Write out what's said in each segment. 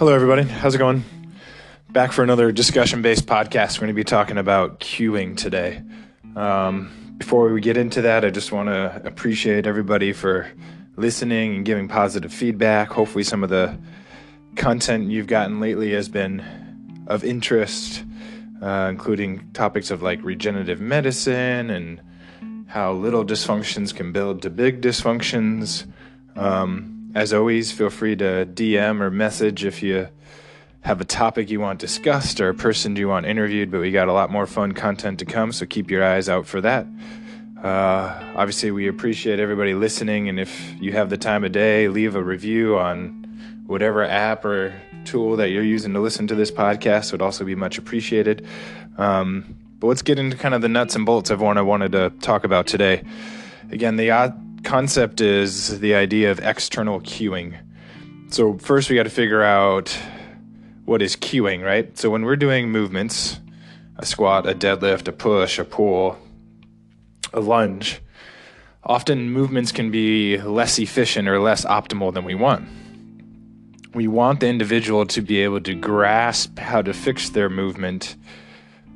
Hello, everybody. How's it going? Back for another discussion based podcast. We're going to be talking about queuing today. Um, before we get into that, I just want to appreciate everybody for listening and giving positive feedback. Hopefully, some of the content you've gotten lately has been of interest, uh, including topics of like regenerative medicine and how little dysfunctions can build to big dysfunctions. Um, as always, feel free to DM or message if you have a topic you want discussed or a person you want interviewed, but we got a lot more fun content to come, so keep your eyes out for that. Uh, obviously, we appreciate everybody listening, and if you have the time of day, leave a review on whatever app or tool that you're using to listen to this podcast it would also be much appreciated. Um, but let's get into kind of the nuts and bolts of what I wanted to talk about today. Again, the concept is the idea of external cueing. So, first we got to figure out what is cueing, right? So, when we're doing movements, a squat, a deadlift, a push, a pull, a lunge, often movements can be less efficient or less optimal than we want. We want the individual to be able to grasp how to fix their movement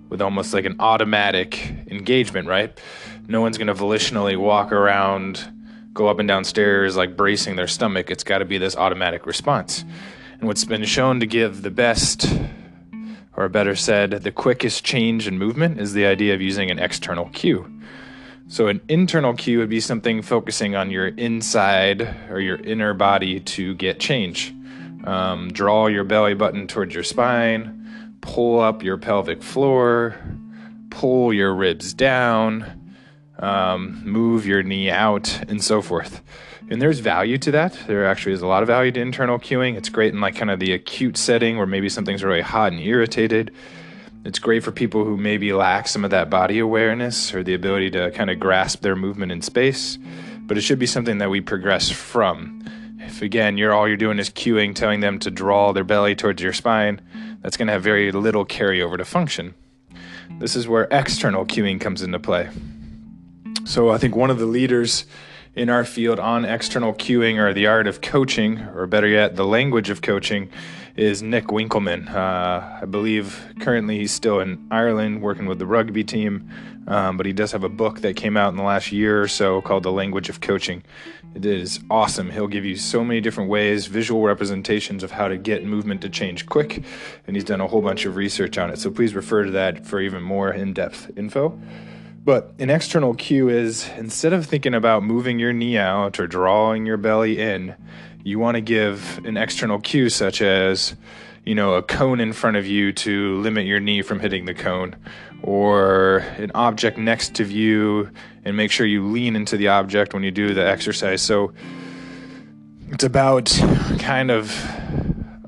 with almost like an automatic engagement, right? No one's going to volitionally walk around go up and down stairs like bracing their stomach. It's got to be this automatic response. And what's been shown to give the best, or better said, the quickest change in movement is the idea of using an external cue. So, an internal cue would be something focusing on your inside or your inner body to get change. Um, draw your belly button towards your spine, pull up your pelvic floor, pull your ribs down, um, move your knee out, and so forth. And there's value to that. There actually is a lot of value to internal cueing. It's great in like kind of the acute setting where maybe something's really hot and irritated. It's great for people who maybe lack some of that body awareness or the ability to kind of grasp their movement in space. But it should be something that we progress from. If again, you're all you're doing is cueing, telling them to draw their belly towards your spine, that's going to have very little carryover to function. This is where external cueing comes into play. So I think one of the leaders in our field on external cueing or the art of coaching, or better yet, the language of coaching, is Nick Winkelman. Uh, I believe currently he's still in Ireland working with the rugby team, um, but he does have a book that came out in the last year or so called The Language of Coaching. It is awesome. He'll give you so many different ways, visual representations of how to get movement to change quick, and he's done a whole bunch of research on it. So please refer to that for even more in depth info. But an external cue is instead of thinking about moving your knee out or drawing your belly in, you want to give an external cue such as, you know, a cone in front of you to limit your knee from hitting the cone, or an object next to you and make sure you lean into the object when you do the exercise. So it's about kind of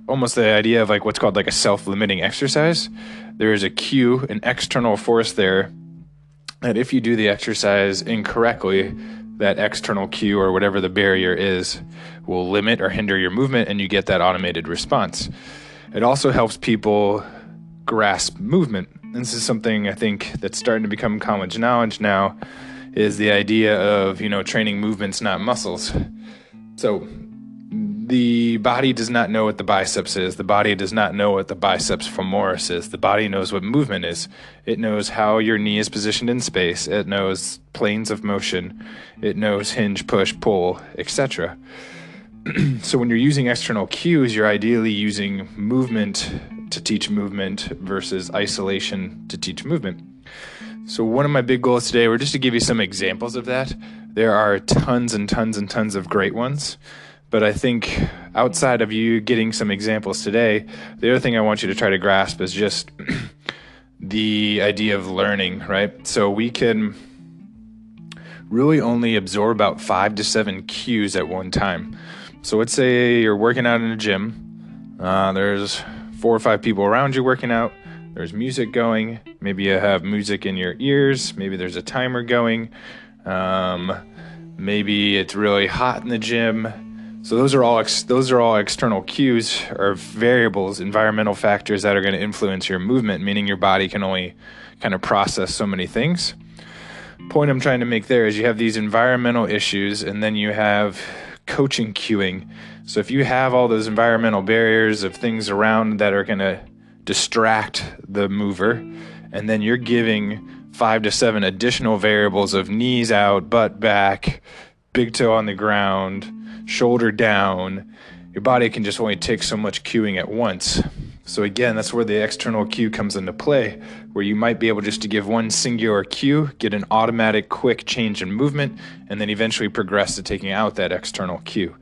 almost the idea of like what's called like a self-limiting exercise. There is a cue, an external force there that if you do the exercise incorrectly, that external cue or whatever the barrier is will limit or hinder your movement and you get that automated response. It also helps people grasp movement. This is something I think that's starting to become college knowledge now is the idea of, you know, training movements not muscles. So the body does not know what the biceps is. The body does not know what the biceps femoris is. The body knows what movement is. It knows how your knee is positioned in space. It knows planes of motion. It knows hinge, push, pull, etc. so when you're using external cues, you're ideally using movement to teach movement versus isolation to teach movement. So one of my big goals today were just to give you some examples of that. There are tons and tons and tons of great ones. But I think outside of you getting some examples today, the other thing I want you to try to grasp is just the idea of learning, right? So we can really only absorb about five to seven cues at one time. So let's say you're working out in a gym, uh, there's four or five people around you working out, there's music going, maybe you have music in your ears, maybe there's a timer going, um, maybe it's really hot in the gym so those are all ex- those are all external cues or variables, environmental factors that are going to influence your movement, meaning your body can only kind of process so many things. Point I'm trying to make there is you have these environmental issues and then you have coaching cueing. So if you have all those environmental barriers of things around that are going to distract the mover, and then you're giving five to seven additional variables of knees out, butt back, big toe on the ground, shoulder down, your body can just only take so much cueing at once. So again, that's where the external cue comes into play, where you might be able just to give one singular cue, get an automatic quick change in movement, and then eventually progress to taking out that external cue.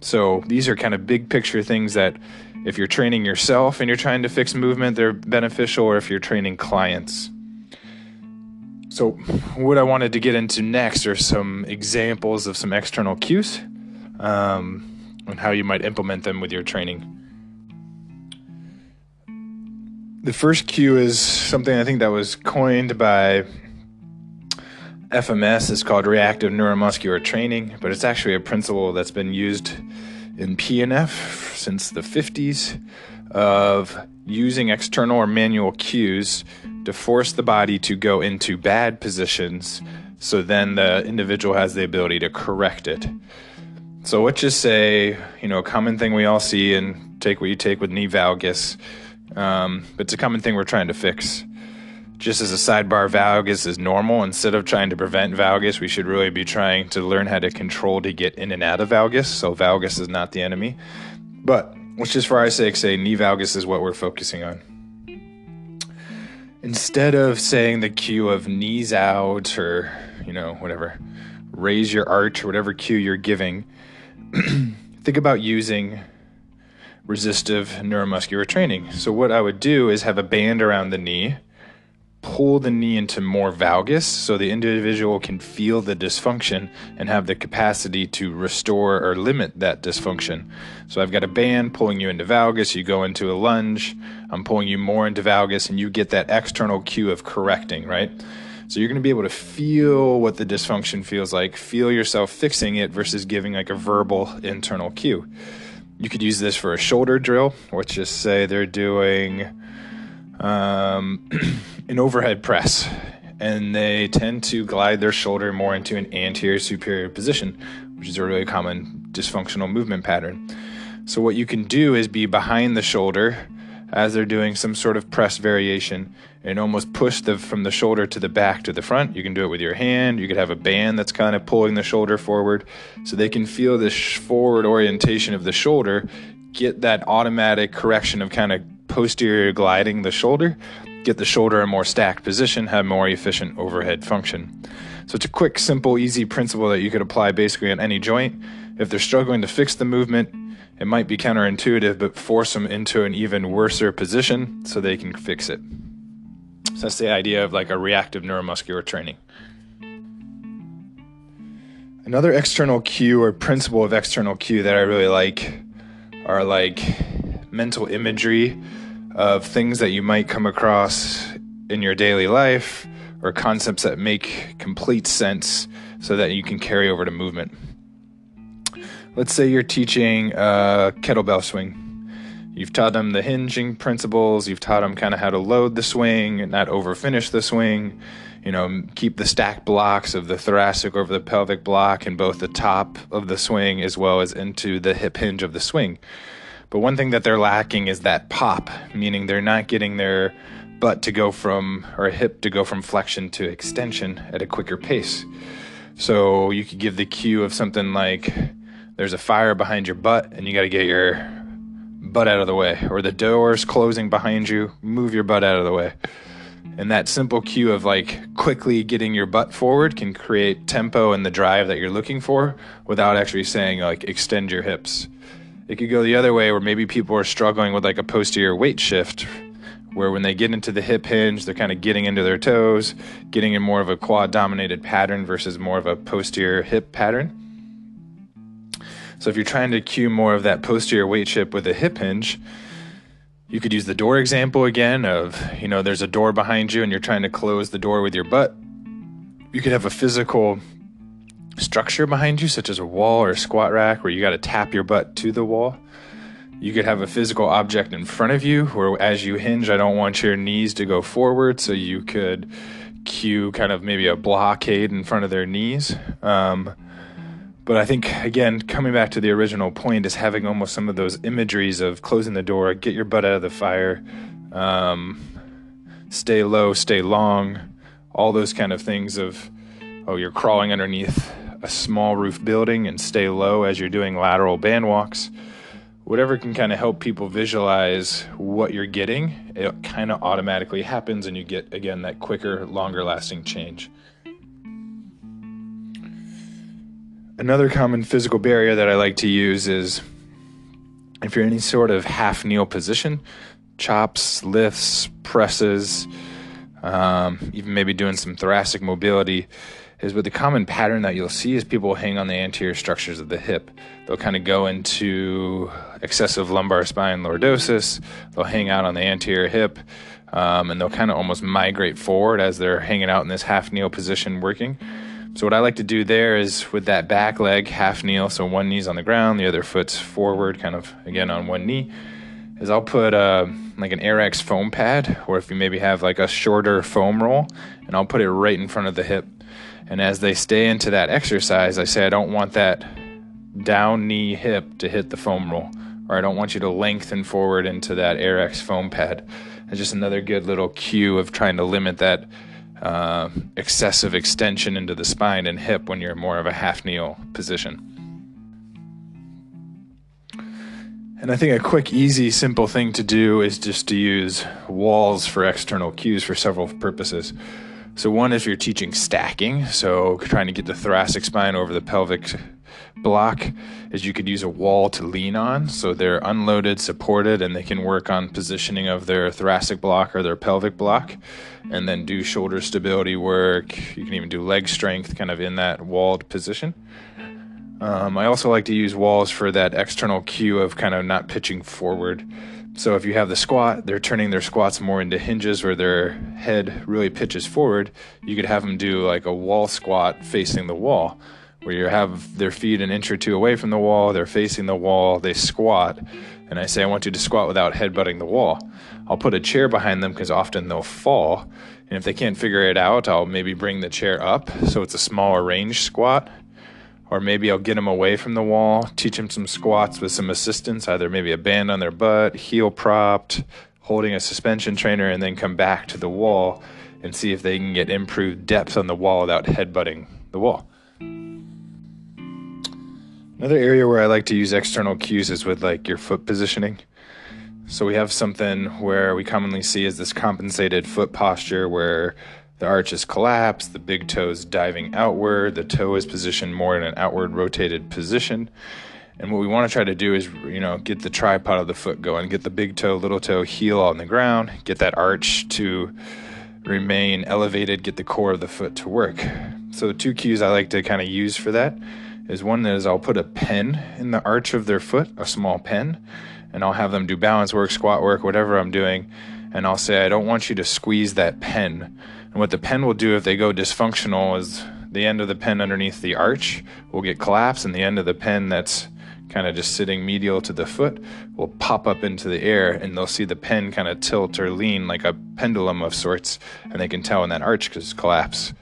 So these are kind of big picture things that if you're training yourself and you're trying to fix movement, they're beneficial, or if you're training clients. So, what I wanted to get into next are some examples of some external cues. Um, and how you might implement them with your training. The first cue is something I think that was coined by FMS. It's called reactive neuromuscular training, but it's actually a principle that's been used in PNF since the 50s of using external or manual cues to force the body to go into bad positions so then the individual has the ability to correct it. So let's just say, you know, a common thing we all see, and take what you take with knee valgus. Um, it's a common thing we're trying to fix. Just as a sidebar, valgus is normal. Instead of trying to prevent valgus, we should really be trying to learn how to control to get in and out of valgus. So valgus is not the enemy. But let's just for our sake say knee valgus is what we're focusing on. Instead of saying the cue of knees out or, you know, whatever, raise your arch or whatever cue you're giving, think about using resistive neuromuscular training. So, what I would do is have a band around the knee, pull the knee into more valgus so the individual can feel the dysfunction and have the capacity to restore or limit that dysfunction. So, I've got a band pulling you into valgus, you go into a lunge, I'm pulling you more into valgus, and you get that external cue of correcting, right? So you're going to be able to feel what the dysfunction feels like, feel yourself fixing it versus giving like a verbal internal cue. You could use this for a shoulder drill, which just say they're doing um, an overhead press and they tend to glide their shoulder more into an anterior superior position, which is a really common dysfunctional movement pattern. So, what you can do is be behind the shoulder as they're doing some sort of press variation and almost push the from the shoulder to the back to the front. You can do it with your hand. You could have a band that's kind of pulling the shoulder forward so they can feel this forward orientation of the shoulder, get that automatic correction of kind of posterior gliding the shoulder, get the shoulder in a more stacked position, have more efficient overhead function. So it's a quick, simple, easy principle that you could apply basically on any joint. If they're struggling to fix the movement, it might be counterintuitive, but force them into an even worser position so they can fix it. So that's the idea of like a reactive neuromuscular training. Another external cue or principle of external cue that I really like are like mental imagery of things that you might come across in your daily life or concepts that make complete sense so that you can carry over to movement let's say you're teaching a kettlebell swing. You've taught them the hinging principles, you've taught them kind of how to load the swing and not overfinish the swing, you know, keep the stack blocks of the thoracic over the pelvic block in both the top of the swing as well as into the hip hinge of the swing. But one thing that they're lacking is that pop, meaning they're not getting their butt to go from, or hip to go from flexion to extension at a quicker pace. So you could give the cue of something like, there's a fire behind your butt and you got to get your butt out of the way, or the door's closing behind you, move your butt out of the way. And that simple cue of like quickly getting your butt forward can create tempo and the drive that you're looking for without actually saying like extend your hips. It could go the other way where maybe people are struggling with like a posterior weight shift where when they get into the hip hinge, they're kind of getting into their toes, getting in more of a quad dominated pattern versus more of a posterior hip pattern. So if you're trying to cue more of that posterior weight shift with a hip hinge, you could use the door example again of, you know, there's a door behind you and you're trying to close the door with your butt. You could have a physical structure behind you, such as a wall or a squat rack, where you got to tap your butt to the wall. You could have a physical object in front of you where, as you hinge, I don't want your knees to go forward. So you could cue kind of maybe a blockade in front of their knees. Um, But I think, again, coming back to the original point, is having almost some of those imageries of closing the door, get your butt out of the fire, um, stay low, stay long, all those kind of things of, oh, you're crawling underneath a small roof building and stay low as you're doing lateral band walks. Whatever can kind of help people visualize what you're getting, it kind of automatically happens, and you get, again, that quicker, longer lasting change. Another common physical barrier that I like to use is if you're in any sort of half kneel position, chops, lifts, presses, um, even maybe doing some thoracic mobility, is what the common pattern that you'll see is people hang on the anterior structures of the hip. They'll kind of go into excessive lumbar spine lordosis, they'll hang out on the anterior hip, um, and they'll kind of almost migrate forward as they're hanging out in this half kneel position working. So what I like to do there is with that back leg half kneel, so one knee's on the ground, the other foot's forward, kind of again on one knee. Is I'll put uh, like an Airex foam pad, or if you maybe have like a shorter foam roll, and I'll put it right in front of the hip. And as they stay into that exercise, I say I don't want that down knee hip to hit the foam roll, or I don't want you to lengthen forward into that Airex foam pad. It's just another good little cue of trying to limit that uh, excessive extension into the spine and hip when you're more of a half kneel position. And I think a quick, easy, simple thing to do is just to use walls for external cues for several purposes. So, one is you're teaching stacking, so trying to get the thoracic spine over the pelvic block is you could use a wall to lean on. So they're unloaded supported and they can work on positioning of their thoracic block or their pelvic block and then do shoulder stability work. You can even do leg strength kind of in that walled position. Um, i also like to use walls for that external cue of kind of not pitching forward. So if you have the squat they're turning their squats more into hinges where their head really pitches forward. You could have them do like a wall squat facing the wall where you have their feet an inch or two away from the wall, they're facing the wall, they squat, and I say, I want you to squat without headbutting the wall. I'll put a chair behind them because often they'll fall. And if they can't figure it out, I'll maybe bring the chair up so it's a smaller range squat. Or maybe I'll get them away from the wall, teach them some squats with some assistance, either maybe a band on their butt, heel propped, holding a suspension trainer, and then come back to the wall and see if they can get improved depth on the wall without headbutting the wall. Another area where I like to use external cues is with like your foot positioning. So we have something where we commonly see is this compensated foot posture where the arch is collapsed, the big toe is diving outward, the toe is positioned more in an outward rotated position. And what we want to try to do is, you know, get the tripod of the foot going, get the big toe, little toe, heel on the ground, get that arch to remain elevated, get the core of the foot to work. So two cues I like to kind of use for that is one is I'll put a pen in the arch of their foot, a small pen, and I'll have them do balance work, squat work, whatever I'm doing, and I'll say I don't want you to squeeze that pen. And what the pen will do if they go dysfunctional is the end of the pen underneath the arch will get collapsed, and the end of the pen that's kind of just sitting medial to the foot will pop up into the air, and they'll see the pen kind of tilt or lean like a pendulum of sorts, and they can tell when that arch has collapsed.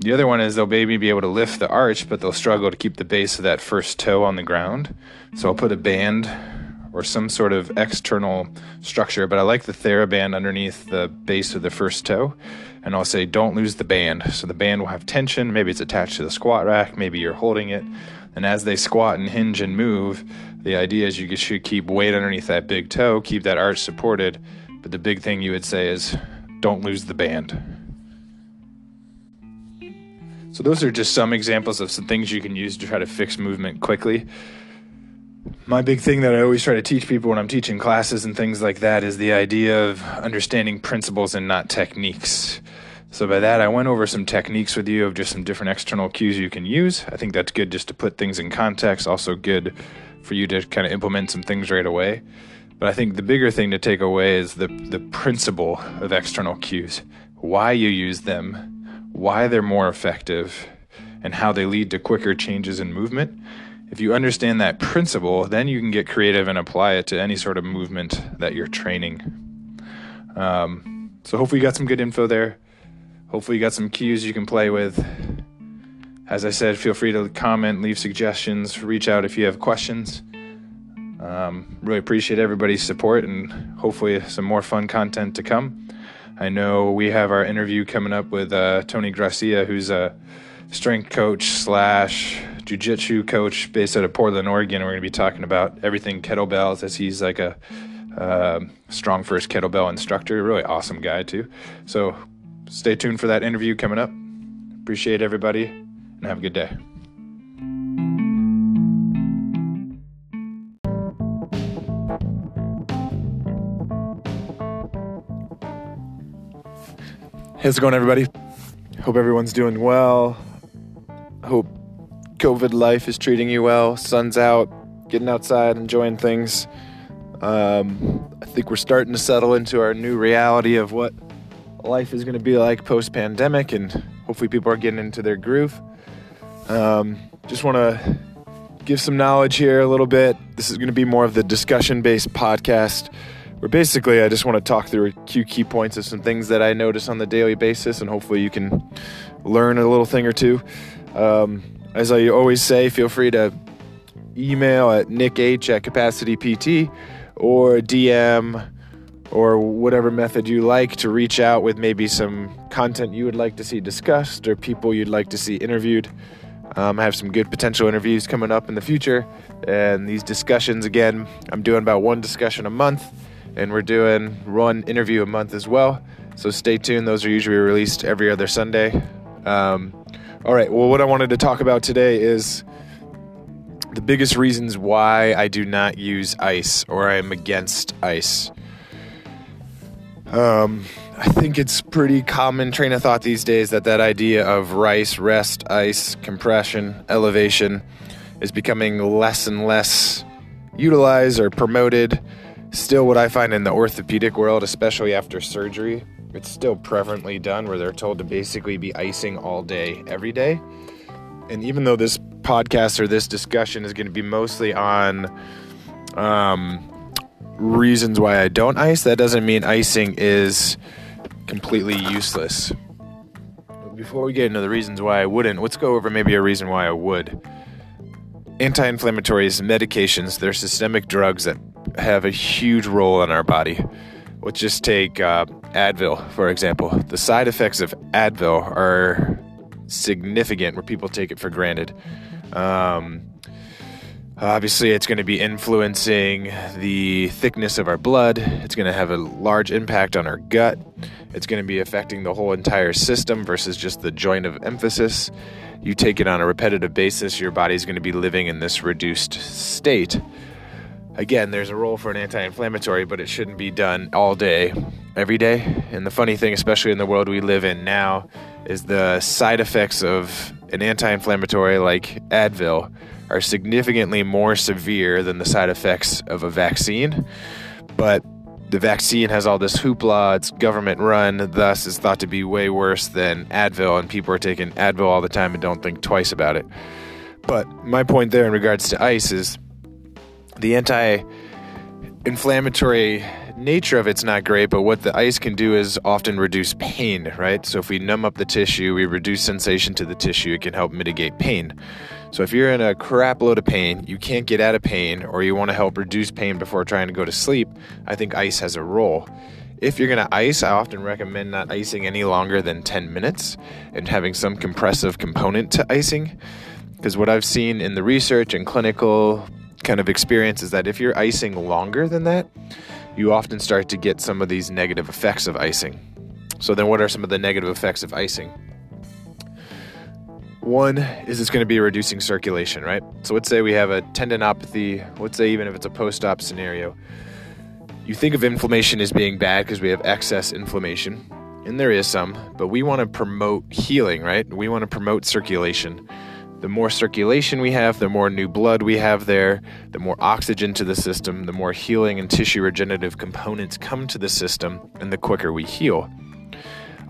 The other one is they'll maybe be able to lift the arch, but they'll struggle to keep the base of that first toe on the ground. So I'll put a band or some sort of external structure, but I like the TheraBand underneath the base of the first toe. And I'll say, don't lose the band. So the band will have tension. Maybe it's attached to the squat rack. Maybe you're holding it. And as they squat and hinge and move, the idea is you should keep weight underneath that big toe, keep that arch supported. But the big thing you would say is, don't lose the band. So those are just some examples of some things you can use to try to fix movement quickly. My big thing that I always try to teach people when I'm teaching classes and things like that is the idea of understanding principles and not techniques. So by that, I went over some techniques with you of just some different external cues you can use. I think that's good just to put things in context, also good for you to kind of implement some things right away. But I think the bigger thing to take away is the the principle of external cues, why you use them, why they're more effective, and how they lead to quicker changes in movement. If you understand that principle, then you can get creative and apply it to any sort of movement that you're training. Um, so, hopefully, you got some good info there. Hopefully, you got some cues you can play with. as I said, feel free to comment, leave suggestions, reach out if you have questions. Um, really appreciate everybody's support and hopefully some more fun content to come. I know we have our interview coming up with uh, Tony Gracia, who's a strength coach slash jujitsu coach based out of Portland, Oregon. We're going to be talking about everything kettlebells as he's like a uh, first kettlebell instructor. Really awesome guy, too. So stay tuned for that interview coming up. Appreciate everybody and have a good day. How's it going, everybody? Hope everyone's doing well. Hope COVID life is treating you well. Sun's out, getting outside, enjoying things. Um, I think we're starting to settle into our new reality of what life is going to be like post pandemic, and hopefully, people are getting into their groove. Um, just want to give some knowledge here a little bit. This is going to be more of the discussion based podcast where basically I just want to talk through a few key points of some things that I notice on the daily basis, and hopefully you can learn a little thing or two. Um, as I always say, feel free to email at nickh at capacity pt or DM or whatever method you like to reach out with maybe some content you would like to see discussed or people you'd like to see interviewed. Um, I have some good potential interviews coming up in the future, and these discussions again, I'm doing about one discussion a month and we're doing one interview a month as well. So stay tuned. Those are usually released every other Sunday. Um, all right. Well, what I wanted to talk about today is the biggest reasons why I do not use ice or I'm against ice. Um, I think it's pretty common train of thought these days that that idea of rice, rest, ice, compression, elevation is becoming less and less utilized or promoted still what I find in the orthopedic world, especially after surgery, it's still prevalently done where they're told to basically be icing all day, every day. And even though this podcast or this discussion is going to be mostly on um, reasons why I don't ice, that doesn't mean icing is completely useless. Before we get into the reasons why I wouldn't, let's go over maybe a reason why I would. Anti inflammatories, medications, they're systemic drugs that have a huge role in our body. Let's just take uh, Advil, for example. The side effects of Advil are significant where people take it for granted. Um, obviously, it's going to be influencing the thickness of our blood, it's going to have a large impact on our gut, it's going to be affecting the whole entire system versus just the joint of emphasis. You take it on a repetitive basis, your body's going to be living in this reduced state again, there's a role for an anti inflammatory, but it shouldn't be done all day, every day. And the funny thing, especially in the world we live in now, is the side effects of an anti inflammatory like Advil are significantly more severe than the side effects of a vaccine. But the vaccine has all this hoopla, it's government run, thus is thought to be way worse than Advil, and people are taking Advil all the time and don't think twice about it. But my point there in regards to ice is the anti inflammatory nature of it's not great, but what the ice can do is often reduce pain, right? So if we numb up the tissue, we reduce sensation to the tissue, it can help mitigate pain. So if you're in a crap load of pain, you can't get out of pain, or you want to help reduce pain before trying to go to sleep, I think ice has a role. If you're going to ice, I often recommend not icing any longer than 10 minutes and having some compressive component to icing. Because what I've seen in the research and clinical kind of experience is that if you're icing longer than that, you often start to get some of these negative effects of icing. So, then what are some of the negative effects of icing? One is it's going to be reducing circulation, right? So, let's say we have a tendinopathy, let's say even if it's a post op scenario, you think of inflammation as being bad because we have excess inflammation, and there is some, but we want to promote healing, right? We want to promote circulation. The more circulation we have, the more new blood we have there, the more oxygen to the system, the more healing and tissue regenerative components come to the system, and the quicker we heal.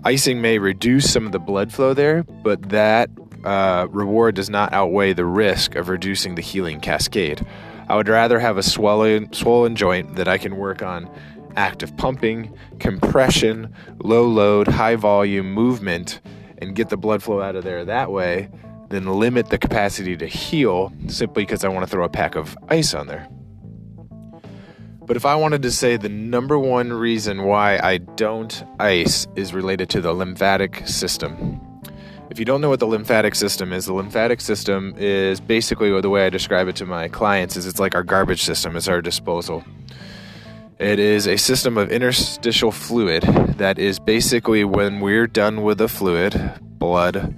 Icing may reduce some of the blood flow there, but that uh, reward does not outweigh the risk of reducing the healing cascade. I would rather have a swollen, swollen joint that I can work on active pumping, compression, low load, high volume movement, and get the blood flow out of there that way then limit the capacity to heal simply because I want to throw a pack of ice on there. But if I wanted to say the number one reason why I don't ice is related to the lymphatic system. If you don't know what the lymphatic system is, the lymphatic system is basically the way I describe it to my clients is it's like our garbage system, it's our disposal. It is a system of interstitial fluid that is basically when we're done with the fluid, blood,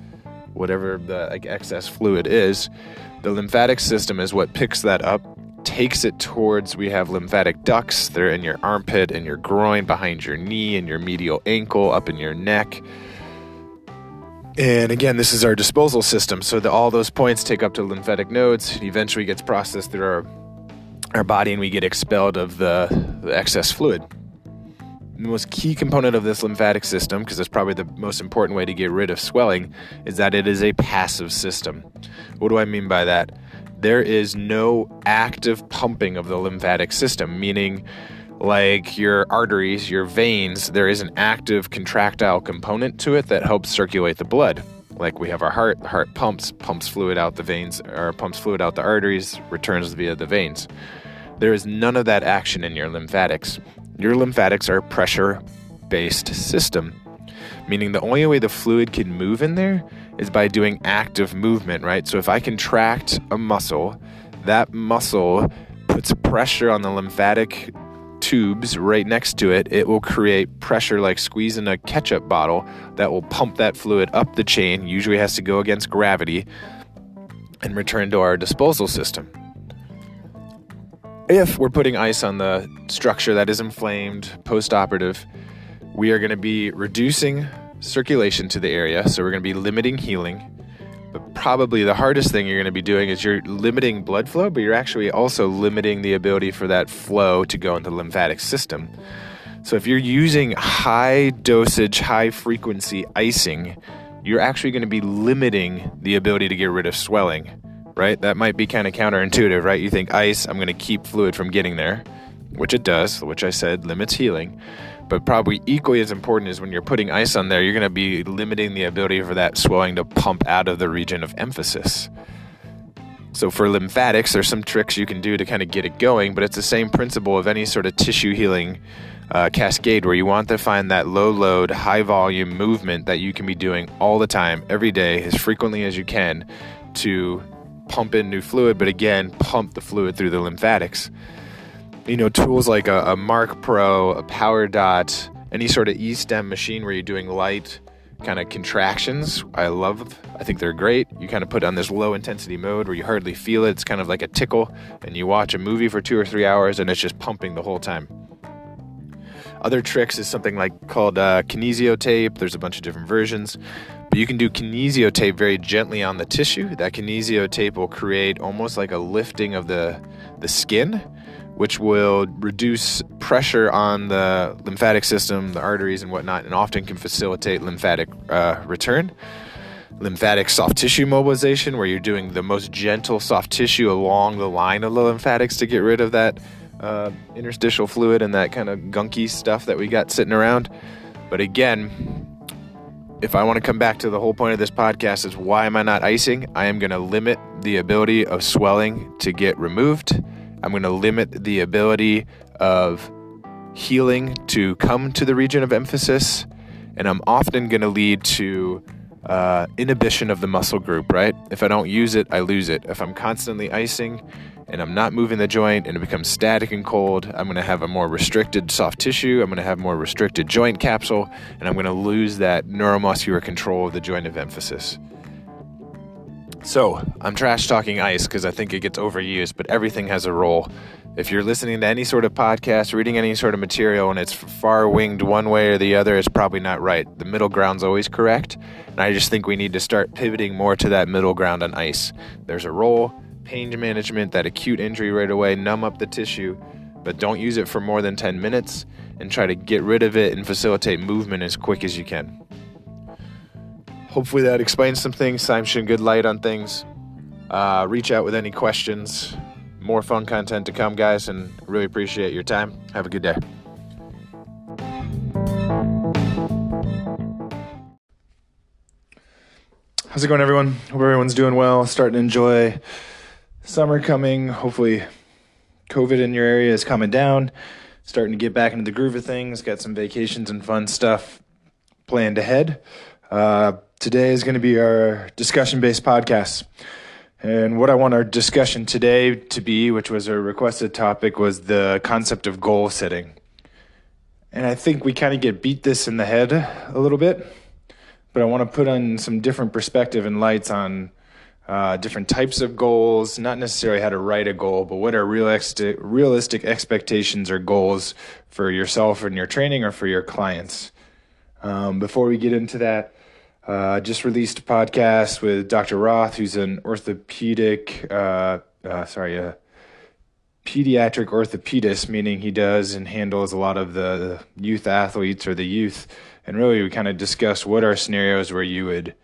whatever the like, excess fluid is, the lymphatic system is what picks that up, takes it towards we have lymphatic ducts. They're in your armpit, in your groin, behind your knee, in your medial ankle, up in your neck and again, this is our disposal system. So the, all those points take up to lymphatic nodes. Eventually gets processed through our our body, and we get expelled of the, the excess fluid. The most key component of this lymphatic system, because it's probably the most important way to get rid of swelling, is that it is a passive system. What do I mean by that? There is no active pumping of the lymphatic system, meaning like your arteries, your veins, there is an active contractile component to it that helps circulate the blood. Like we have our heart, the heart pumps, pumps fluid out the veins, or pumps fluid out the arteries, returns via the veins. There is none of that action in your lymphatics. Your lymphatics are a pressure based system, meaning the only way the fluid can move in there is by doing active movement, right? So if I contract a muscle, that muscle puts pressure on the lymphatic tubes right next to it, it will create pressure like squeezing a ketchup bottle that will pump that fluid up the chain, usually has to go against gravity, and return to our disposal system. If we're putting ice on the structure that is inflamed post operative, we are going to be reducing circulation to the area, so we're going to be limiting healing but probably the hardest thing you're going to be doing is you're limiting blood flow, but you're actually also limiting the ability for that flow to go into the lymphatic system. So if you're using high dosage, high frequency icing, you're actually going to be limiting the ability to get rid of swelling, right? That might be kind of counterintuitive, right? You think ice, I'm going to keep fluid from getting there, which it does, which I said limits healing. But probably equally as important is when you're putting ice on there, you're going to be limiting the ability for that swelling to pump out of the region of emphasis. So for lymphatics, there's some tricks you can do to kind of get it going, but it's the same principle of any sort of tissue healing uh, cascade where you want to find that low load, high volume movement that you can be doing all the time, every day, as frequently as you can to pump in new fluid, but again, pump the fluid through the lymphatics you know, tools like a, a Marc Pro, a Power Dot, any sort of E-stim machine where you're doing light kind of contractions. I love. I think they're great. You kind of put on this low intensity mode where you hardly feel it. It's kind of like a tickle, and you watch a movie for two or three hours, and it's just pumping the whole time. Other tricks is something like called uh, kinesio tape. There's a bunch of different versions, but you can do kinesio tape very gently on the tissue. That kinesio tape will create almost like a lifting of the the skin which will reduce pressure on the lymphatic system, the arteries, and whatnot, and often can facilitate lymphatic uh, return. Lymphatic soft tissue mobilization, where you're doing the most gentle soft tissue along the line of the lymphatics to get rid of that uh, interstitial fluid and that kind of gunky stuff that we got sitting around. But again, if I want to come back to the whole point of this podcast is why am I not icing? I am going to limit the ability of swelling to get removed I'm going to limit the ability of healing to come to the region of emphasis, and I'm often going to lead to uh, inhibition of the muscle group, right? If I don't use it, I lose it. If I'm constantly icing and I'm not moving the joint and it becomes static and cold, I'm going to have a more restricted soft tissue. I'm going to have more restricted joint capsule, and I'm going to lose that neuromuscular control of the joint of emphasis. So, I'm trash talking ice because I think it gets overused, but everything has a role. If you're listening to any sort of podcast, reading any sort of material, and it's far winged one way or the other, it's probably not right. The middle ground's always correct, and I just think we need to start pivoting more to that middle ground on ice. There's a role, pain management, that acute injury right away, numb up the tissue, but don't use it for more than 10 minutes and try to get rid of it and facilitate movement as quick as you can hopefully that explains some things. I'm good light on things. Uh, reach out with any questions. More fun content to come, guys, and really appreciate your time. Have a good day. How's it going, everyone? Hope everyone's doing well. Starting to enjoy summer coming. Hopefully, COVID in your area is coming down. Starting to get back into the groove of things. Got some vacations and fun stuff planned ahead. Uh, today is going to be our discussion based podcast. And what I want our discussion today to be, which was a requested topic, was the concept of goal setting. And I think we kind of get beat this in the head a little bit but I want to put on some different perspective and lights on uh, different types of goals, not necessarily how to write a goal, but what are realistic, realistic expectations or goals for yourself and your training or for your clients. Um, before we get into that, uh, just released a podcast with Dr. Roth, who's an orthopedic, uh, uh, sorry, a pediatric orthopedist, meaning he does and handles a lot of the youth athletes or the youth and really we kind of discussed what are scenarios where you would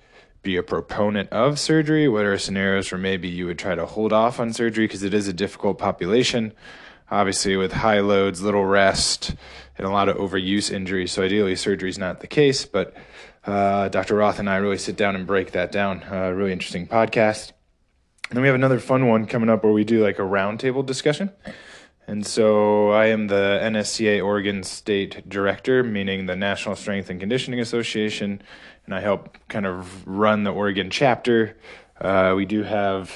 be a proponent of surgery, what are scenarios where maybe you would try to hold off on surgery because it is a difficult population, obviously with high loads, little rest, and a lot of overuse injuries. So ideally, surgery is not the case, but uh, Dr. Roth and I really sit down and break that down. Uh, really interesting podcast. And then we have another fun one coming up where we do like a roundtable discussion. And so I am the NSCA Oregon State Director, meaning the National Strength and Conditioning Association, and I help kind of run the Oregon chapter. Uh, we do have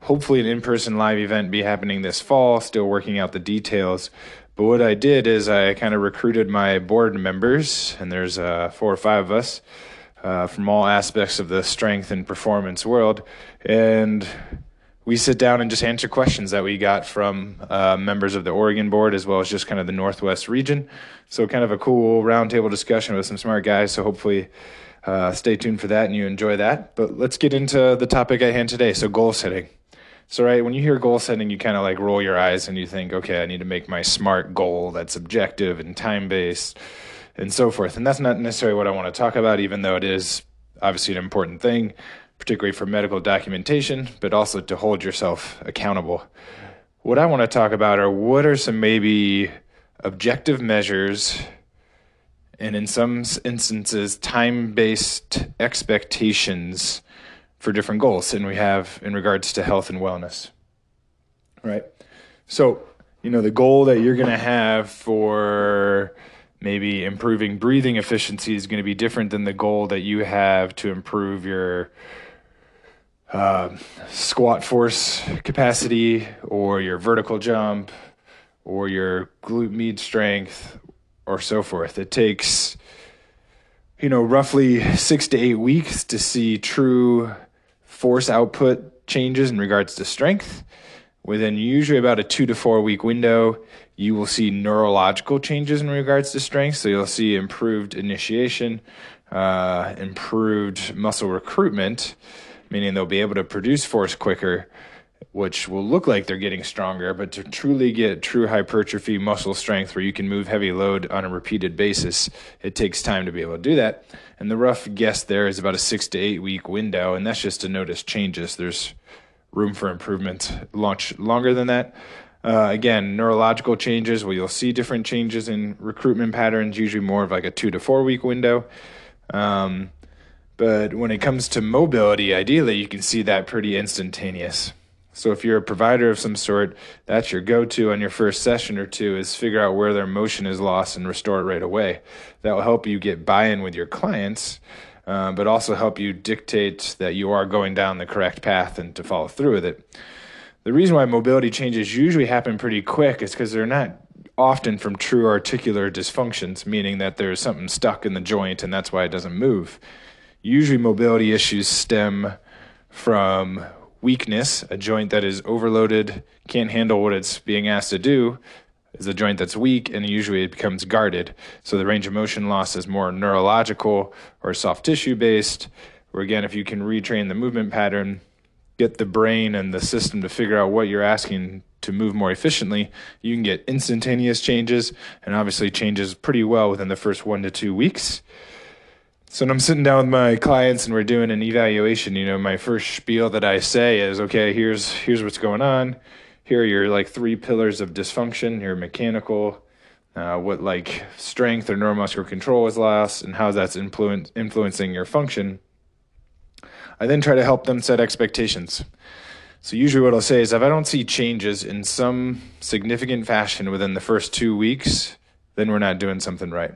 hopefully an in person live event be happening this fall, still working out the details. But what I did is I kind of recruited my board members, and there's uh, four or five of us uh, from all aspects of the strength and performance world. And we sit down and just answer questions that we got from uh, members of the Oregon board as well as just kind of the Northwest region. So, kind of a cool roundtable discussion with some smart guys. So, hopefully, uh, stay tuned for that and you enjoy that. But let's get into the topic at hand today. So, goal setting. So, right, when you hear goal setting, you kind of like roll your eyes and you think, okay, I need to make my smart goal that's objective and time based and so forth. And that's not necessarily what I want to talk about, even though it is obviously an important thing particularly for medical documentation, but also to hold yourself accountable. What I want to talk about are what are some maybe objective measures and in some instances time based expectations for different goals and we have in regards to health and wellness. Right? So, you know, the goal that you're going to have for maybe improving breathing efficiency is going to be different than the goal that you have to improve your uh, squat force capacity or your vertical jump or your glute med strength or so forth. It takes, you know, roughly six to eight weeks to see true force output changes in regards to strength. Within usually about a two to four week window, you will see neurological changes in regards to strength. So you'll see improved initiation, uh, improved muscle recruitment meaning they'll be able to produce force quicker, which will look like they're getting stronger. But to truly get true hypertrophy muscle strength where you can move heavy load on a repeated basis, it takes time to be able to do that. And the rough guess there is about a six to eight week window, and that's just to notice changes. There's room for improvement launch longer than that. Uh, again, neurological changes, well, you'll see different changes in recruitment patterns, usually more of like a two to four week window. Um, but when it comes to mobility, ideally, you can see that pretty instantaneous. So if you're a provider of some sort, that's your go-to on your first session or two is figure out where their motion is lost and restore it right away. That will help you get buy-in with your clients, uh, but also help you dictate that you are going down the correct path and to follow through with it. The reason why mobility changes usually happen pretty quick is because they're not often from true articular dysfunctions, meaning that there's something stuck in the joint and that's why it doesn't move. Usually, mobility issues stem from weakness, a joint that is overloaded, can't handle what it's being asked to do, is a joint that's weak, and usually it becomes guarded. So the range of motion loss is more neurological or soft tissue based, where again, if you can retrain the movement pattern, get the brain and the system to figure out what you're asking to move more efficiently, you can get instantaneous changes and obviously changes pretty well within the first one to two weeks. So when I'm sitting down with my clients and we're doing an evaluation, you know, my first spiel that I say is, okay, here's here's what's going on. Here are your like three pillars of dysfunction. Your mechanical, uh, what like strength or neuromuscular control is lost, and how that's influence, influencing your function. I then try to help them set expectations. So usually what I'll say is if I don't see changes in some significant fashion within the first two weeks, then we're not doing something right.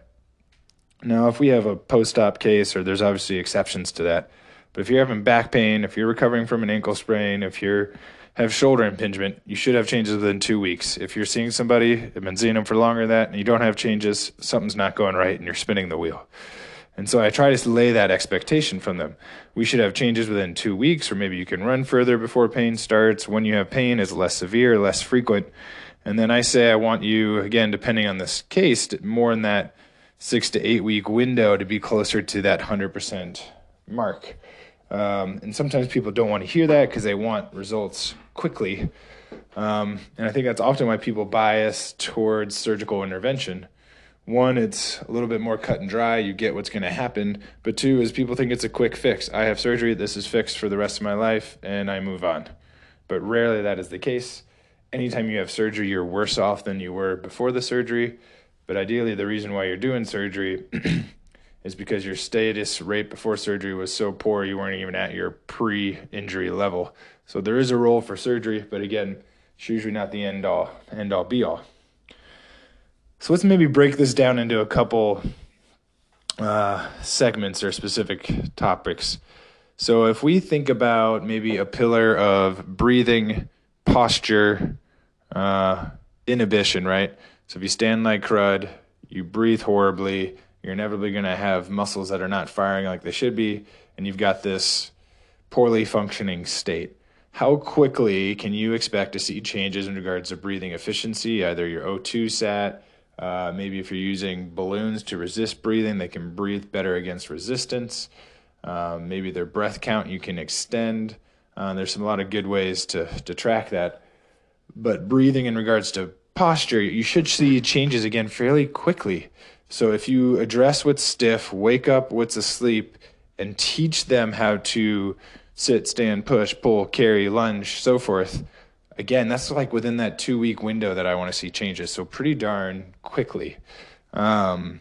Now, if we have a post-op case, or there's obviously exceptions to that, but if you're having back pain, if you're recovering from an ankle sprain, if you have shoulder impingement, you should have changes within two weeks. If you're seeing somebody, have been seeing them for longer than that, and you don't have changes, something's not going right, and you're spinning the wheel. And so I try to lay that expectation from them. We should have changes within two weeks, or maybe you can run further before pain starts. When you have pain is less severe, less frequent. And then I say I want you, again, depending on this case, more in that six to eight week window to be closer to that 100% mark. Um, and sometimes people don't want to hear that because they want results quickly. Um, and I think that's often why people bias towards surgical intervention one, it's a little bit more cut and dry. You get what's going to happen. But two, is people think it's a quick fix. I have surgery. This is fixed for the rest of my life, and I move on. But rarely that is the case. Anytime you have surgery, you're worse off than you were before the surgery. But ideally, the reason why you're doing surgery is because your status rate before surgery was so poor you weren't even at your pre injury level. So there is a role for surgery, but again, it's usually not the end all, end all be all. So let's maybe break this down into a couple uh, segments or specific topics. So if we think about maybe a pillar of breathing, posture, uh, inhibition, right? So if you stand like crud, you breathe horribly, you're inevitably going to have muscles that are not firing like they should be, and you've got this poorly functioning state. How quickly can you expect to see changes in regards to breathing efficiency, either your O2 sat, uh, maybe if you're using balloons to resist breathing, they can breathe better against resistance. Um, maybe their breath count you can extend. Uh, there's some, a lot of good ways to, to track that. But breathing in regards to posture, you should see changes again fairly quickly. So if you address what's stiff, wake up what's asleep, and teach them how to sit, stand, push, pull, carry, lunge, so forth, again, that's like within that two week window that I want to see changes. So pretty darn quickly. Um,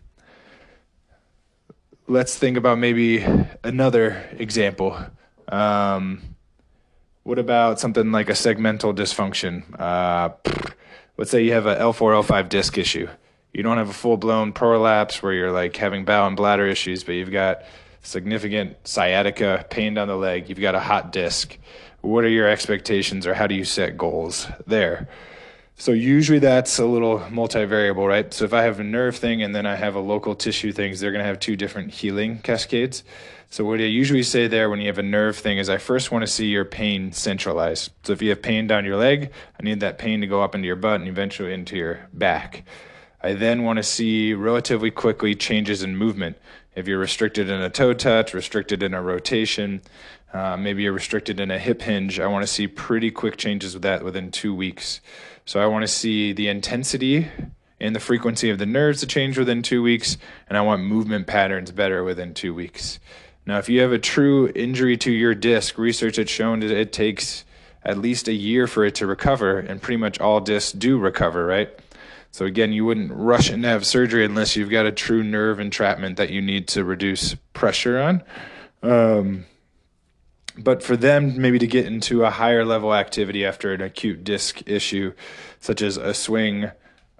let's think about maybe another example. Um, what about something like a segmental dysfunction? Uh, let's say you have a L4, L5 disc issue. You don't have a full blown prolapse where you're like having bowel and bladder issues, but you've got significant sciatica, pain down the leg, you've got a hot disc what are your expectations or how do you set goals there? So usually that's a little multivariable, right? So if I have a nerve thing and then I have a local tissue things, they're going to have two different healing cascades. So what I usually say there when you have a nerve thing is I first want to see your pain centralized. So if you have pain down your leg, I need that pain to go up into your butt and eventually into your back. I then want to see relatively quickly changes in movement. If you're restricted in a toe touch, restricted in a rotation, uh, maybe you're restricted in a hip hinge. I want to see pretty quick changes with that within two weeks. So I want to see the intensity and the frequency of the nerves to change within two weeks, and I want movement patterns better within two weeks. Now, if you have a true injury to your disc, research has shown that it takes at least a year for it to recover, and pretty much all discs do recover, right? So again, you wouldn't rush in to have surgery unless you've got a true nerve entrapment that you need to reduce pressure on. Um, but for them maybe to get into a higher level activity after an acute disc issue, such as a swing,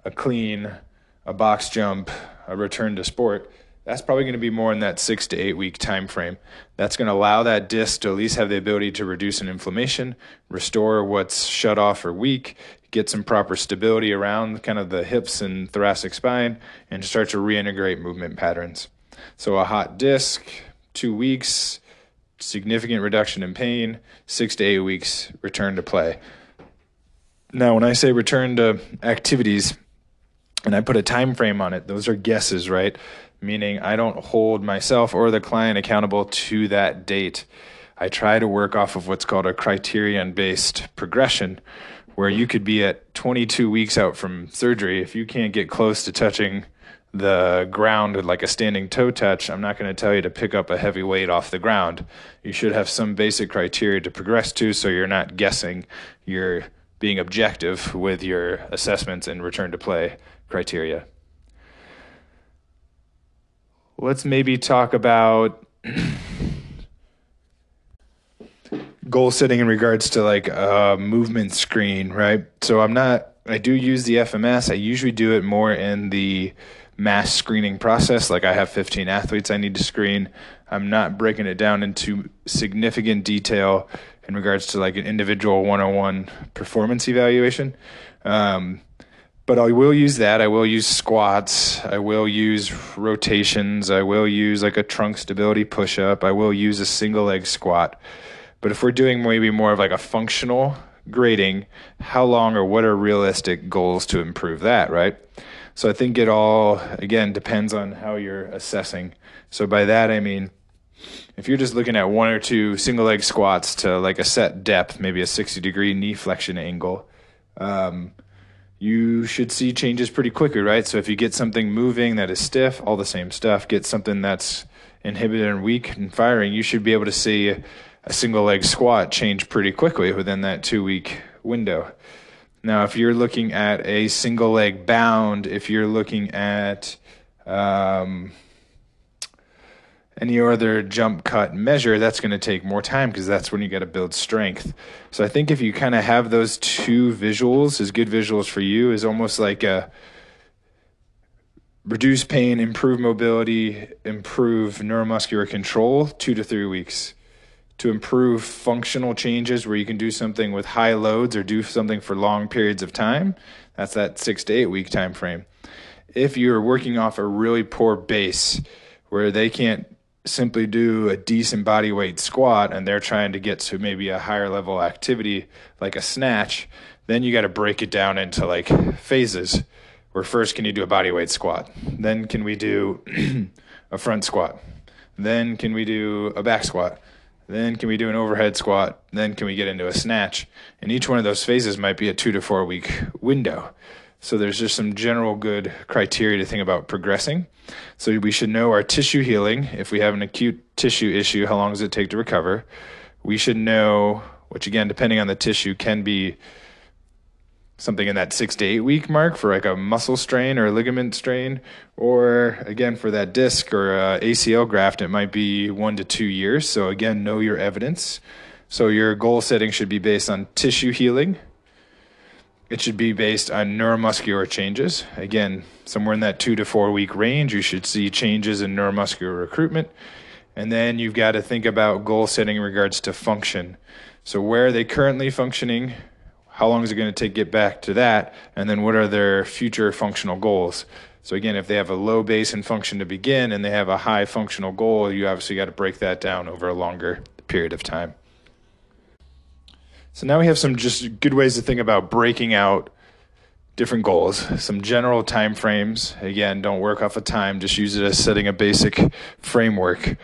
a clean, a box jump, a return to sport, that's probably going to be more in that six to eight week time frame. That's going to allow that disc to at least have the ability to reduce an inflammation, restore what's shut off or weak, get some proper stability around kind of the hips and thoracic spine, and start to reintegrate movement patterns. So a hot disc, two weeks, significant reduction in pain, six to eight weeks return to play. Now, when I say return to activities, and I put a time frame on it, those are guesses, right? Meaning I don't hold myself or the client accountable to that date. I try to work off of what's called a criterion based progression, where you could be at 22 weeks out from surgery. If you can't get close to touching the ground like a standing toe touch, I'm not going to tell you to pick up a heavy weight off the ground. You should have some basic criteria to progress to so you're not guessing. You're being objective with your assessments and return to play criteria. Let's maybe talk about goal setting in regards to like a movement screen, right? So I'm not, I do use the FMS. I usually do it more in the mass screening process. Like I have 15 athletes I need to screen. I'm not breaking it down into significant detail in regards to like an individual one on one performance evaluation. Um, but I will use that. I will use squats. I will use rotations. I will use like a trunk stability push up. I will use a single leg squat. But if we're doing maybe more of like a functional grading, how long or what are realistic goals to improve that, right? So I think it all, again, depends on how you're assessing. So by that, I mean, if you're just looking at one or two single leg squats to like a set depth, maybe a 60 degree knee flexion angle, um, you should see changes pretty quickly, right? So if you get something moving that is stiff, all the same stuff, get something that's inhibited and weak and firing, you should be able to see a single leg squat change pretty quickly within that two week window. Now, if you're looking at a single leg bound, if you're looking at um, any other jump cut measure, that's going to take more time because that's when you got to build strength. So I think if you kind of have those two visuals as good visuals for you, is almost like a reduce pain, improve mobility, improve neuromuscular control, two to three weeks. To improve functional changes where you can do something with high loads or do something for long periods of time, that's that six to eight week time frame. If you're working off a really poor base where they can't simply do a decent body weight squat and they're trying to get to maybe a higher level activity like a snatch, then you got to break it down into like phases. Where first can you do a body weight squat? Then can we do a front squat? Then can we do a back squat? Then can we do an overhead squat? Then can we get into a snatch? And each one of those phases might be a two to four week window. So there's just some general good criteria to think about progressing. So we should know our tissue healing. If we have an acute tissue issue, how long does it take to recover? We should know, which again, depending on the tissue, can be something in that six to eight week mark for like a muscle strain or a ligament strain, or again for that disc or uh, ACL graft, it might be one to two years. So again, know your evidence. So your goal setting should be based on tissue healing it should be based on neuromuscular changes. Again, somewhere in that two to four week range, you should see changes in neuromuscular recruitment. And then you've got to think about goal setting in regards to function. So, where are they currently functioning? How long is it going to take to get back to that? And then, what are their future functional goals? So, again, if they have a low base and function to begin and they have a high functional goal, you obviously got to break that down over a longer period of time. So now we have some just good ways to think about breaking out different goals, some general time frames. Again, don't work off of time, just use it as setting a basic framework.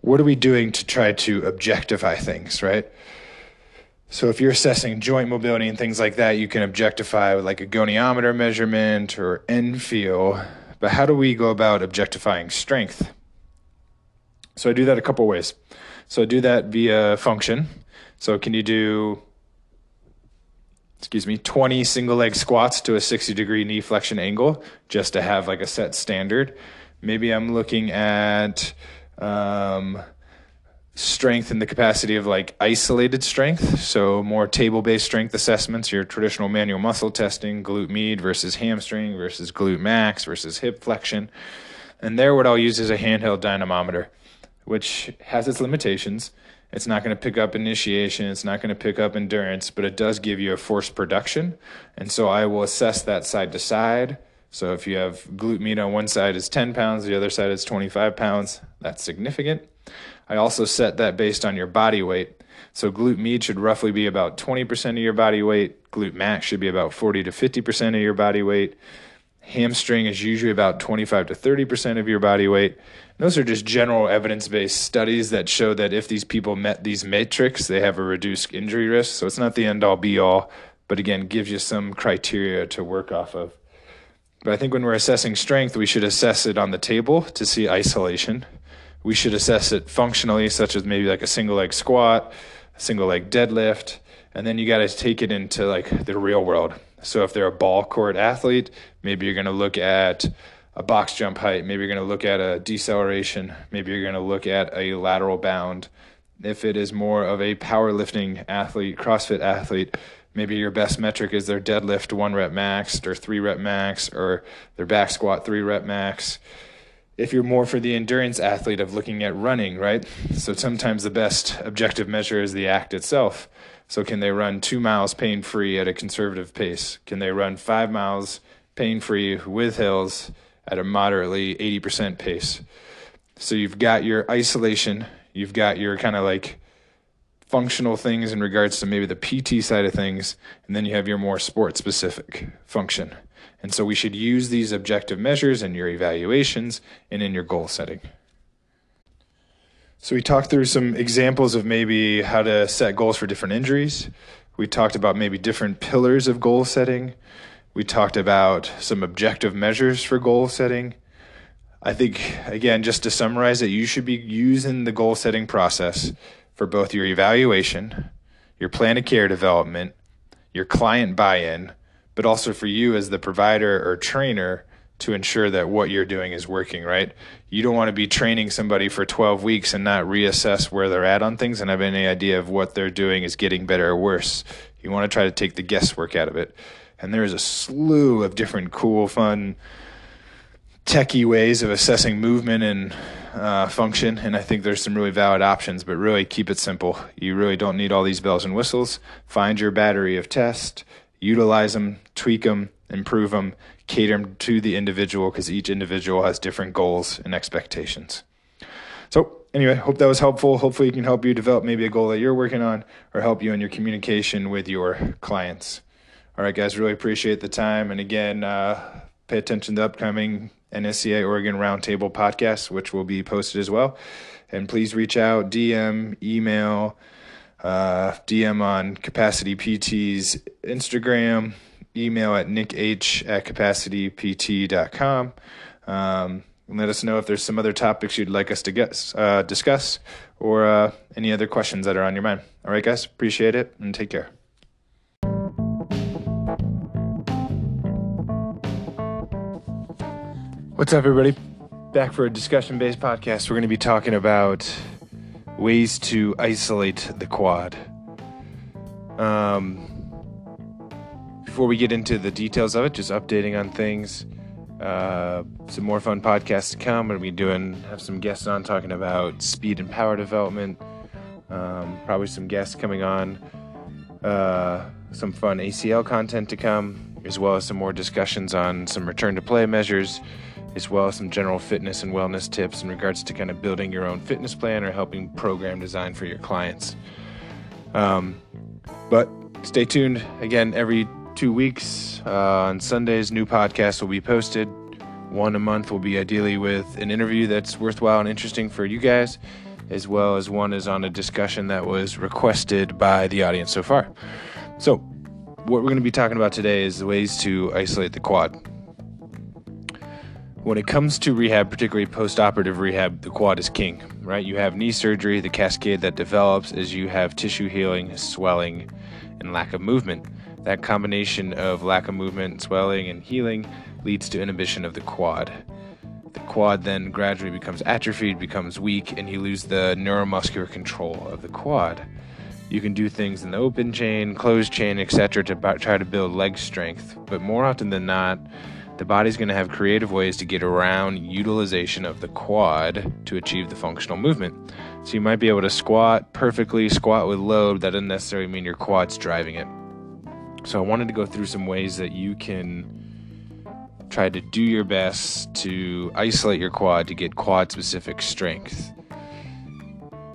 What are we doing to try to objectify things, right? So if you're assessing joint mobility and things like that, you can objectify with like a goniometer measurement or end feel. But how do we go about objectifying strength? So I do that a couple ways. So I do that via function. So can you do excuse me, 20 single leg squats to a 60 degree knee flexion angle just to have like a set standard. Maybe I'm looking at um, strength and the capacity of like isolated strength. So more table based strength assessments, your traditional manual muscle testing, glute med versus hamstring versus glute max versus hip flexion. And there, what I'll use is a handheld dynamometer, which has its limitations it's not going to pick up initiation. It's not going to pick up endurance, but it does give you a force production. And so I will assess that side to side. So if you have glute med on one side is 10 pounds, the other side is 25 pounds, that's significant. I also set that based on your body weight. So glute med should roughly be about 20% of your body weight. Glute max should be about 40 to 50% of your body weight. Hamstring is usually about 25 to 30% of your body weight. Those are just general evidence based studies that show that if these people met these metrics, they have a reduced injury risk. So it's not the end all be all, but again, gives you some criteria to work off of. But I think when we're assessing strength, we should assess it on the table to see isolation. We should assess it functionally, such as maybe like a single leg squat, a single leg deadlift, and then you got to take it into like the real world. So if they're a ball court athlete, maybe you're going to look at a box jump height. Maybe you're going to look at a deceleration. Maybe you're going to look at a lateral bound. If it is more of a powerlifting athlete, CrossFit athlete, maybe your best metric is their deadlift one rep max or three rep max or their back squat three rep max. If you're more for the endurance athlete of looking at running, right? So sometimes the best objective measure is the act itself. So can they run two miles pain free at a conservative pace? Can they run five miles pain free with hills at a moderately 80% pace? So you've got your isolation, you've got your kind of like functional things in regards to maybe the PT side of things, and then you have your more sport specific function. And so we should use these objective measures in your evaluations and in your goal setting. So we talked through some examples of maybe how to set goals for different injuries. We talked about maybe different pillars of goal setting. We talked about some objective measures for goal setting. I think, again, just to summarize it, you should be using the goal setting process for both your evaluation, your plan of care development, your client buy in, but also for you as the provider or trainer to ensure that what you're doing is working, right? You don't want to be training somebody for 12 weeks and not reassess where they're at on things and have any idea of what they're doing is getting better or worse. You want to try to take the guesswork out of it. And there's a slew of different cool, fun, techie ways of assessing movement and uh, function, and I think there's some really valid options. But really, keep it simple. You really don't need all these bells and whistles. Find your battery of tests, utilize them, tweak them, improve them, cater them to the individual because each individual has different goals and expectations. So, anyway, hope that was helpful. Hopefully, it can help you develop maybe a goal that you're working on or help you in your communication with your clients. All right, guys, really appreciate the time. And again, uh, pay attention to the upcoming NSCA Oregon Roundtable podcast, which will be posted as well. And please reach out, DM, email, uh, DM on Capacity PT's Instagram, email at nickh at capacitypt.com. Um, and let us know if there's some other topics you'd like us to get, uh, discuss or uh, any other questions that are on your mind. All right, guys, appreciate it and take care. What's up, everybody? Back for a discussion based podcast. We're going to be talking about ways to isolate the quad. Um, before we get into the details of it, just updating on things. Uh, some more fun podcasts to come. We're going to be doing, have some guests on talking about speed and power development. Um, probably some guests coming on. Uh, some fun ACL content to come, as well as some more discussions on some return to play measures as well as some general fitness and wellness tips in regards to kind of building your own fitness plan or helping program design for your clients. Um, but stay tuned. Again, every two weeks uh, on Sundays, new podcasts will be posted. One a month will be ideally with an interview that's worthwhile and interesting for you guys, as well as one is on a discussion that was requested by the audience so far. So, what we're going to be talking about today is the ways to isolate the quad. When it comes to rehab, particularly post operative rehab, the quad is king, right? You have knee surgery, the cascade that develops as you have tissue healing, swelling, and lack of movement. That combination of lack of movement, swelling, and healing leads to inhibition of the quad. The quad then gradually becomes atrophied, becomes weak, and you lose the neuromuscular control of the quad. You can do things in the open chain, closed chain, etc., to try to build leg strength, but more often than not, the body's going to have creative ways to get around utilization of the quad to achieve the functional movement. So you might be able to squat perfectly, squat with load. That doesn't necessarily mean your quad's driving it. So I wanted to go through some ways that you can try to do your best to isolate your quad to get quad specific strength.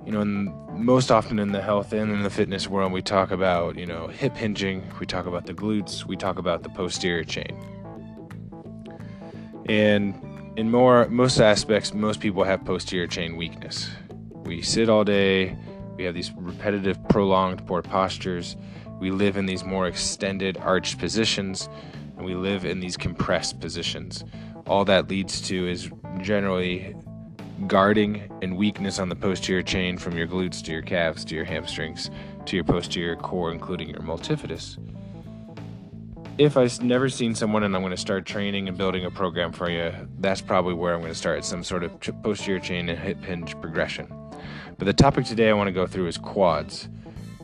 You know, most often in the health and in the fitness world, we talk about, you know, hip hinging, we talk about the glutes, we talk about the posterior chain. And in more most aspects, most people have posterior chain weakness. We sit all day, we have these repetitive, prolonged poor postures, we live in these more extended arched positions, and we live in these compressed positions. All that leads to is generally guarding and weakness on the posterior chain from your glutes to your calves to your hamstrings to your posterior core, including your multifidus if I've never seen someone and I'm going to start training and building a program for you, that's probably where I'm going to start some sort of posterior chain and hip hinge progression. But the topic today I want to go through is quads.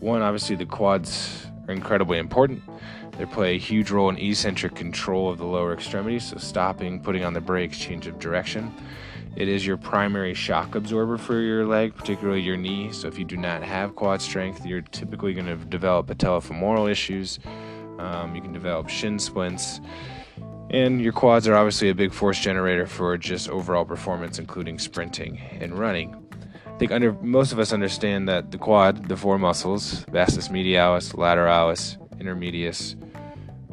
One, obviously, the quads are incredibly important. They play a huge role in eccentric control of the lower extremities, so stopping, putting on the brakes, change of direction. It is your primary shock absorber for your leg, particularly your knee. So if you do not have quad strength, you're typically going to develop patellofemoral issues. Um, you can develop shin splints. And your quads are obviously a big force generator for just overall performance, including sprinting and running. I think under most of us understand that the quad, the four muscles, vastus medialis, lateralis, intermedius,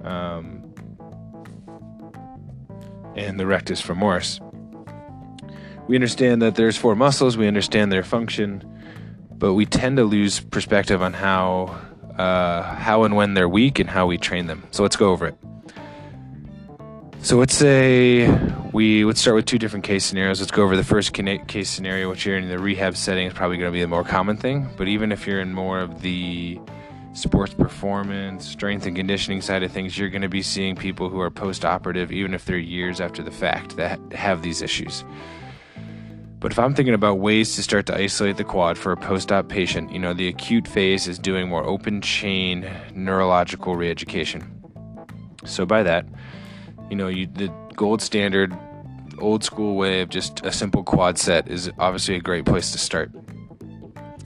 um, and the rectus femoris. We understand that there's four muscles. We understand their function, but we tend to lose perspective on how, uh, how and when they're weak and how we train them. So let's go over it. So let's say we let's start with two different case scenarios. Let's go over the first case scenario, which you're in the rehab setting is probably going to be the more common thing. But even if you're in more of the sports performance, strength and conditioning side of things, you're going to be seeing people who are post-operative, even if they're years after the fact, that have these issues. But if I'm thinking about ways to start to isolate the quad for a post-op patient, you know, the acute phase is doing more open chain neurological reeducation. So by that, you know, you, the gold standard, old school way of just a simple quad set is obviously a great place to start.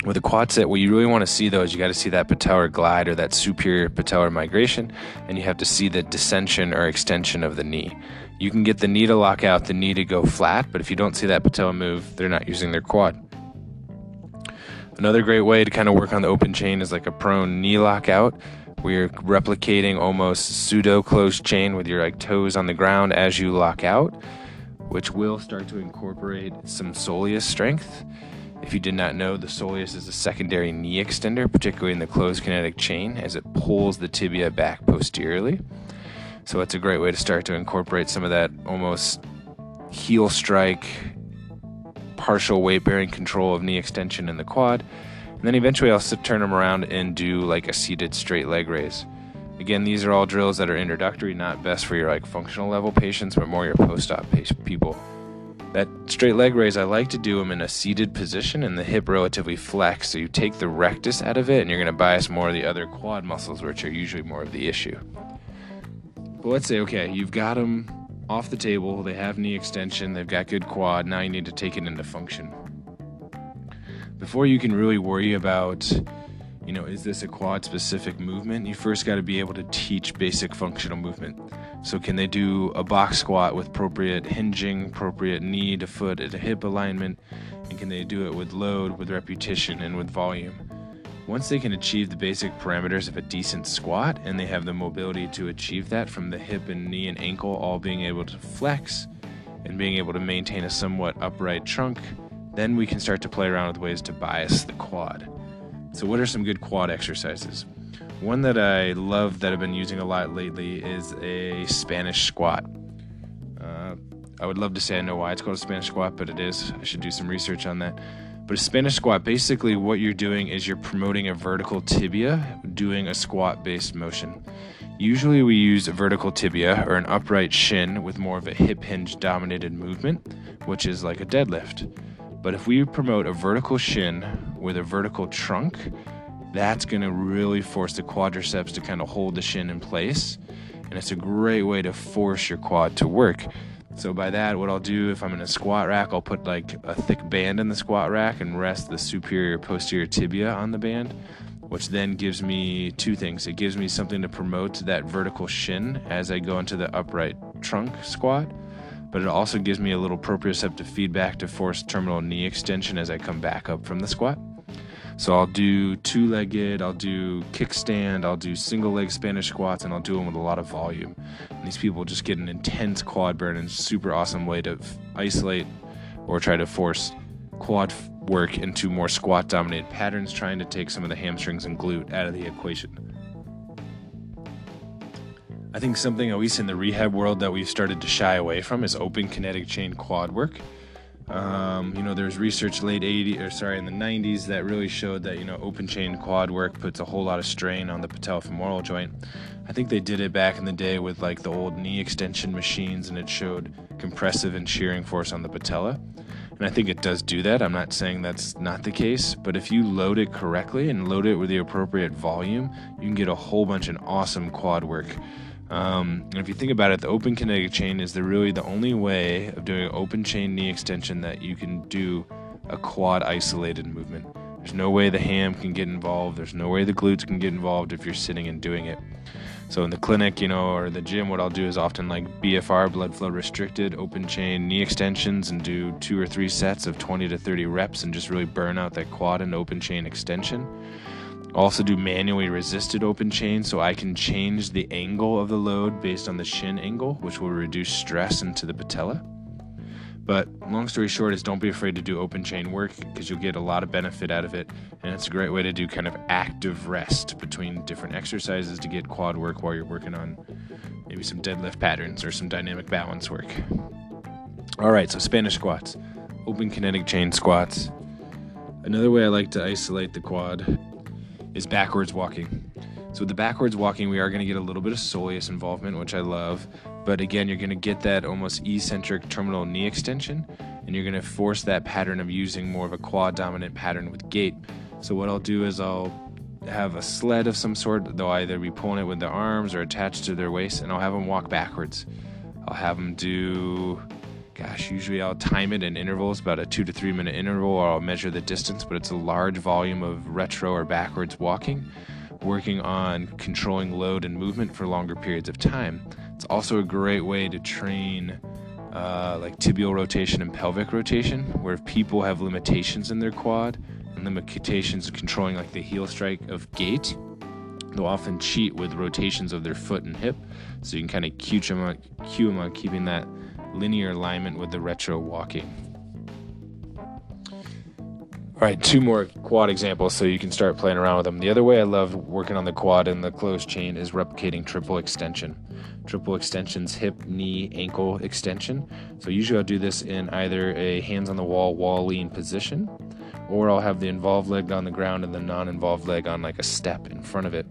With a quad set, what you really want to see though is you got to see that patellar glide or that superior patellar migration, and you have to see the descension or extension of the knee. You can get the knee to lock out, the knee to go flat, but if you don't see that patella move, they're not using their quad. Another great way to kind of work on the open chain is like a prone knee lockout. We're replicating almost pseudo closed chain with your like toes on the ground as you lock out, which will start to incorporate some soleus strength. If you did not know, the soleus is a secondary knee extender, particularly in the closed kinetic chain, as it pulls the tibia back posteriorly. So it's a great way to start to incorporate some of that almost heel strike, partial weight bearing control of knee extension in the quad and then eventually I'll turn them around and do like a seated straight leg raise. Again, these are all drills that are introductory, not best for your like functional level patients, but more your post-op people. That straight leg raise, I like to do them in a seated position and the hip relatively flex. So you take the rectus out of it and you're going to bias more of the other quad muscles, which are usually more of the issue. But let's say, okay, you've got them off the table, they have knee extension, they've got good quad, now you need to take it into function. Before you can really worry about you know is this a quad specific movement you first got to be able to teach basic functional movement. So can they do a box squat with appropriate hinging appropriate knee to foot to hip alignment and can they do it with load with repetition and with volume once they can achieve the basic parameters of a decent squat and they have the mobility to achieve that from the hip and knee and ankle all being able to flex and being able to maintain a somewhat upright trunk then we can start to play around with ways to bias the quad. So, what are some good quad exercises? One that I love that I've been using a lot lately is a Spanish squat. Uh, I would love to say I know why it's called a Spanish squat, but it is. I should do some research on that. But a Spanish squat, basically, what you're doing is you're promoting a vertical tibia doing a squat based motion. Usually, we use a vertical tibia or an upright shin with more of a hip hinge dominated movement, which is like a deadlift. But if we promote a vertical shin with a vertical trunk, that's going to really force the quadriceps to kind of hold the shin in place. And it's a great way to force your quad to work. So, by that, what I'll do if I'm in a squat rack, I'll put like a thick band in the squat rack and rest the superior posterior tibia on the band, which then gives me two things. It gives me something to promote that vertical shin as I go into the upright trunk squat but it also gives me a little proprioceptive feedback to force terminal knee extension as I come back up from the squat. So I'll do two legged, I'll do kickstand, I'll do single leg Spanish squats, and I'll do them with a lot of volume. And these people just get an intense quad burn and super awesome way to isolate or try to force quad work into more squat dominated patterns, trying to take some of the hamstrings and glute out of the equation. I think something, at least in the rehab world, that we've started to shy away from is open kinetic chain quad work. Um, you know, there's research late 80s, or sorry, in the 90s that really showed that, you know, open chain quad work puts a whole lot of strain on the patellofemoral joint. I think they did it back in the day with like the old knee extension machines and it showed compressive and shearing force on the patella. And I think it does do that. I'm not saying that's not the case, but if you load it correctly and load it with the appropriate volume, you can get a whole bunch of awesome quad work. Um, and if you think about it, the open kinetic chain is the really the only way of doing an open chain knee extension that you can do a quad isolated movement. There's no way the ham can get involved. There's no way the glutes can get involved if you're sitting and doing it. So in the clinic, you know, or the gym, what I'll do is often like BFR, blood flow restricted, open chain knee extensions, and do two or three sets of 20 to 30 reps and just really burn out that quad and open chain extension. Also do manually resisted open chain so I can change the angle of the load based on the shin angle, which will reduce stress into the patella. But long story short is don't be afraid to do open chain work because you'll get a lot of benefit out of it. And it's a great way to do kind of active rest between different exercises to get quad work while you're working on maybe some deadlift patterns or some dynamic balance work. All right, so Spanish squats, open kinetic chain squats. Another way I like to isolate the quad is backwards walking. So with the backwards walking, we are going to get a little bit of soleus involvement, which I love. But again, you're going to get that almost eccentric terminal knee extension, and you're going to force that pattern of using more of a quad dominant pattern with gait. So what I'll do is I'll have a sled of some sort. They'll either be pulling it with their arms or attached to their waist, and I'll have them walk backwards. I'll have them do, gosh, usually I'll time it in intervals, about a two to three minute interval, or I'll measure the distance, but it's a large volume of retro or backwards walking working on controlling load and movement for longer periods of time. It's also a great way to train uh, like tibial rotation and pelvic rotation, where if people have limitations in their quad and limitations controlling like the heel strike of gait, they'll often cheat with rotations of their foot and hip. So you can kind of cue them on, cue them on keeping that linear alignment with the retro walking. All right, two more quad examples so you can start playing around with them. The other way I love working on the quad and the closed chain is replicating triple extension. Triple extensions, hip, knee, ankle extension. So usually I'll do this in either a hands on the wall, wall lean position, or I'll have the involved leg on the ground and the non involved leg on like a step in front of it.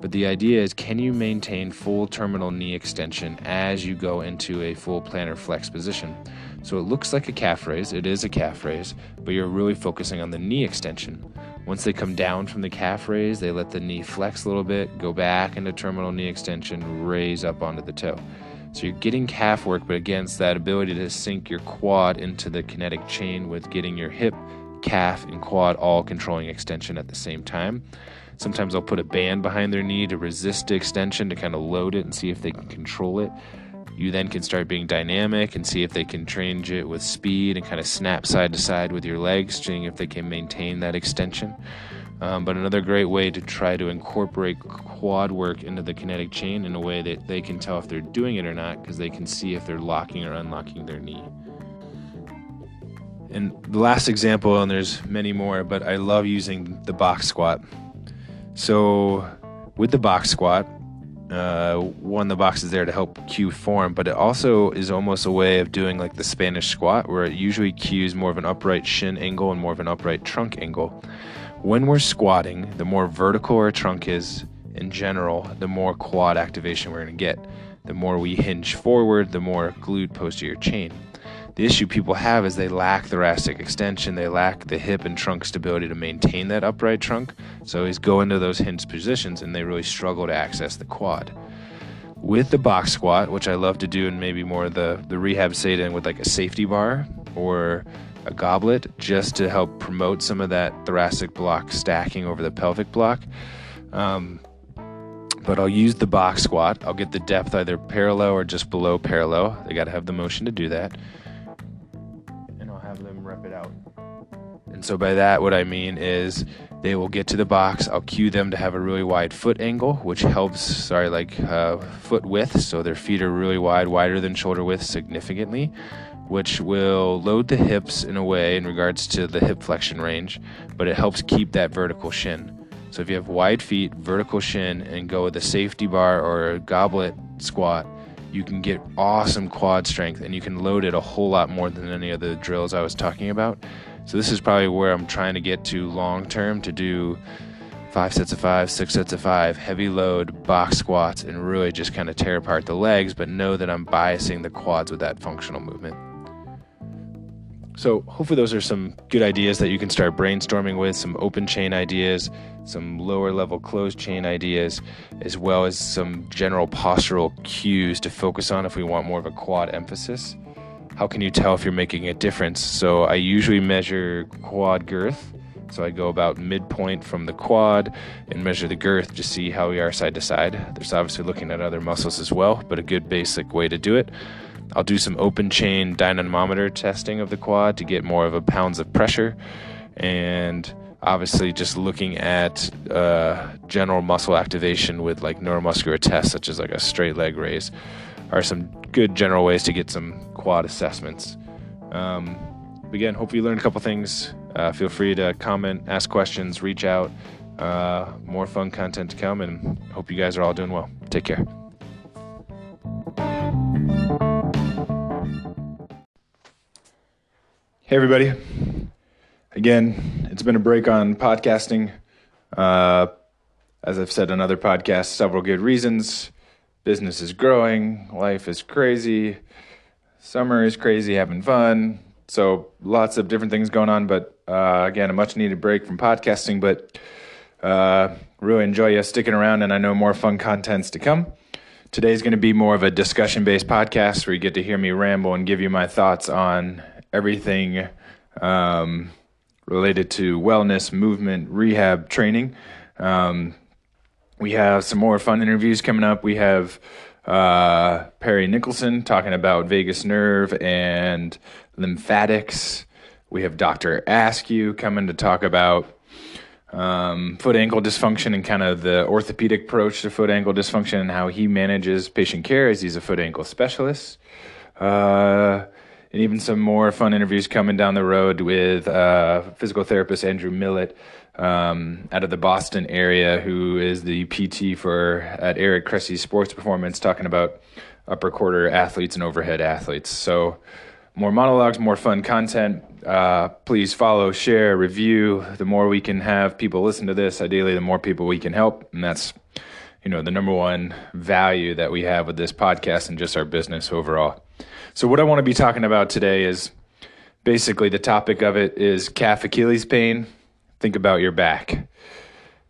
But the idea is can you maintain full terminal knee extension as you go into a full plantar flex position? So it looks like a calf raise, it is a calf raise, but you're really focusing on the knee extension. Once they come down from the calf raise, they let the knee flex a little bit, go back into terminal knee extension, raise up onto the toe. So you're getting calf work, but against that ability to sink your quad into the kinetic chain with getting your hip, calf, and quad all controlling extension at the same time. Sometimes I'll put a band behind their knee to resist the extension to kind of load it and see if they can control it. You then can start being dynamic and see if they can change it with speed and kind of snap side to side with your legs, seeing if they can maintain that extension. Um, but another great way to try to incorporate quad work into the kinetic chain in a way that they can tell if they're doing it or not because they can see if they're locking or unlocking their knee. And the last example, and there's many more, but I love using the box squat. So with the box squat, uh, one the box is there to help cue form, but it also is almost a way of doing like the Spanish squat, where it usually cues more of an upright shin angle and more of an upright trunk angle. When we're squatting, the more vertical our trunk is in general, the more quad activation we're going to get. The more we hinge forward, the more glute posterior chain. The issue people have is they lack thoracic extension, they lack the hip and trunk stability to maintain that upright trunk. So always go into those hinge positions and they really struggle to access the quad. With the box squat, which I love to do and maybe more the, the rehab setting with like a safety bar or a goblet, just to help promote some of that thoracic block stacking over the pelvic block. Um, but I'll use the box squat. I'll get the depth either parallel or just below parallel. They got to have the motion to do that. And so by that, what I mean is they will get to the box. I'll cue them to have a really wide foot angle, which helps, sorry, like uh, foot width. So their feet are really wide, wider than shoulder width significantly, which will load the hips in a way in regards to the hip flexion range, but it helps keep that vertical shin. So if you have wide feet, vertical shin, and go with a safety bar or a goblet squat, you can get awesome quad strength and you can load it a whole lot more than any of the drills I was talking about. So this is probably where I'm trying to get to long term to do five sets of five, six sets of five, heavy load, box squats, and really just kind of tear apart the legs, but know that I'm biasing the quads with that functional movement. So, hopefully, those are some good ideas that you can start brainstorming with some open chain ideas, some lower level closed chain ideas, as well as some general postural cues to focus on if we want more of a quad emphasis. How can you tell if you're making a difference? So, I usually measure quad girth. So, I go about midpoint from the quad and measure the girth to see how we are side to side. There's obviously looking at other muscles as well, but a good basic way to do it. I'll do some open chain dynamometer testing of the quad to get more of a pounds of pressure. And obviously, just looking at uh, general muscle activation with like neuromuscular tests, such as like a straight leg raise, are some good general ways to get some quad assessments. Um, again, hope you learned a couple things. Uh, feel free to comment, ask questions, reach out. Uh, more fun content to come, and hope you guys are all doing well. Take care. Hey, everybody. Again, it's been a break on podcasting. Uh, as I've said on other podcasts, several good reasons. Business is growing, life is crazy, summer is crazy, having fun. So, lots of different things going on. But uh, again, a much needed break from podcasting. But uh, really enjoy you sticking around, and I know more fun contents to come. Today's going to be more of a discussion based podcast where you get to hear me ramble and give you my thoughts on everything um, related to wellness, movement, rehab, training. Um, we have some more fun interviews coming up. We have uh, Perry Nickelston talking about vagus nerve and lymphatics. We have Dr. Askew coming to talk about um, foot ankle dysfunction and kind of the orthopedic approach to foot ankle dysfunction and how he manages patient care as he's a foot ankle specialist. Uh, and even some more fun interviews coming down the road with uh, physical therapist Andrew Millett um, out of the Boston area, who is the PT for at Eric Cressey Sports Performance, talking about upper quarter athletes and overhead athletes. So, more monologues, more fun content. Uh, please follow, share, review. The more we can have people listen to this, ideally, the more people we can help, and that's you know the number one value that we have with this podcast and just our business overall. So, what I want to be talking about today is basically the topic of it is calf Achilles pain. Think about your back.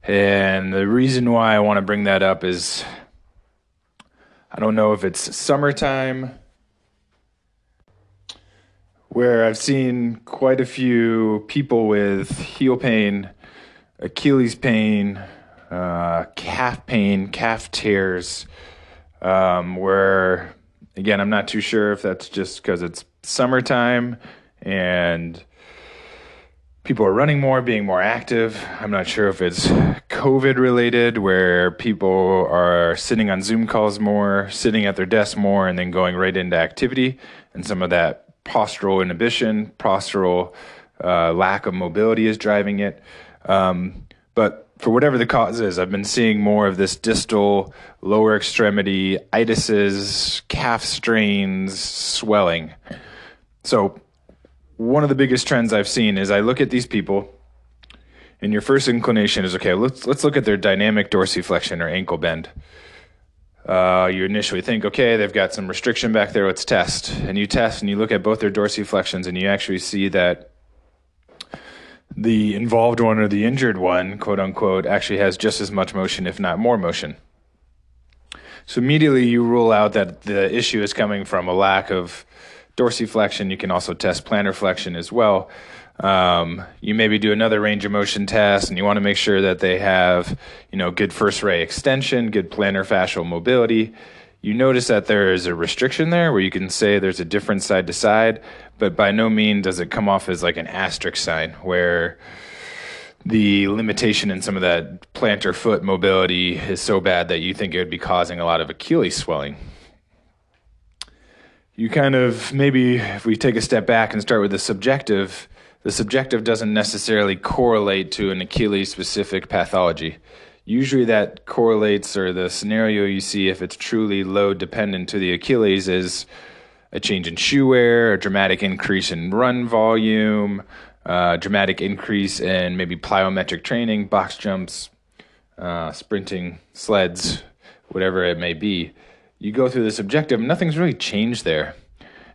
And the reason why I want to bring that up is I don't know if it's summertime where I've seen quite a few people with heel pain, Achilles pain, uh, calf pain, calf tears, um, where again, I'm not too sure if that's just because it's summertime and people are running more, being more active. I'm not sure if it's COVID related, where people are sitting on Zoom calls more, sitting at their desk more, and then going right into activity. And some of that postural inhibition, postural uh, lack of mobility is driving it. Um, but for whatever the cause is, I've been seeing more of this distal lower extremity itises, calf strains, swelling. So, one of the biggest trends I've seen is I look at these people, and your first inclination is okay. Let's let's look at their dynamic dorsiflexion or ankle bend. Uh, you initially think, okay, they've got some restriction back there. Let's test, and you test, and you look at both their dorsiflexions, and you actually see that the involved one or the injured one, quote unquote, actually has just as much motion, if not more motion. So immediately you rule out that the issue is coming from a lack of dorsiflexion. You can also test plantar flexion as well. Um, you maybe do another range of motion test, and you want to make sure that they have, you know, good first ray extension, good plantar fascial mobility. You notice that there is a restriction there where you can say there's a difference side to side, but by no means does it come off as like an asterisk sign where the limitation in some of that plantar foot mobility is so bad that you think it would be causing a lot of Achilles swelling. You kind of maybe if we take a step back and start with the subjective, the subjective doesn't necessarily correlate to an Achilles specific pathology. Usually that correlates or the scenario you see if it's truly load dependent to the Achilles is a change in shoe wear, a dramatic increase in run volume, uh, dramatic increase in maybe plyometric training, box jumps, uh, sprinting, sleds, whatever it may be. You go through this objective, nothing's really changed there.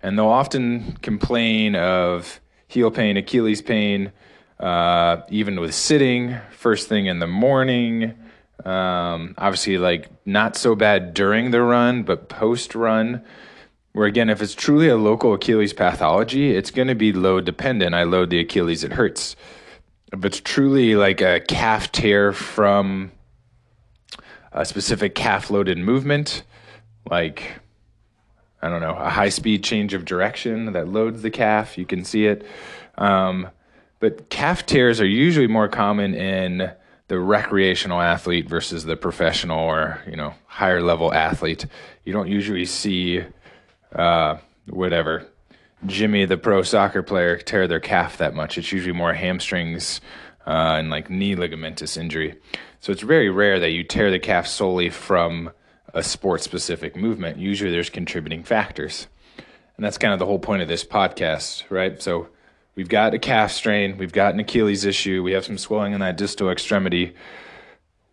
And they'll often complain of heel pain, Achilles pain, uh, even with sitting, first thing in the morning. Um, obviously, like not so bad during the run, but post run, where again, if it's truly a local Achilles pathology, it's going to be load dependent. I load the Achilles, it hurts. If it's truly like a calf tear from a specific calf loaded movement, like I don't know, a high speed change of direction that loads the calf, you can see it. Um, but calf tears are usually more common in the recreational athlete versus the professional or you know higher level athlete. You don't usually see uh, whatever Jimmy the pro soccer player tear their calf that much. It's usually more hamstrings uh, and like knee ligamentous injury. So it's very rare that you tear the calf solely from a sport specific movement. Usually there's contributing factors. And that's kind of the whole point of this podcast, right? So we've got a calf strain, we've got an Achilles issue, we have some swelling in that distal extremity.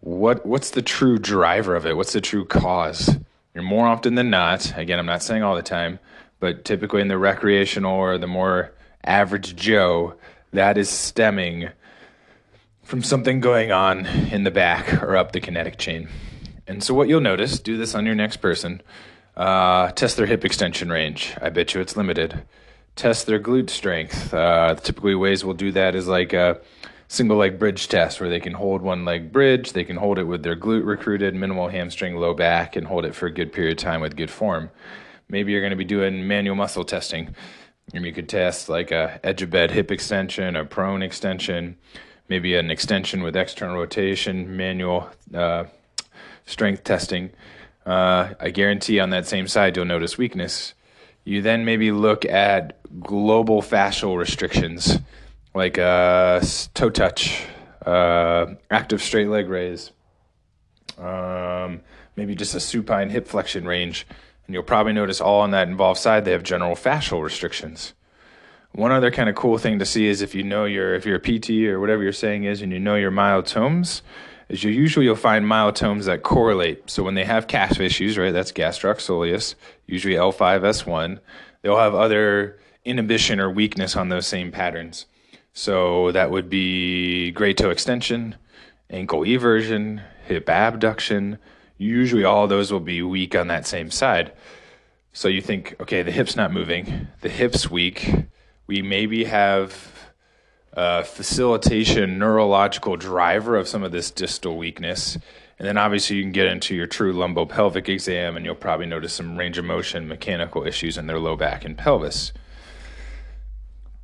What what's the true driver of it? What's the true cause? You're more often than not, again, I'm not saying all the time, but typically in the recreational or the more average Joe, that is stemming from something going on in the back or up the kinetic chain. And so, what you'll notice, do this on your next person, uh, test their hip extension range. I bet you it's limited. Test their glute strength. Uh, typically, ways we'll do that is like a single leg bridge test where they can hold one leg bridge, they can hold it with their glute recruited, minimal hamstring, low back, and hold it for a good period of time with good form. Maybe you're going to be doing manual muscle testing. And you could test like a edge of bed hip extension, a prone extension, maybe an extension with external rotation, manual uh, strength testing. Uh, I guarantee on that same side you'll notice weakness. You then maybe look at global fascial restrictions like uh, toe touch, uh, active straight leg raise, um, maybe just a supine hip flexion range. And you'll probably notice all on that involved side, they have general fascial restrictions. One other kind of cool thing to see is if you know your, if you're a PT or whatever you're saying is, and you know your myotomes, is you usually you'll find myotomes that correlate. So when they have calf issues, right, that's gastroc soleus, usually L5S1, they'll have other inhibition or weakness on those same patterns. So that would be great toe extension, ankle eversion, hip abduction. Usually all those will be weak on that same side. So you think, okay, the hip's not moving, the hip's weak. We maybe have facilitation neurological driver of some of this distal weakness. And then obviously you can get into your true lumbopelvic exam and you'll probably notice some range of motion mechanical issues in their low back and pelvis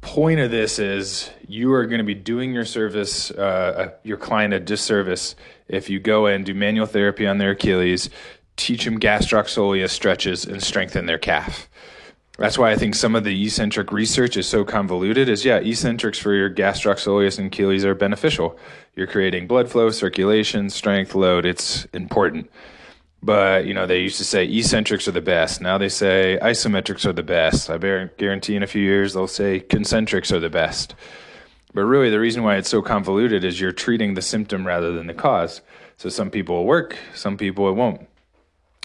point of this is you are going to be doing your service, uh, uh, your client a disservice if you go and do manual therapy on their Achilles, teach them gastroc soleus stretches, and strengthen their calf. That's why I think some of the eccentric research is so convoluted. Is yeah, eccentrics for your gastroc and Achilles are beneficial. You're creating blood flow, circulation, strength, load. It's important. But you know, they used to say eccentrics are the best. Now they say isometrics are the best. I guarantee in a few years they'll say concentrics are the best. But really, the reason why it's so convoluted is you're treating the symptom rather than the cause. So some people will work, some people it won't.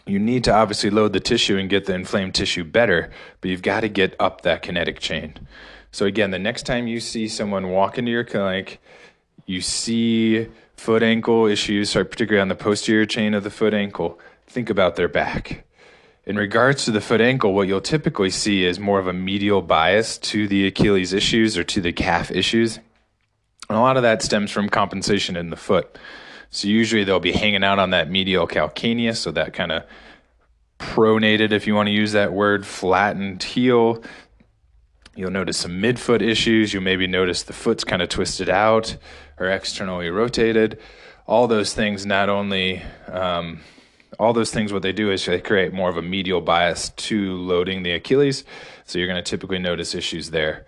You need to obviously load the tissue and get the inflamed tissue better, but you've got to get up that kinetic chain. So again, the next time you see someone walk into your clinic, you see foot ankle issues, particularly on the posterior chain of the foot ankle, think about their back. In regards to the foot ankle, what you'll typically see is more of a medial bias to the Achilles issues or to the calf issues. And a lot of that stems from compensation in the foot. So usually they'll be hanging out on that medial calcaneus, so that kind of pronated, if you want to use that word, flattened heel. You'll notice some midfoot issues. You'll maybe notice the foot's kind of twisted out or externally rotated. All those things not only um, all those things, what they do is they create more of a medial bias to loading the Achilles. So you're going to typically notice issues there.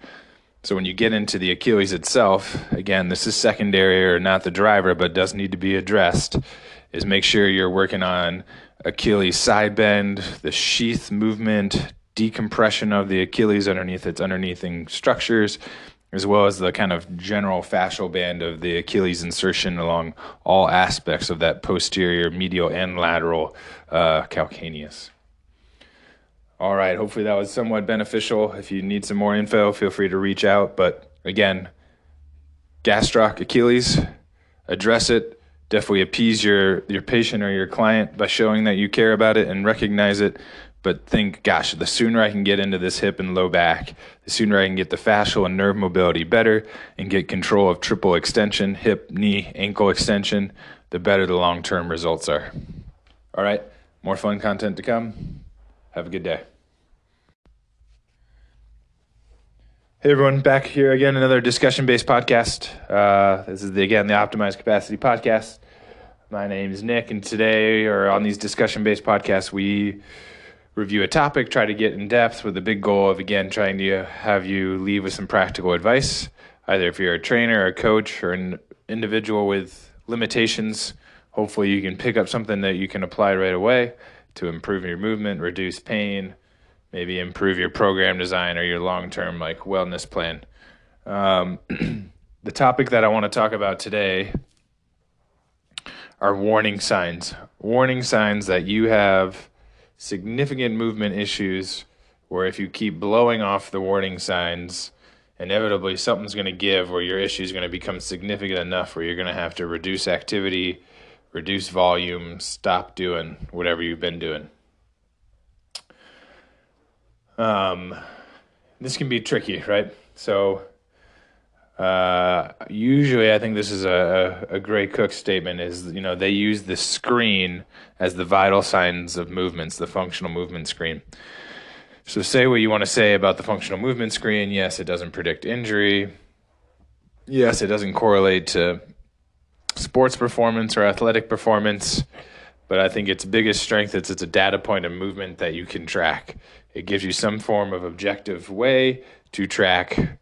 So when you get into the Achilles itself, again, this is secondary or not the driver, but does need to be addressed, is make sure you're working on Achilles side bend, the sheath movement, decompression of the Achilles underneath its underneathing structures, as well as the kind of general fascial band of the Achilles insertion along all aspects of that posterior, medial, and lateral uh, calcaneus. All right. Hopefully that was somewhat beneficial. If you need some more info, feel free to reach out. But again, gastroc Achilles, address it. Definitely appease your your patient or your client by showing that you care about it and recognize it. But think, gosh, the sooner I can get into this hip and low back, the sooner I can get the fascial and nerve mobility better and get control of triple extension, hip, knee, ankle extension, the better the long term results are. All right, more fun content to come. Have a good day. Hey everyone, back here again, another discussion based podcast. Uh, this is the, again the Optimized Capacity Podcast. My name is Nick, and today, or on these discussion based podcasts, we review a topic, try to get in depth with the big goal of, again, trying to have you leave with some practical advice. Either if you're a trainer, a coach, or an individual with limitations, hopefully you can pick up something that you can apply right away to improve your movement, reduce pain, maybe improve your program design or your long term like wellness plan. Um, the topic that I want to talk about today are warning signs. Warning signs that you have significant movement issues where if you keep blowing off the warning signs, inevitably something's going to give where your issue is going to become significant enough where you're going to have to reduce activity, reduce volume, stop doing whatever you've been doing. Um, this can be tricky, right? So, uh, usually, I think this is a, a Gray Cook statement. Is you know they use the screen as the vital signs of movements, the functional movement screen. So, say what you want to say about the functional movement screen. Yes, it doesn't predict injury. Yes, it doesn't correlate to sports performance or athletic performance. But I think its biggest strength is it's a data point of movement that you can track. It gives you some form of objective way to track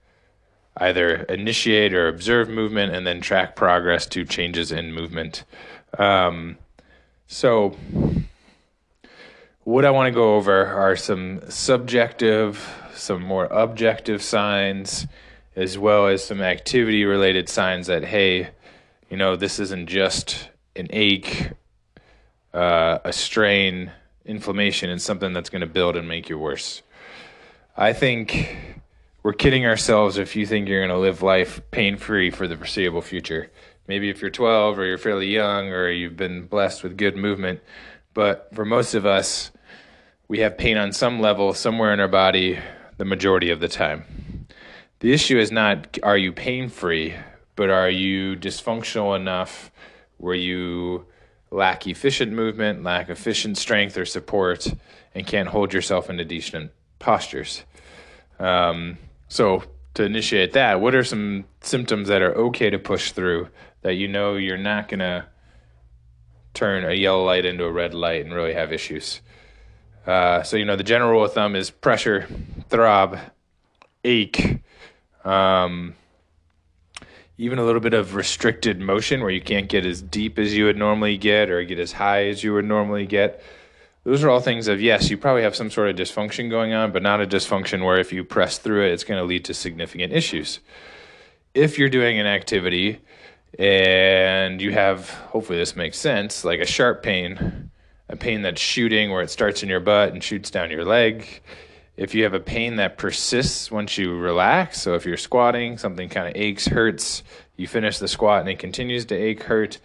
either initiate or observe movement and then track progress to changes in movement. Um, so, what I want to go over are some subjective, some more objective signs, as well as some activity related signs that, hey, you know, this isn't just an ache, uh, a strain, inflammation and something that's going to build and make you worse. I think we're kidding ourselves if you think you're going to live life pain free for the foreseeable future. Maybe if you're 12 or you're fairly young or you've been blessed with good movement. But for most of us, we have pain on some level somewhere in our body the majority of the time. The issue is not are you pain free, but are you dysfunctional enough where you lack efficient movement, lack efficient strength or support, and can't hold yourself into decent postures. Um, so, to initiate that, what are some symptoms that are okay to push through that you know you're not going to turn a yellow light into a red light and really have issues? Uh, so, you know, the general rule of thumb is pressure, throb, ache, um, even a little bit of restricted motion where you can't get as deep as you would normally get or get as high as you would normally get. Those are all things of yes, you probably have some sort of dysfunction going on, but not a dysfunction where if you press through it, it's going to lead to significant issues. If you're doing an activity and you have, hopefully, this makes sense, like a sharp pain, a pain that's shooting where it starts in your butt and shoots down your leg, if you have a pain that persists once you relax, so if you're squatting, something kind of aches, hurts, you finish the squat and it continues to ache, hurt,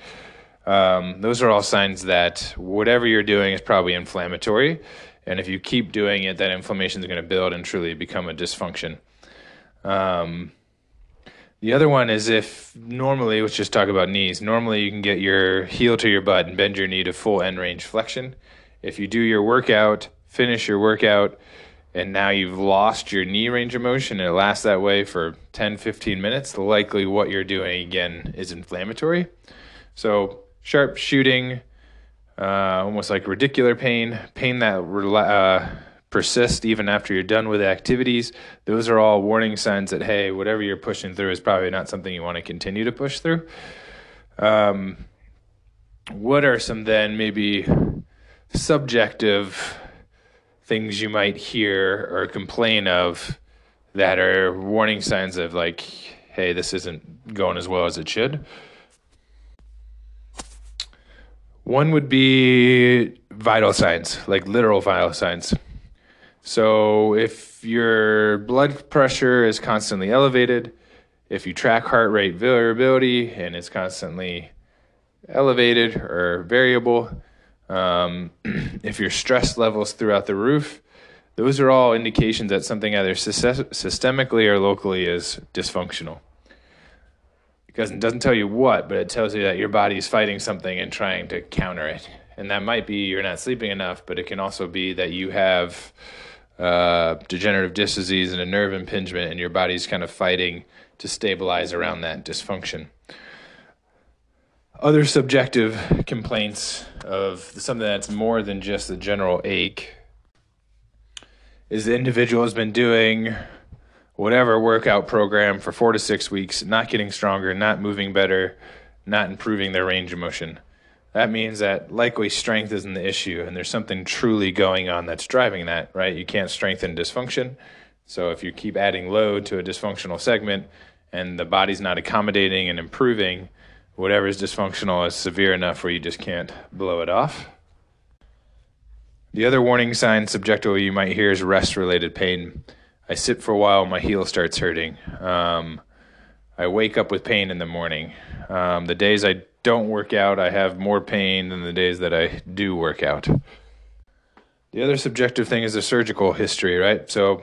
um, those are all signs that whatever you're doing is probably inflammatory. And if you keep doing it, that inflammation is going to build and truly become a dysfunction. Um, the other one is if normally, let's just talk about knees. Normally, you can get your heel to your butt and bend your knee to full end range flexion. If you do your workout, finish your workout, and now you've lost your knee range of motion and it lasts that way for 10 15 minutes likely what you're doing again is inflammatory. So sharp shooting uh, almost like radicular pain pain that uh, persists even after you're done with activities. Those are all warning signs that hey whatever you're pushing through is probably not something you want to continue to push through. Um, what are some then maybe subjective things you might hear or complain of that are warning signs of like, hey, this isn't going as well as it should. One would be vital signs, like literal vital signs. So if your blood pressure is constantly elevated, if you track heart rate variability and it's constantly elevated or variable, um, if your stress levels throughout the roof, those are all indications that something either systemically or locally is dysfunctional. Because it doesn't tell you what, but it tells you that your body is fighting something and trying to counter it. And that might be you're not sleeping enough, but it can also be that you have uh, degenerative disc disease and a nerve impingement, and your body's kind of fighting to stabilize around that dysfunction. Other subjective complaints of something that's more than just the general ache is the individual has been doing whatever workout program for four to six weeks, not getting stronger, not moving better, not improving their range of motion. That means that likely strength isn't the issue, and there's something truly going on that's driving that, right? You can't strengthen dysfunction. So if you keep adding load to a dysfunctional segment and the body's not accommodating and improving, whatever is dysfunctional is severe enough where you just can't blow it off. The other warning sign subjectively you might hear is rest related pain. I sit for a while, my heel starts hurting. Um, I wake up with pain in the morning. Um, the days I don't work out, I have more pain than the days that I do work out. The other subjective thing is the surgical history, right? So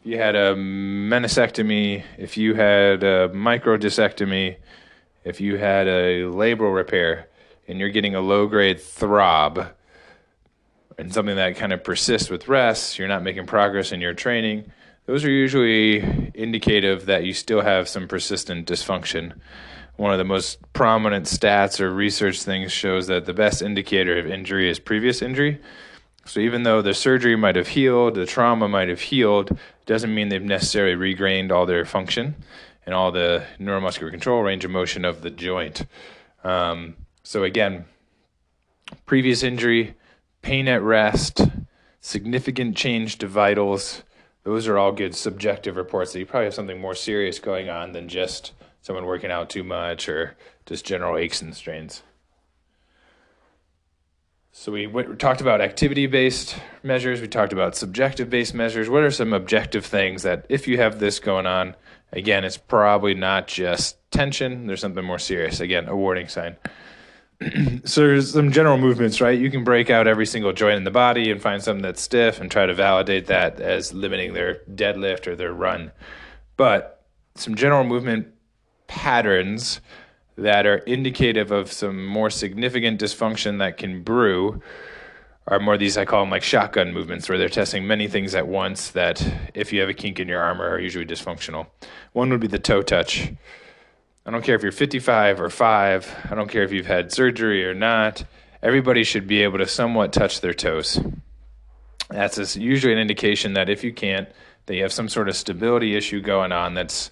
if you had a meniscectomy, if you had a microdiscectomy, if you had a labral repair, and you're getting a low grade throb, and something that kind of persists with rest, you're not making progress in your training, those are usually indicative that you still have some persistent dysfunction. One of the most prominent stats or research things shows that the best indicator of injury is previous injury. So even though the surgery might have healed, the trauma might have healed, doesn't mean they've necessarily regained all their function and all the neuromuscular control range of motion of the joint. Um, so again, previous injury, pain at rest, significant change to vitals. Those are all good subjective reports that you probably have something more serious going on than just someone working out too much or just general aches and strains. So we, we talked about activity-based measures. We talked about subjective-based measures. What are some objective things that, if you have this going on, again, it's probably not just tension. There's something more serious. Again, a warning sign. so there's some general movements, right? You can break out every single joint in the body and find something that's stiff and try to validate that as limiting their deadlift or their run. But some general movement patterns that are indicative of some more significant dysfunction that can brew are more these I call them like shotgun movements where they're testing many things at once that if you have a kink in your armor are usually dysfunctional. One would be the toe touch. I don't care if you're 55 or 5. I don't care if you've had surgery or not. Everybody should be able to somewhat touch their toes. That's usually an indication that if you can't, that you have some sort of stability issue going on that's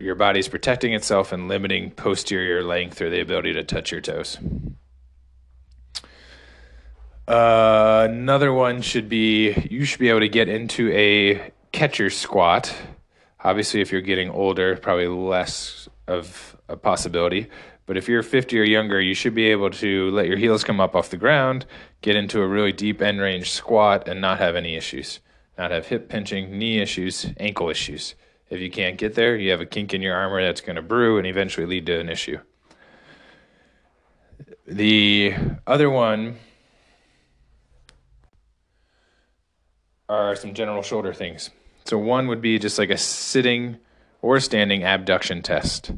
your body's protecting itself and limiting posterior length or the ability to touch your toes. Uh, another one should be you should be able to get into a catcher squat. Obviously, if you're getting older, probably less of a possibility. But if you're 50 or younger, you should be able to let your heels come up off the ground, get into a really deep end range squat, and not have any issues. Not have hip pinching, knee issues, ankle issues. If you can't get there, you have a kink in your armor that's going to brew and eventually lead to an issue. The other one are some general shoulder things. So, one would be just like a sitting or standing abduction test.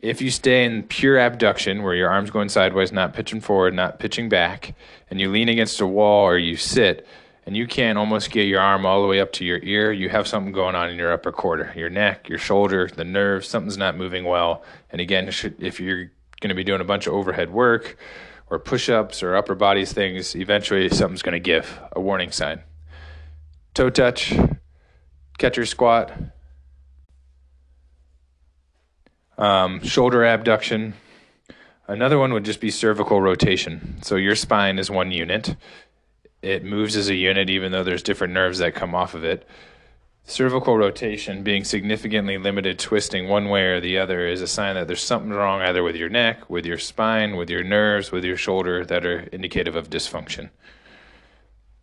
If you stay in pure abduction, where your arm's going sideways, not pitching forward, not pitching back, and you lean against a wall or you sit, and you can't almost get your arm all the way up to your ear, you have something going on in your upper quarter, your neck, your shoulder, the nerves, something's not moving well. And again, if you're going to be doing a bunch of overhead work or push ups or upper bodies things, eventually something's going to give a warning sign. Toe touch, catcher squat, um, shoulder abduction. Another one would just be cervical rotation. So your spine is one unit. It moves as a unit, even though there's different nerves that come off of it. Cervical rotation being significantly limited, twisting one way or the other, is a sign that there's something wrong either with your neck, with your spine, with your nerves, with your shoulder that are indicative of dysfunction.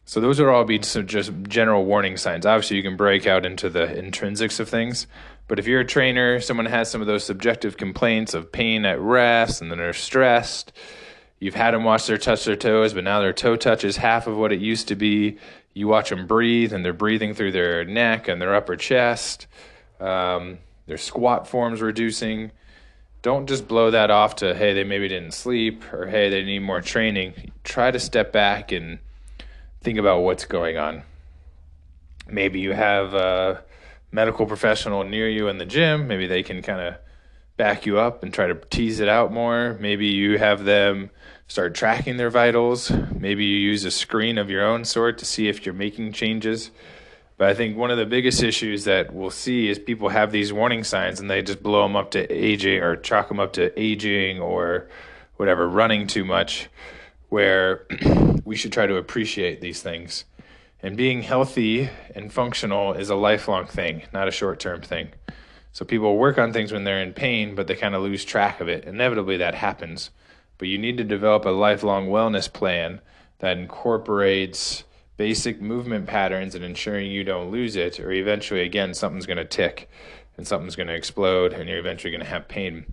So those would all be some just general warning signs. Obviously, you can break out into the intrinsics of things, but if you're a trainer, someone has some of those subjective complaints of pain at rest, and then they're stressed. You've had them watch their touch their toes, but now their toe touch is half of what it used to be. You watch them breathe, and they're breathing through their neck and their upper chest. Um, their squat form's reducing. Don't just blow that off to hey they maybe didn't sleep or hey they need more training. Try to step back and think about what's going on. Maybe you have a medical professional near you in the gym. Maybe they can kind of back you up and try to tease it out more. Maybe you have them start tracking their vitals. Maybe you use a screen of your own sort to see if you're making changes. But I think one of the biggest issues that we'll see is people have these warning signs and they just blow them up to aging or chalk them up to aging or whatever, running too much where we should try to appreciate these things. And being healthy and functional is a lifelong thing, not a short term thing. So people work on things when they're in pain, but they kind of lose track of it. Inevitably, that happens. But you need to develop a lifelong wellness plan that incorporates basic movement patterns and ensuring you don't lose it, or eventually, again, something's going to tick and something's going to explode and you're eventually going to have pain.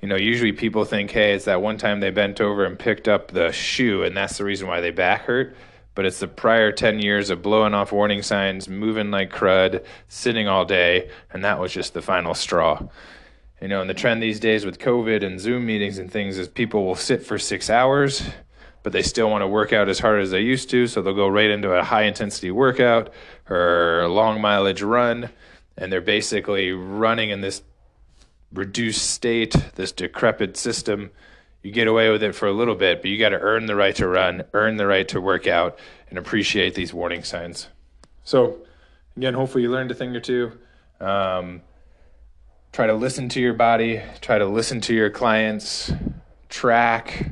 You know, usually people think, hey, it's that one time they bent over and picked up the shoe and that's the reason why they back hurt. But it's the prior 10 years of blowing off warning signs, moving like crud, sitting all day, and that was just the final straw. You know, and the trend these days with COVID and Zoom meetings and things is people will sit for six hours, but they still want to work out as hard as they used to. So they'll go right into a high intensity workout or a long mileage run and they're basically running in this reduced state, this decrepit system. You get away with it for a little bit, but you got to earn the right to run, earn the right to work out, and appreciate these warning signs. So, again, hopefully you learned a thing or two. Um, try to listen to your body, try to listen to your clients, track.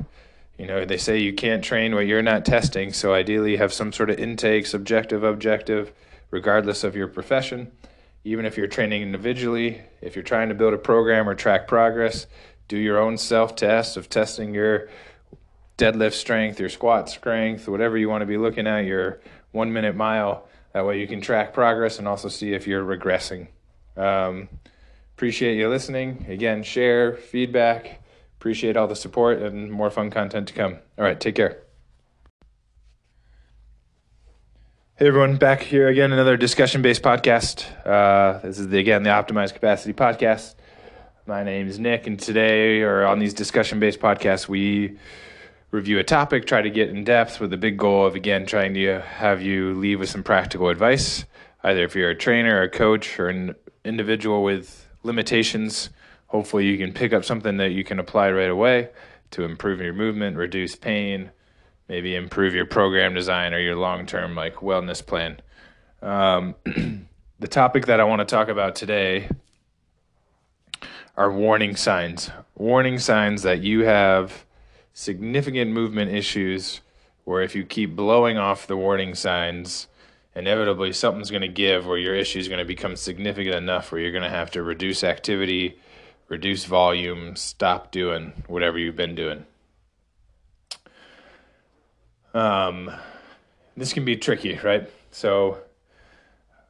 You know, they say you can't train what you're not testing, so ideally you have some sort of intake, subjective, objective, regardless of your profession even if you're training individually, if you're trying to build a program or track progress, do your own self test of testing your deadlift strength, your squat strength, whatever you want to be looking at, your one minute mile. That way you can track progress and also see if you're regressing. Um, appreciate you listening. Again, share, feedback. Appreciate all the support and more fun content to come. All right, take care. Hey everyone, back here again, another discussion based podcast. Uh, this is the, again the Optimized Capacity Podcast. My name is Nick, and today, or on these discussion based podcasts, we review a topic, try to get in depth with the big goal of again trying to have you leave with some practical advice. Either if you're a trainer, a coach, or an individual with limitations, hopefully you can pick up something that you can apply right away to improve your movement, reduce pain maybe improve your program design or your long term like wellness plan. Um, the topic that I want to talk about today are warning signs. Warning signs that you have significant movement issues where if you keep blowing off the warning signs, inevitably something's going to give where your issue is going to become significant enough where you're going to have to reduce activity, reduce volume, stop doing whatever you've been doing. Um, this can be tricky, right? So,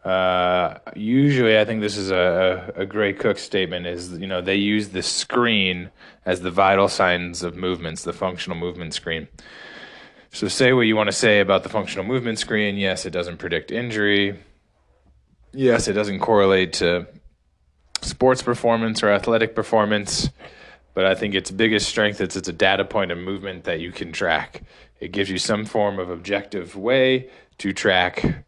uh, usually, I think this is a, a, Gray Cook statement. Is you know they use the screen as the vital signs of movements, the functional movement screen. So, say what you want to say about the functional movement screen. Yes, it doesn't predict injury. Yes, it doesn't correlate to sports performance or athletic performance. But I think its biggest strength is it's a data point of movement that you can track. It gives you some form of objective way to track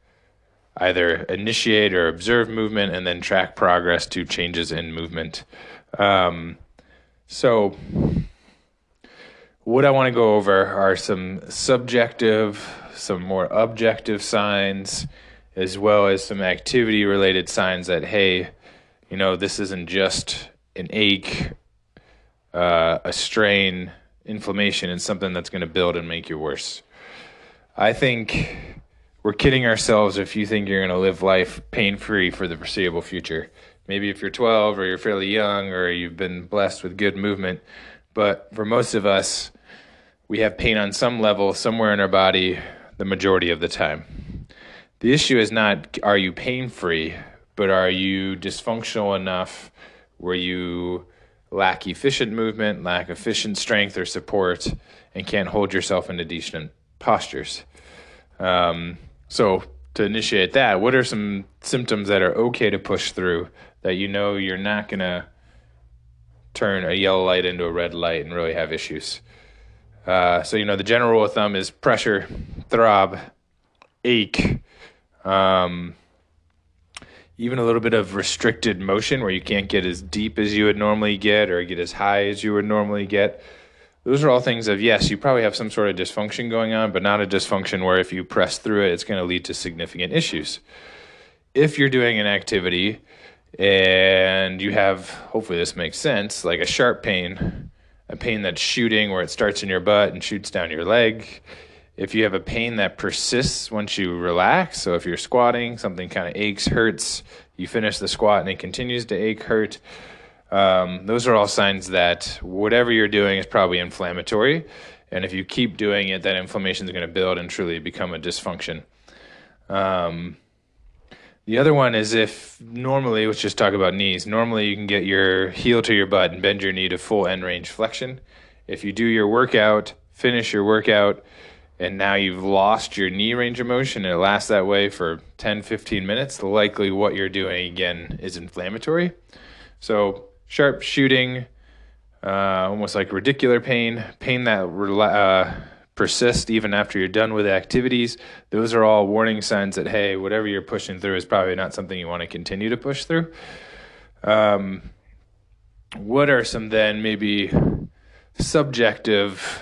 either initiate or observe movement and then track progress to changes in movement. Um, so, what I want to go over are some subjective, some more objective signs, as well as some activity related signs that, hey, you know, this isn't just an ache, uh, a strain inflammation and something that's going to build and make you worse. I think we're kidding ourselves if you think you're going to live life pain free for the foreseeable future. Maybe if you're 12 or you're fairly young or you've been blessed with good movement. But for most of us, we have pain on some level somewhere in our body the majority of the time. The issue is not are you pain free, but are you dysfunctional enough where you lack efficient movement, lack efficient strength or support, and can't hold yourself into decent postures. Um, so, to initiate that, what are some symptoms that are okay to push through that you know you're not going to turn a yellow light into a red light and really have issues? Uh, so, you know, the general rule of thumb is pressure, throb, ache, um, even a little bit of restricted motion where you can't get as deep as you would normally get or get as high as you would normally get. Those are all things of yes, you probably have some sort of dysfunction going on, but not a dysfunction where if you press through it, it's going to lead to significant issues. If you're doing an activity and you have, hopefully, this makes sense, like a sharp pain, a pain that's shooting where it starts in your butt and shoots down your leg, if you have a pain that persists once you relax, so if you're squatting, something kind of aches, hurts, you finish the squat and it continues to ache, hurt, um, those are all signs that whatever you're doing is probably inflammatory. And if you keep doing it, that inflammation is going to build and truly become a dysfunction. Um, the other one is if normally, let's just talk about knees. Normally, you can get your heel to your butt and bend your knee to full end range flexion. If you do your workout, finish your workout, and now you've lost your knee range of motion and it lasts that way for 10 15 minutes likely what you're doing again is inflammatory. So sharp shooting uh, almost like radicular pain pain that uh, persists even after you're done with activities. Those are all warning signs that hey whatever you're pushing through is probably not something you want to continue to push through. Um, what are some then maybe subjective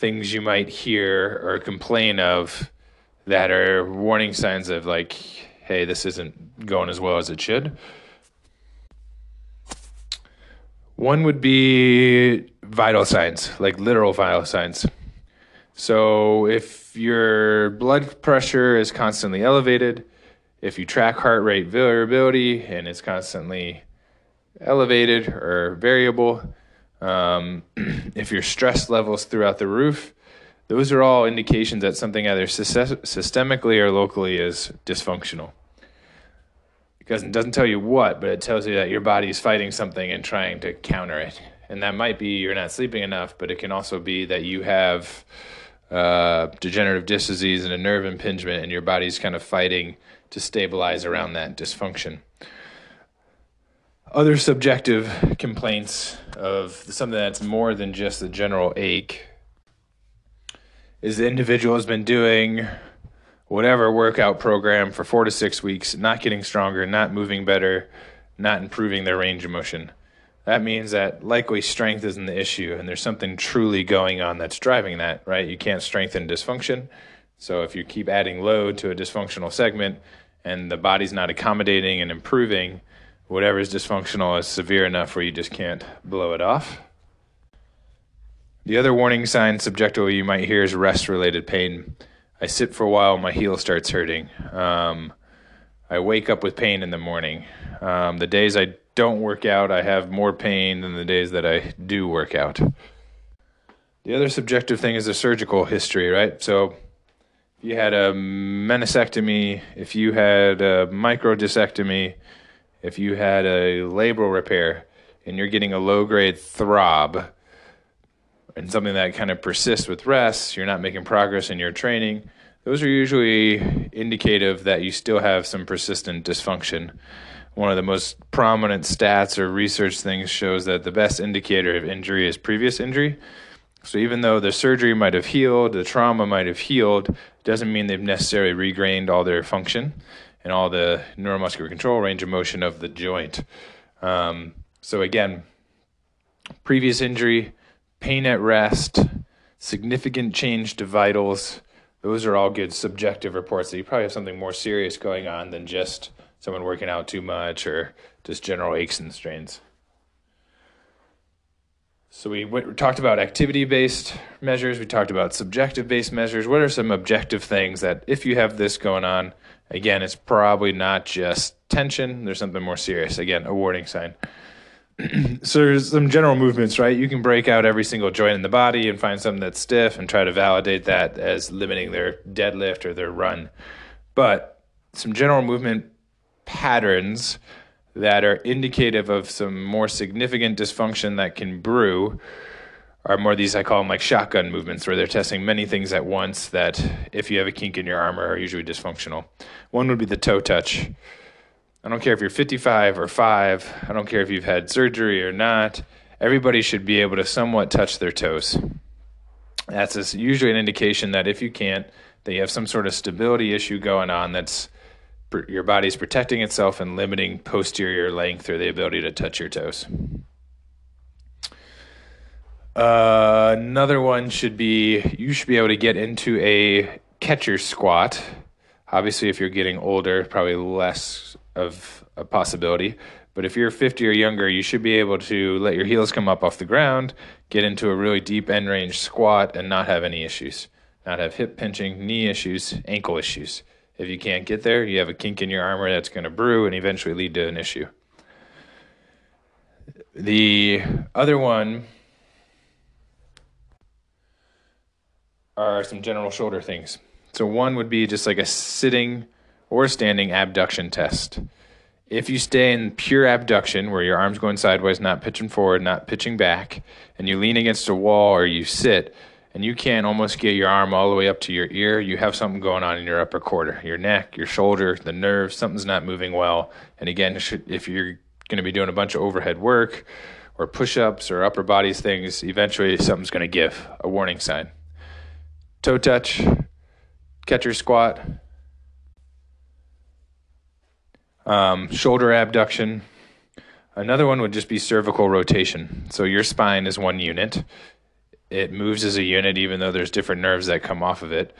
things you might hear or complain of that are warning signs of like, hey, this isn't going as well as it should. One would be vital signs, like literal vital signs. So if your blood pressure is constantly elevated, if you track heart rate variability and it's constantly elevated or variable, um, if your stress levels throughout the roof, those are all indications that something either systemically or locally is dysfunctional. Because it doesn't tell you what, but it tells you that your body is fighting something and trying to counter it. And that might be you're not sleeping enough, but it can also be that you have uh, degenerative disc disease and a nerve impingement, and your body's kind of fighting to stabilize around that dysfunction other subjective complaints of something that's more than just a general ache is the individual has been doing whatever workout program for four to six weeks, not getting stronger, not moving better, not improving their range of motion. That means that likely strength isn't the issue, and there's something truly going on that's driving that, right? You can't strengthen dysfunction. So if you keep adding load to a dysfunctional segment and the body's not accommodating and improving, whatever is dysfunctional is severe enough where you just can't blow it off. The other warning sign subjectively you might hear is rest related pain. I sit for a while, my heel starts hurting. Um, I wake up with pain in the morning. Um, the days I don't work out, I have more pain than the days that I do work out. The other subjective thing is the surgical history, right? So, if you had a meniscectomy, if you had a microdiscectomy, if you had a labral repair and you're getting a low grade throb and something that kind of persists with rest, you're not making progress in your training, those are usually indicative that you still have some persistent dysfunction. One of the most prominent stats or research things shows that the best indicator of injury is previous injury. So even though the surgery might have healed, the trauma might have healed, doesn't mean they've necessarily regained all their function and all the neuromuscular control range of motion of the joint. Um, so again, previous injury, pain at rest, significant change to vitals. Those are all good subjective reports that you probably have something more serious going on than just someone working out too much or just general aches and strains. So we, went, we talked about activity-based measures. We talked about subjective-based measures. What are some objective things that if you have this going on, again, it's probably not just tension. There's something more serious. Again, a warning sign. so there's some general movements, right? You can break out every single joint in the body and find something that's stiff and try to validate that as limiting their deadlift or their run. But some general movement patterns that are indicative of some more significant dysfunction that can brew are more these I call them like shotgun movements where they're testing many things at once that if you have a kink in your armor are usually dysfunctional. One would be the toe touch. I don't care if you're 55 or 5, I don't care if you've had surgery or not. Everybody should be able to somewhat touch their toes. That's usually an indication that if you can't, that you have some sort of stability issue going on that's your body's protecting itself and limiting posterior length or the ability to touch your toes. Uh, another one should be you should be able to get into a catcher squat. Obviously, if you're getting older, probably less of a possibility. But if you're 50 or younger, you should be able to let your heels come up off the ground, get into a really deep end range squat, and not have any issues. Not have hip pinching, knee issues, ankle issues. If you can't get there, you have a kink in your armor that's going to brew and eventually lead to an issue. The other one are some general shoulder things. So, one would be just like a sitting or standing abduction test. If you stay in pure abduction, where your arm's going sideways, not pitching forward, not pitching back, and you lean against a wall or you sit, and you can't almost get your arm all the way up to your ear, you have something going on in your upper quarter, your neck, your shoulder, the nerves, something's not moving well. And again, if you're going to be doing a bunch of overhead work or push ups or upper bodies things, eventually something's going to give a warning sign. Toe touch, catcher squat, um, shoulder abduction. Another one would just be cervical rotation. So your spine is one unit. It moves as a unit, even though there's different nerves that come off of it.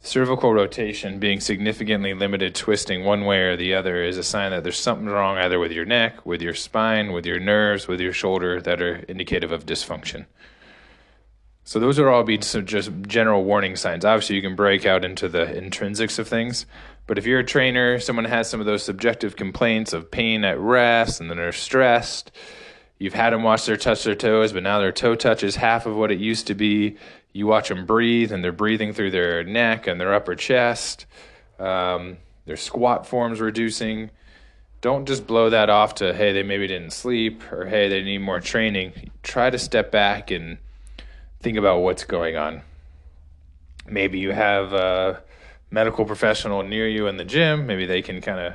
Cervical rotation being significantly limited, twisting one way or the other, is a sign that there's something wrong either with your neck, with your spine, with your nerves, with your shoulder that are indicative of dysfunction. So those are all be some just general warning signs. Obviously, you can break out into the intrinsics of things, but if you're a trainer, someone has some of those subjective complaints of pain at rest and then they're stressed, you've had them watch their touch their toes, but now their toe touch is half of what it used to be. You watch them breathe and they're breathing through their neck and their upper chest. Um, their squat form's reducing. Don't just blow that off to, hey, they maybe didn't sleep or hey, they need more training. Try to step back and think about what's going on. Maybe you have. a medical professional near you in the gym. Maybe they can kind of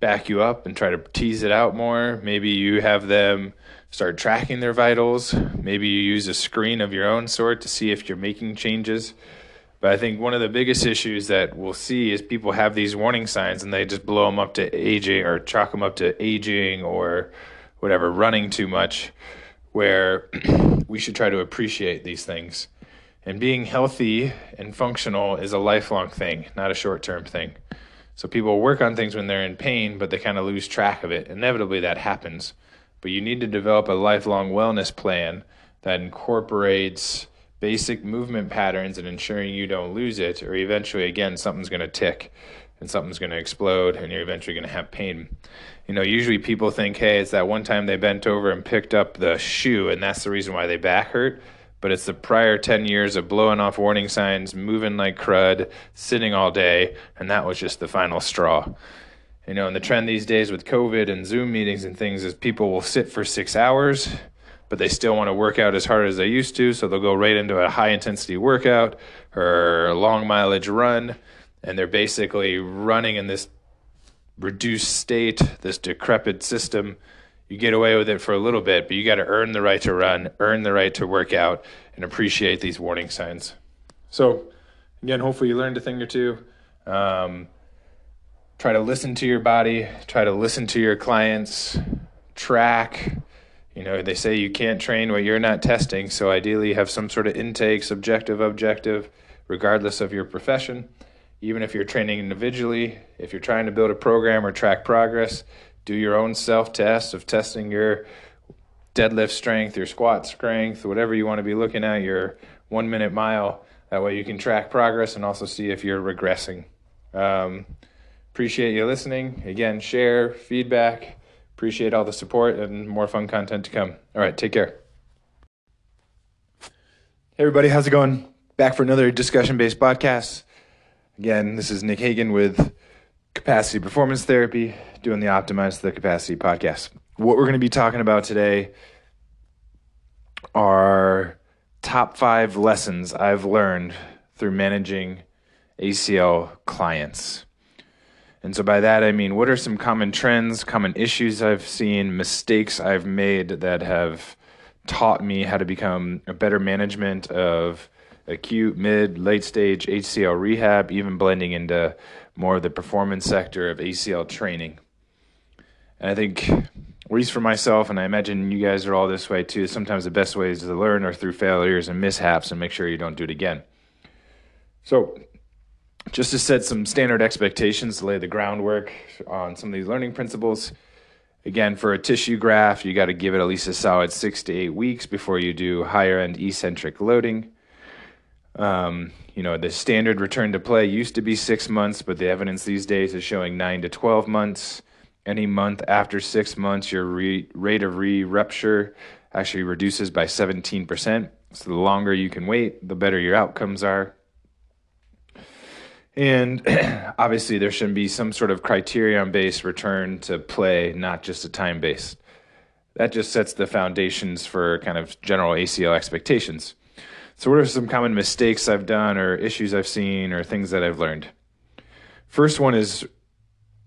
back you up and try to tease it out more. Maybe you have them start tracking their vitals. Maybe you use a screen of your own sort to see if you're making changes. But I think one of the biggest issues that we'll see is people have these warning signs and they just blow them up to aging or chalk them up to aging or whatever, running too much, where we should try to appreciate these things. And being healthy and functional is a lifelong thing, not a short term thing. So people work on things when they're in pain, but they kind of lose track of it. Inevitably, that happens. But you need to develop a lifelong wellness plan that incorporates basic movement patterns and ensuring you don't lose it, or eventually, again, something's going to tick and something's going to explode and you're eventually going to have pain. You know, usually people think, hey, it's that one time they bent over and picked up the shoe and that's the reason why they back hurt but it's the prior 10 years of blowing off warning signs, moving like crud, sitting all day, and that was just the final straw. You know, and the trend these days with COVID and Zoom meetings and things is people will sit for six hours, but they still want to work out as hard as they used to, so they'll go right into a high intensity workout or a long mileage run, and they're basically running in this reduced state, this decrepit system you get away with it for a little bit, but you got to earn the right to run, earn the right to work out, and appreciate these warning signs. So, again, hopefully you learned a thing or two. Um, try to listen to your body, try to listen to your clients, track. You know, they say you can't train what you're not testing, so ideally you have some sort of intake, subjective, objective, regardless of your profession. Even if you're training individually, if you're trying to build a program or track progress, do your own self test of testing your deadlift strength, your squat strength, whatever you want to be looking at, your one minute mile. That way you can track progress and also see if you're regressing. Um, appreciate you listening. Again, share, feedback. Appreciate all the support and more fun content to come. All right, take care. Hey, everybody, how's it going? Back for another discussion based podcast. Again, this is Nick Hagan with Capacity Performance Therapy, doing the Optimize the Capacity podcast. What we're going to be talking about today are top five lessons I've learned through managing ACL clients. And so by that I mean what are some common trends, common issues I've seen, mistakes I've made that have taught me how to become a better management of acute, mid, late stage ACL rehab, even blending into more of the performance sector of ACL training. And I think, at least for myself, and I imagine you guys are all this way too, sometimes the best ways to learn are through failures and mishaps and make sure you don't do it again. So, just to set some standard expectations to lay the groundwork on some of these learning principles. Again, for a tissue graft, you got to give it at least a solid six to eight weeks before you do higher end eccentric loading. Um, you know, the standard return to play used to be six months, but the evidence these days is showing nine to 12 months. Any month after six months, your re- rate of re rupture actually reduces by 17%. So the longer you can wait, the better your outcomes are. And obviously, there should be some sort of criterion based return to play, not just a time based. That just sets the foundations for kind of general ACL expectations. So, what are some common mistakes I've done, or issues I've seen, or things that I've learned? First one is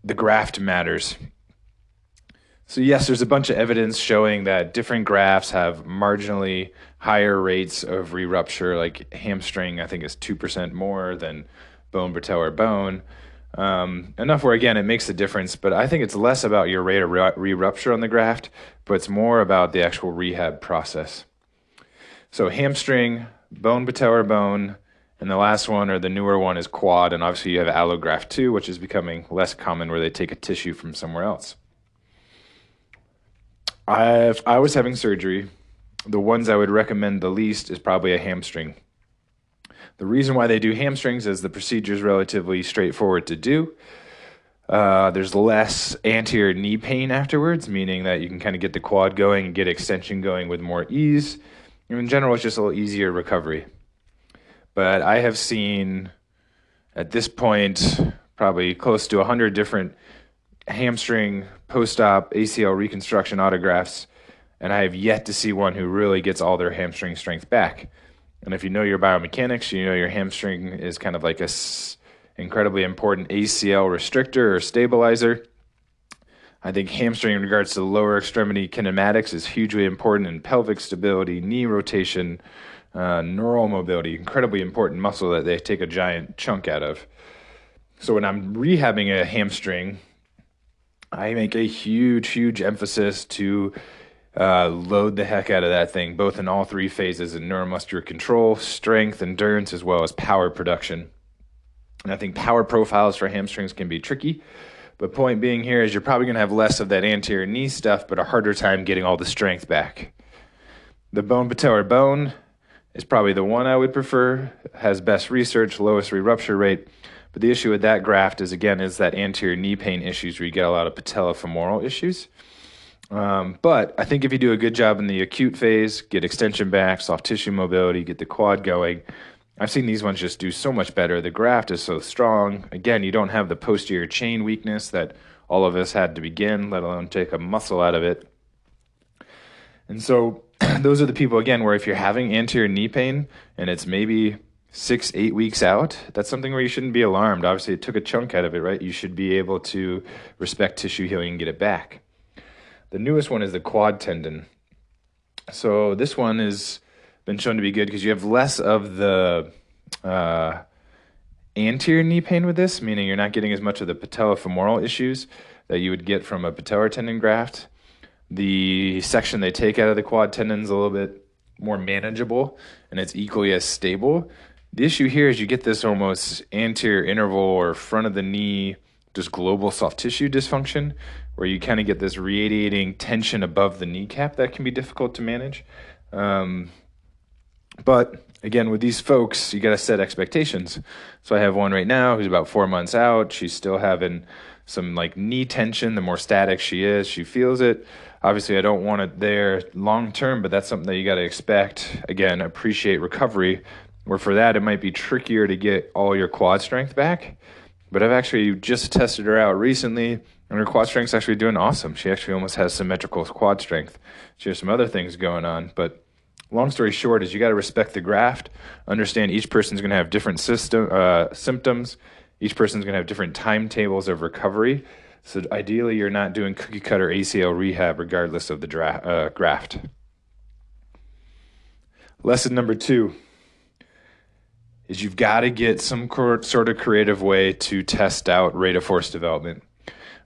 the graft matters. So, yes, there's a bunch of evidence showing that different grafts have marginally higher rates of re rupture, like hamstring, I think is 2% more than bone patellar bone. Um, enough where again it makes a difference, but I think it's less about your rate of re rupture on the graft, but it's more about the actual rehab process. So hamstring, bone patellar bone, and the last one or the newer one is quad, and obviously you have allograft too, which is becoming less common where they take a tissue from somewhere else. If I was having surgery, the ones I would recommend the least is probably a hamstring. The reason why they do hamstrings is the procedure is relatively straightforward to do. Uh, there's less anterior knee pain afterwards, meaning that you can kind of get the quad going and get extension going with more ease. In general, it's just a little easier recovery. But I have seen at this point probably close to 100 different hamstring post op ACL reconstruction autografts, and I have yet to see one who really gets all their hamstring strength back. And if you know your biomechanics, you know your hamstring is kind of like a s- incredibly important ACL restrictor or stabilizer. I think hamstring in regards to the lower extremity kinematics is hugely important in pelvic stability, knee rotation, uh, neural mobility, incredibly important muscle that they take a giant chunk out of. So when I'm rehabbing a hamstring, I make a huge, huge emphasis to uh, load the heck out of that thing, both in all three phases in neuromuscular control, strength, endurance, as well as power production. And I think power profiles for hamstrings can be tricky. But point being here is you're probably going to have less of that anterior knee stuff, but a harder time getting all the strength back. The bone patellar bone is probably the one I would prefer, has best research, lowest re-rupture rate. But the issue with that graft is again is that anterior knee pain issues where you get a lot of patellofemoral issues. Um, but I think if you do a good job in the acute phase, get extension back, soft tissue mobility, get the quad going, I've seen these ones just do so much better. The graft is so strong. Again, you don't have the posterior chain weakness that all of us had to begin, let alone take a muscle out of it. And so those are the people again where if you're having anterior knee pain and it's maybe six, eight weeks out, that's something where you shouldn't be alarmed. Obviously, it took a chunk out of it, right? You should be able to respect tissue healing and get it back. The newest one is the quad tendon. So this one has been shown to be good because you have less of the uh, anterior knee pain with this, meaning you're not getting as much of the patellofemoral issues that you would get from a patellar tendon graft. The section they take out of the quad tendon is a little bit more manageable and it's equally as stable. The issue here is you get this almost anterior interval or front of the knee, just global soft tissue dysfunction, where you kind of get this radiating tension above the kneecap that can be difficult to manage. Um, but again, with these folks, you got to set expectations. So I have one right now who's about four months out. She's still having some like knee tension. The more static she is, she feels it. Obviously, I don't want it there long term, but that's something that you got to expect. Again, appreciate recovery. Where for that, it might be trickier to get all your quad strength back. But I've actually just tested her out recently, and her quad strength's actually doing awesome. She actually almost has symmetrical quad strength. She has some other things going on, but long story short is you got to respect the graft understand each person's going to have different system uh, symptoms each person's going to have different timetables of recovery. So ideally you're not doing cookie cutter acl rehab regardless of the dra- uh, graft. Lesson number two is you've got to get some sort of creative way to test out rate of force development.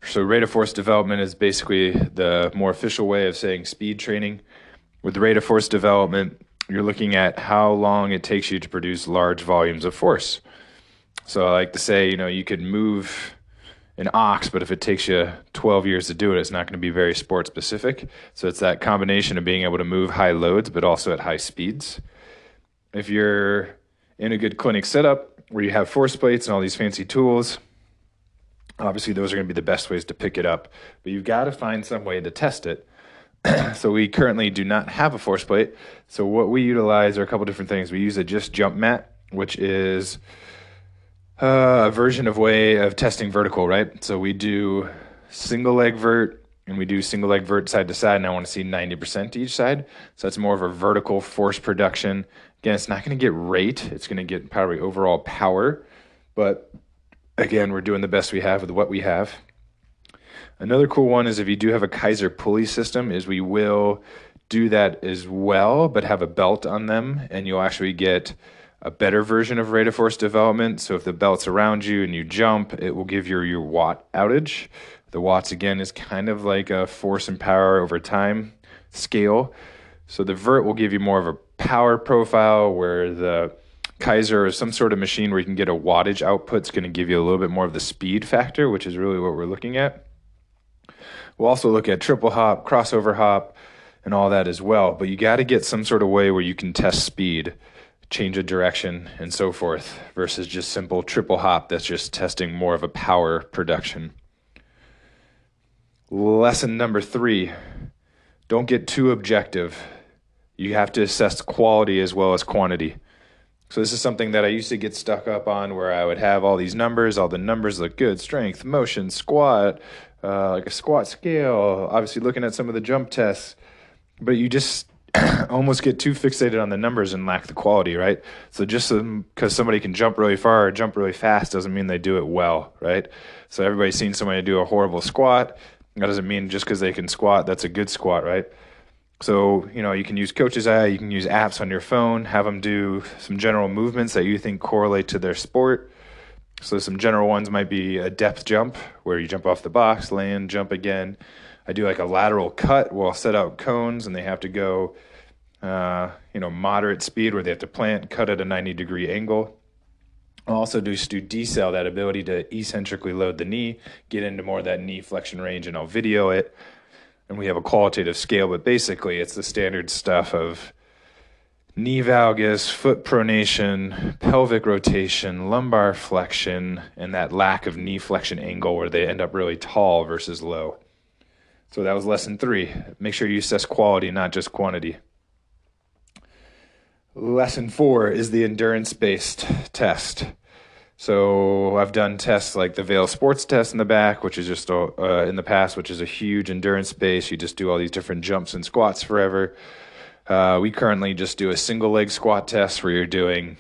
So rate of force development is basically the more official way of saying speed training with the rate of force development, you're looking at how long it takes you to produce large volumes of force. So I like to say, you know, you could move an ox, but if it takes you 12 years to do it, it's not going to be very sport specific. So it's that combination of being able to move high loads, but also at high speeds. If you're in a good clinic setup where you have force plates and all these fancy tools, obviously those are going to be the best ways to pick it up. But you've got to find some way to test it so we currently do not have a force plate. So what we utilize are a couple different things. We use a just jump mat, which is uh, a version of way of testing vertical, right? So we do single leg vert and we do single leg vert side to side, and I want to see 90% to each side. So that's more of a vertical force production. Again, it's not going to get rate, it's going to get probably overall power, but again, we're doing the best we have with what we have. Another cool one is if you do have a Keiser pulley system, is we will do that as well, but have a belt on them, and you'll actually get a better version of rate of force development. So if the belt's around you and you jump, it will give you your watt outage. The watts again is kind of like a force and power over time scale. So the vert will give you more of a power profile, where the Keiser is some sort of machine where you can get a wattage output. It's going to give you a little bit more of the speed factor, which is really what we're looking at. We'll also look at triple hop, crossover hop, and all that as well. But you got to get some sort of way where you can test speed, change of direction, and so forth, versus just simple triple hop that's just testing more of a power production. Lesson number three don't get too objective. You have to assess quality as well as quantity. So, this is something that I used to get stuck up on where I would have all these numbers, all the numbers look good strength, motion, squat, uh, like a squat scale, obviously looking at some of the jump tests, but you just almost get too fixated on the numbers and lack the quality, right? So just because somebody can jump really far or jump really fast doesn't mean they do it well, right? So everybody's seen somebody do a horrible squat. That doesn't mean just because they can squat, that's a good squat, right? So, you know, you can use Coach's Eye, you can use apps on your phone, have them do some general movements that you think correlate to their sport so some general ones might be a depth jump where you jump off the box, land, jump again. I do like a lateral cut where I'll set out cones and they have to go, uh, you know, moderate speed where they have to plant, cut at a 90 degree angle. I'll also do, do decel, that ability to eccentrically load the knee, get into more of that knee flexion range, and I'll video it. And we have a qualitative scale, but basically it's the standard stuff of knee valgus, foot pronation, pelvic rotation, lumbar flexion, and that lack of knee flexion angle where they end up really tall versus low. So that was lesson three. Make sure you assess quality, not just quantity. Lesson four is the endurance based test. So I've done tests like the Vail Sports test in the back, which is just uh, in the past, which is a huge endurance base. You just do all these different jumps and squats forever. Uh, we currently just do a single leg squat test where you're doing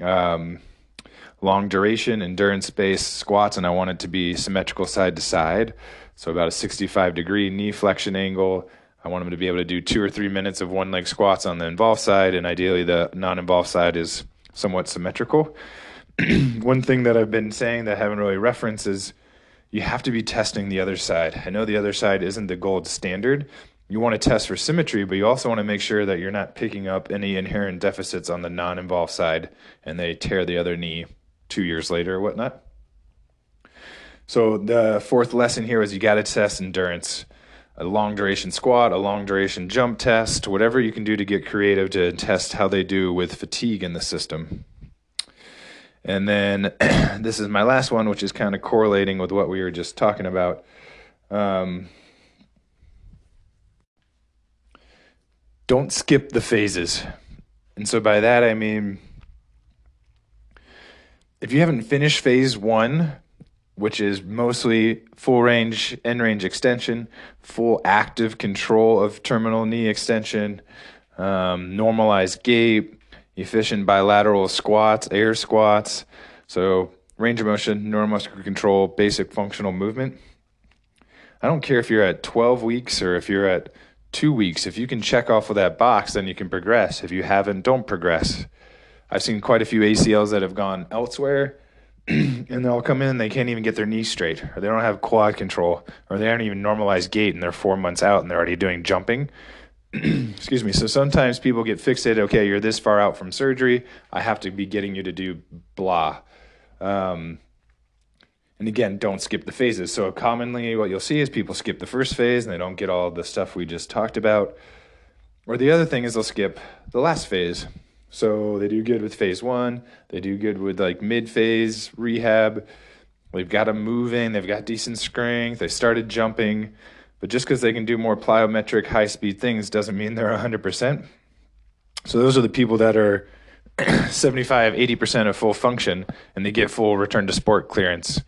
um, long duration, endurance based squats, and I want it to be symmetrical side to side. So about a 65 degree knee flexion angle. I want them to be able to do two or three minutes of one leg squats on the involved side, and ideally the non involved side is somewhat symmetrical. one thing that I've been saying that I haven't really referenced is you have to be testing the other side. I know the other side isn't the gold standard, you want to test for symmetry, but you also want to make sure that you're not picking up any inherent deficits on the non involved side and they tear the other knee two years later or whatnot. So, the fourth lesson here is you got to test endurance. A long duration squat, a long duration jump test, whatever you can do to get creative to test how they do with fatigue in the system. And then this is my last one, which is kind of correlating with what we were just talking about. Um, don't skip the phases. And so by that, I mean, if you haven't finished phase one, which is mostly full range, end range extension, full active control of terminal knee extension, um, normalized gait, efficient bilateral squats, air squats. So, range of motion, neuromuscular control, basic functional movement. I don't care if you're at 12 weeks or if you're at two weeks. If you can check off of that box, then you can progress. If you haven't, don't progress. I've seen quite a few ACLs that have gone elsewhere and they'll come in and they can't even get their knee straight or they don't have quad control or they don't even normalize gait and they're four months out and they're already doing jumping excuse me. So sometimes people get fixated. Okay, you're this far out from surgery. I have to be getting you to do blah. Um, and again, don't skip the phases. So commonly, what you'll see is people skip the first phase and they don't get all the stuff we just talked about. Or the other thing is they'll skip the last phase. So they do good with phase one. They do good with like mid phase rehab. They've got them moving. They've got decent strength. They started jumping but just because they can do more plyometric high speed things doesn't mean they're 100%. So those are the people that are 75, 80% of full function and they get full return to sport clearance.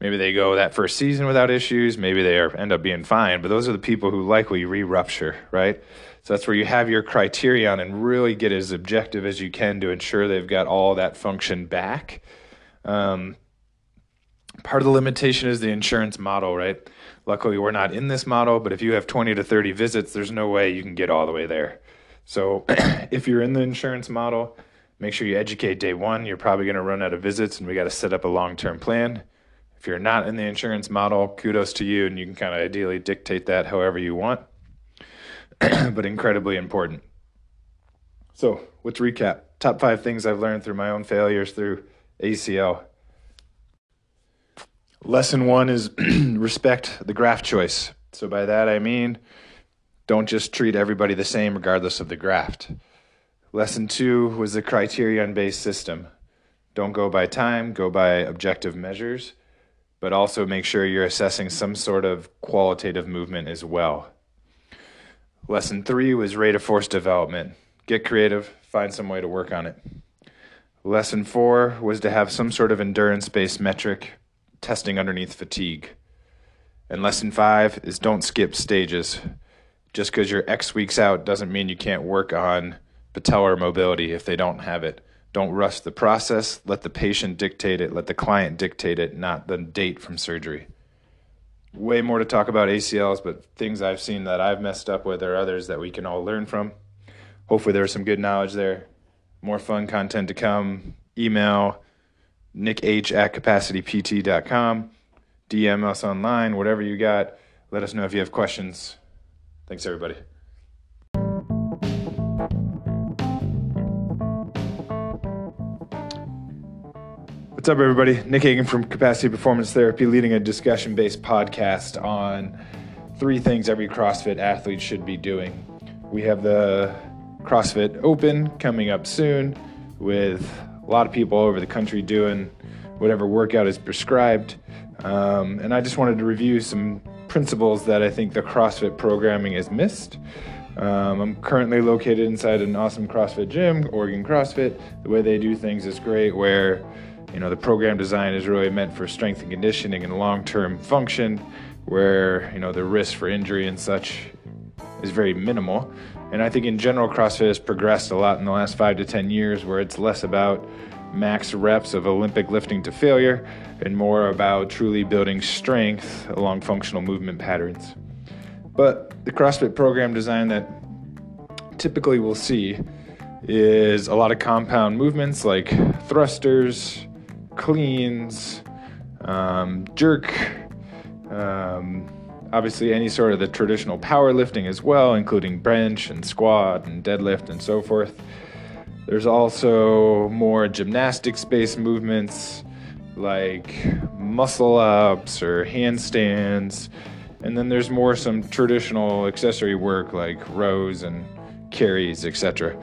Maybe they go that first season without issues. Maybe they are, end up being fine. But those are the people who likely re rupture, right? So that's where you have your criterion and really get as objective as you can to ensure they've got all that function back. Um, part of the limitation is the insurance model, right? Luckily, we're not in this model, but if you have 20 to 30 visits, there's no way you can get all the way there. So if you're in the insurance model, make sure you educate day one. You're probably going to run out of visits, and we got to set up a long term plan. If you're not in the insurance model, kudos to you, and you can kind of ideally dictate that however you want, but incredibly important. So let's recap. Top five things I've learned through my own failures through ACL. Lesson one is respect the graft choice. So, by that I mean don't just treat everybody the same regardless of the graft. Lesson two was the criterion based system. Don't go by time, go by objective measures, but also make sure you're assessing some sort of qualitative movement as well. Lesson three was rate of force development. Get creative, find some way to work on it. Lesson four was to have some sort of endurance based metric testing underneath fatigue. And lesson five is don't skip stages. Just because you're X weeks out doesn't mean you can't work on patellar mobility if they don't have it. Don't rush the process. Let the patient dictate it. Let the client dictate it, not the date from surgery. Way more to talk about ACLs, but things I've seen that I've messed up with are others that we can all learn from. Hopefully, there's some good knowledge there. More fun content to come. Email Nick H at capacitypt.com. DM us online, whatever you got. Let us know if you have questions. Thanks, everybody. What's up, everybody? Nick Hagan from Capacity Performance Therapy, leading a discussion based podcast on three things every CrossFit athlete should be doing. We have the CrossFit Open coming up soon with a lot of people all over the country doing whatever workout is prescribed. Um, and I just wanted to review some principles that I think the CrossFit programming has missed. Um, I'm currently located inside an awesome CrossFit gym, Oregon CrossFit. The way they do things is great, where you know the program design is really meant for strength and conditioning and long-term function, where you know the risk for injury and such is very minimal. And I think in general, CrossFit has progressed a lot in the last five to 10 years, where it's less about max reps of Olympic lifting to failure and more about truly building strength along functional movement patterns. But the CrossFit program design that typically we'll see is a lot of compound movements like thrusters, cleans, um, jerk. Um, obviously any sort of the traditional powerlifting as well, including bench and squat and deadlift and so forth. There's also more gymnastics based movements like muscle ups or handstands. And then there's more some traditional accessory work like rows and carries, etc.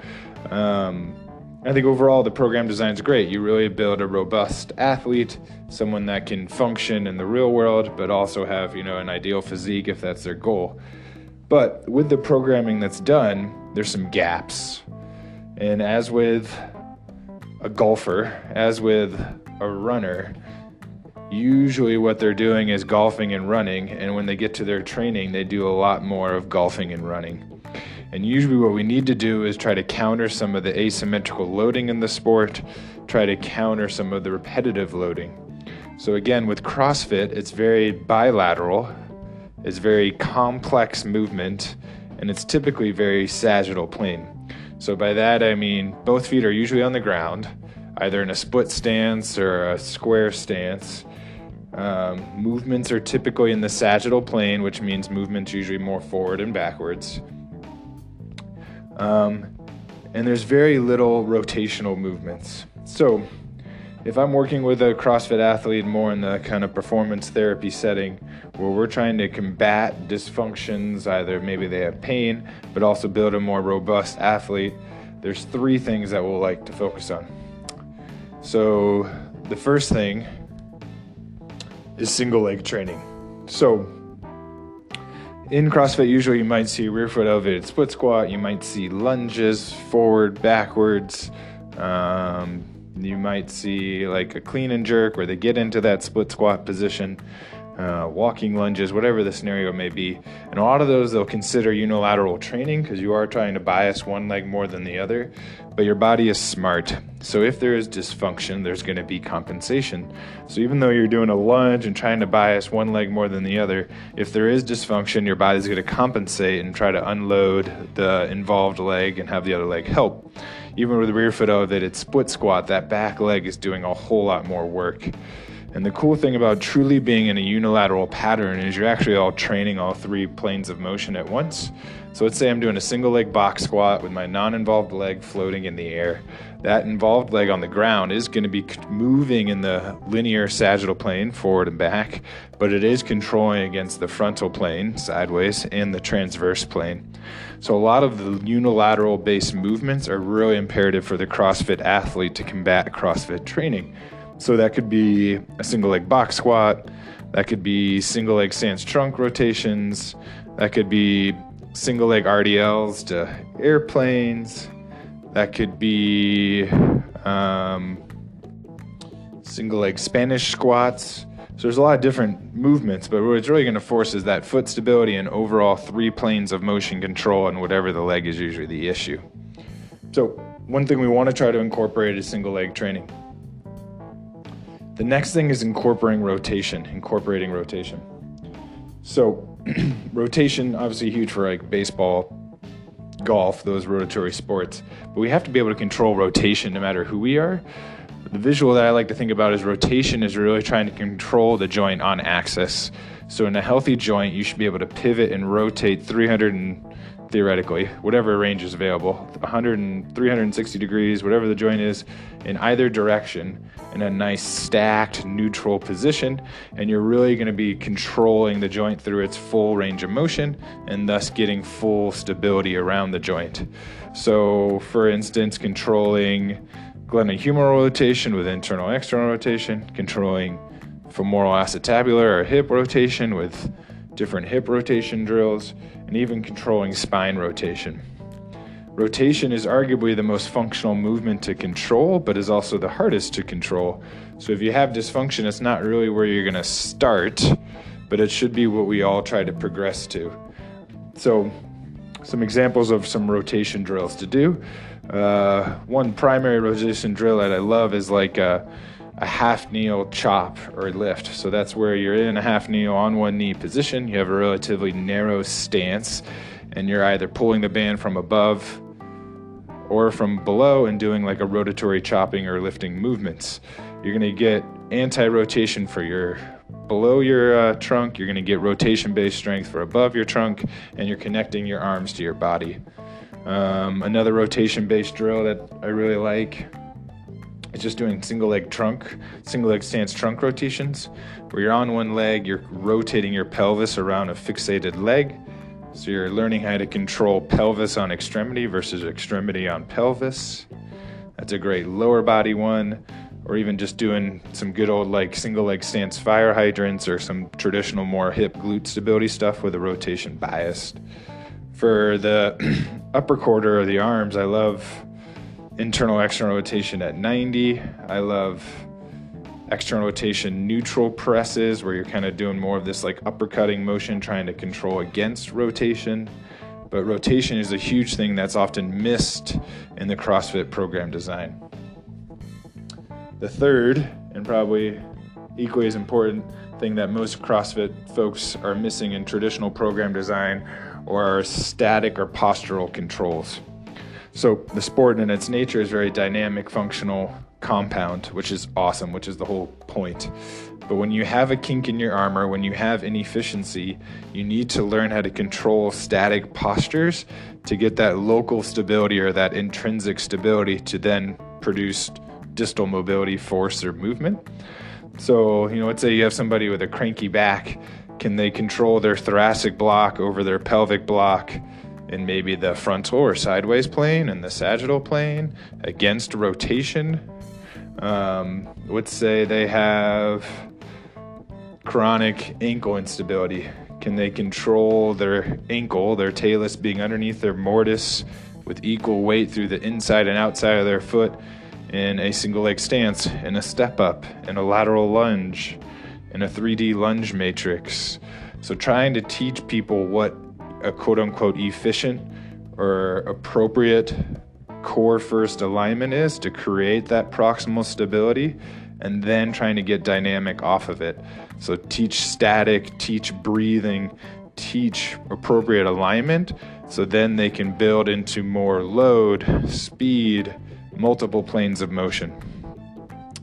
Um, I think overall the program design is great. You really build a robust athlete, someone that can function in the real world, but also have you know an ideal physique if that's their goal. But with the programming that's done, there's some gaps, and as with a golfer, as with a runner, usually what they're doing is golfing and running, and when they get to their training, they do a lot more of golfing and running. And usually, what we need to do is try to counter some of the asymmetrical loading in the sport, try to counter some of the repetitive loading. So, again, with CrossFit, it's very bilateral, it's very complex movement, and it's typically very sagittal plane. So, by that I mean both feet are usually on the ground, either in a split stance or a square stance. Um, movements are typically in the sagittal plane, which means movements usually more forward and backwards. Um, and there's very little rotational movements. So, if I'm working with a CrossFit athlete more in the kind of performance therapy setting where we're trying to combat dysfunctions, either maybe they have pain, but also build a more robust athlete, there's three things that we'll like to focus on. So, the first thing is single leg training. So, in CrossFit, usually you might see rear foot elevated split squat, you might see lunges, forward, backwards. Um, you might see like a clean and jerk where they get into that split squat position uh, walking lunges, whatever the scenario may be. And a lot of those they'll consider unilateral training because you are trying to bias one leg more than the other. But your body is smart. So if there is dysfunction, there's going to be compensation. So even though you're doing a lunge and trying to bias one leg more than the other, if there is dysfunction, your body's going to compensate and try to unload the involved leg and have the other leg help. Even with the rear foot elevated split squat, that back leg is doing a whole lot more work. And the cool thing about truly being in a unilateral pattern is you're actually all training all three planes of motion at once. So let's say I'm doing a single leg box squat with my non involved leg floating in the air. That involved leg on the ground is going to be moving in the linear sagittal plane, forward and back, but it is controlling against the frontal plane, sideways, and the transverse plane. So a lot of the unilateral based movements are really imperative for the CrossFit athlete to combat CrossFit training. So that could be a single leg box squat, that could be single leg stance trunk rotations, that could be single leg RDLs to airplanes, that could be um, single leg Spanish squats. So there's a lot of different movements, but what it's really going to force is that foot stability and overall three planes of motion control and whatever the leg is usually the issue. So one thing we want to try to incorporate is single leg training. The next thing is incorporating rotation, incorporating rotation. So, rotation obviously huge for like baseball, golf, those rotatory sports, but we have to be able to control rotation no matter who we are. The visual that I like to think about is rotation is really trying to control the joint on axis. So in a healthy joint, you should be able to pivot and rotate 300 and theoretically, whatever range is available, 100 and 360 degrees, whatever the joint is, in either direction in a nice stacked neutral position. And you're really going to be controlling the joint through its full range of motion and thus getting full stability around the joint. So, for instance, controlling glenohumeral rotation with internal external rotation, controlling femoral acetabular or hip rotation with different hip rotation drills, and even controlling spine rotation. Rotation is arguably the most functional movement to control, but is also the hardest to control. So if you have dysfunction, it's not really where you're going to start, but it should be what we all try to progress to. So, some examples of some rotation drills to do. Uh, one primary rotation drill that I love is like a, a half kneel chop or lift. So that's where you're in a half kneel on one knee position. You have a relatively narrow stance, and you're either pulling the band from above or from below and doing like a rotatory chopping or lifting movements. You're to get anti rotation for your below your uh, trunk, you're to get rotation based strength for above your trunk, and you're connecting your arms to your body. Um, another rotation based drill that I really like it's just doing single leg trunk, single leg stance trunk rotations, where you're on one leg, you're rotating your pelvis around a fixated leg. So you're learning how to control pelvis on extremity versus extremity on pelvis. That's a great lower body one, or even just doing some good old like single leg stance fire hydrants or some traditional more hip glute stability stuff with a rotation biased. For the upper quarter of the arms, I love internal external rotation at 90. I love external rotation neutral presses where you're kind of doing more of this like uppercutting motion trying to control against rotation but rotation is a huge thing that's often missed in the CrossFit program design. The third, and probably equally as important thing that most CrossFit folks are missing in traditional program design are static or postural controls. So the sport in its nature is very dynamic, functional, compound, which is awesome, which is the whole point. But when you have a kink in your armor, when you have inefficiency, you need to learn how to control static postures to get that local stability or that intrinsic stability to then produce distal mobility, force, or movement. So, you know, let's say you have somebody with a cranky back. Can they control their thoracic block over their pelvic block in maybe the frontal or sideways plane and the sagittal plane against rotation? Um, let's say they have chronic ankle instability? Can they control their ankle, their talus being underneath their mortise with equal weight through the inside and outside of their foot in a single leg stance, in a step up, in a lateral lunge, in a 3D lunge matrix? So, trying to teach people what a quote unquote efficient or appropriate core first alignment is to create that proximal stability and then trying to get dynamic off of it. So teach static, teach breathing, teach appropriate alignment so then they can build into more load, speed, multiple planes of motion.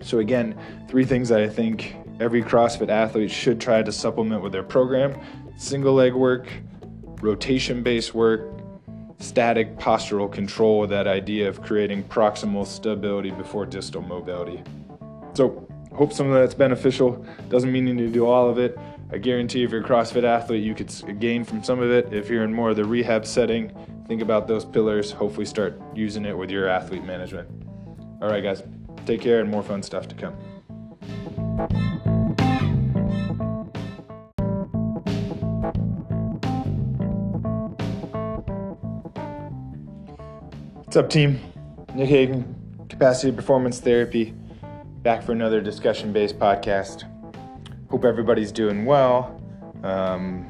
So again, three things that I think every CrossFit athlete should try to supplement with their program. Single leg work, rotation based work, static postural control with that idea of creating proximal stability before distal mobility. So, hope some of that's beneficial. Doesn't mean you need to do all of it. I guarantee if you're a CrossFit athlete, you could gain from some of it. If you're in more of the rehab setting, think about those pillars. Hopefully, start using it with your athlete management. All right, guys, take care and more fun stuff to come. What's up, team? Nick Hagen, Capacity Performance Therapy back for another discussion based podcast. Hope everybody's doing well. Um,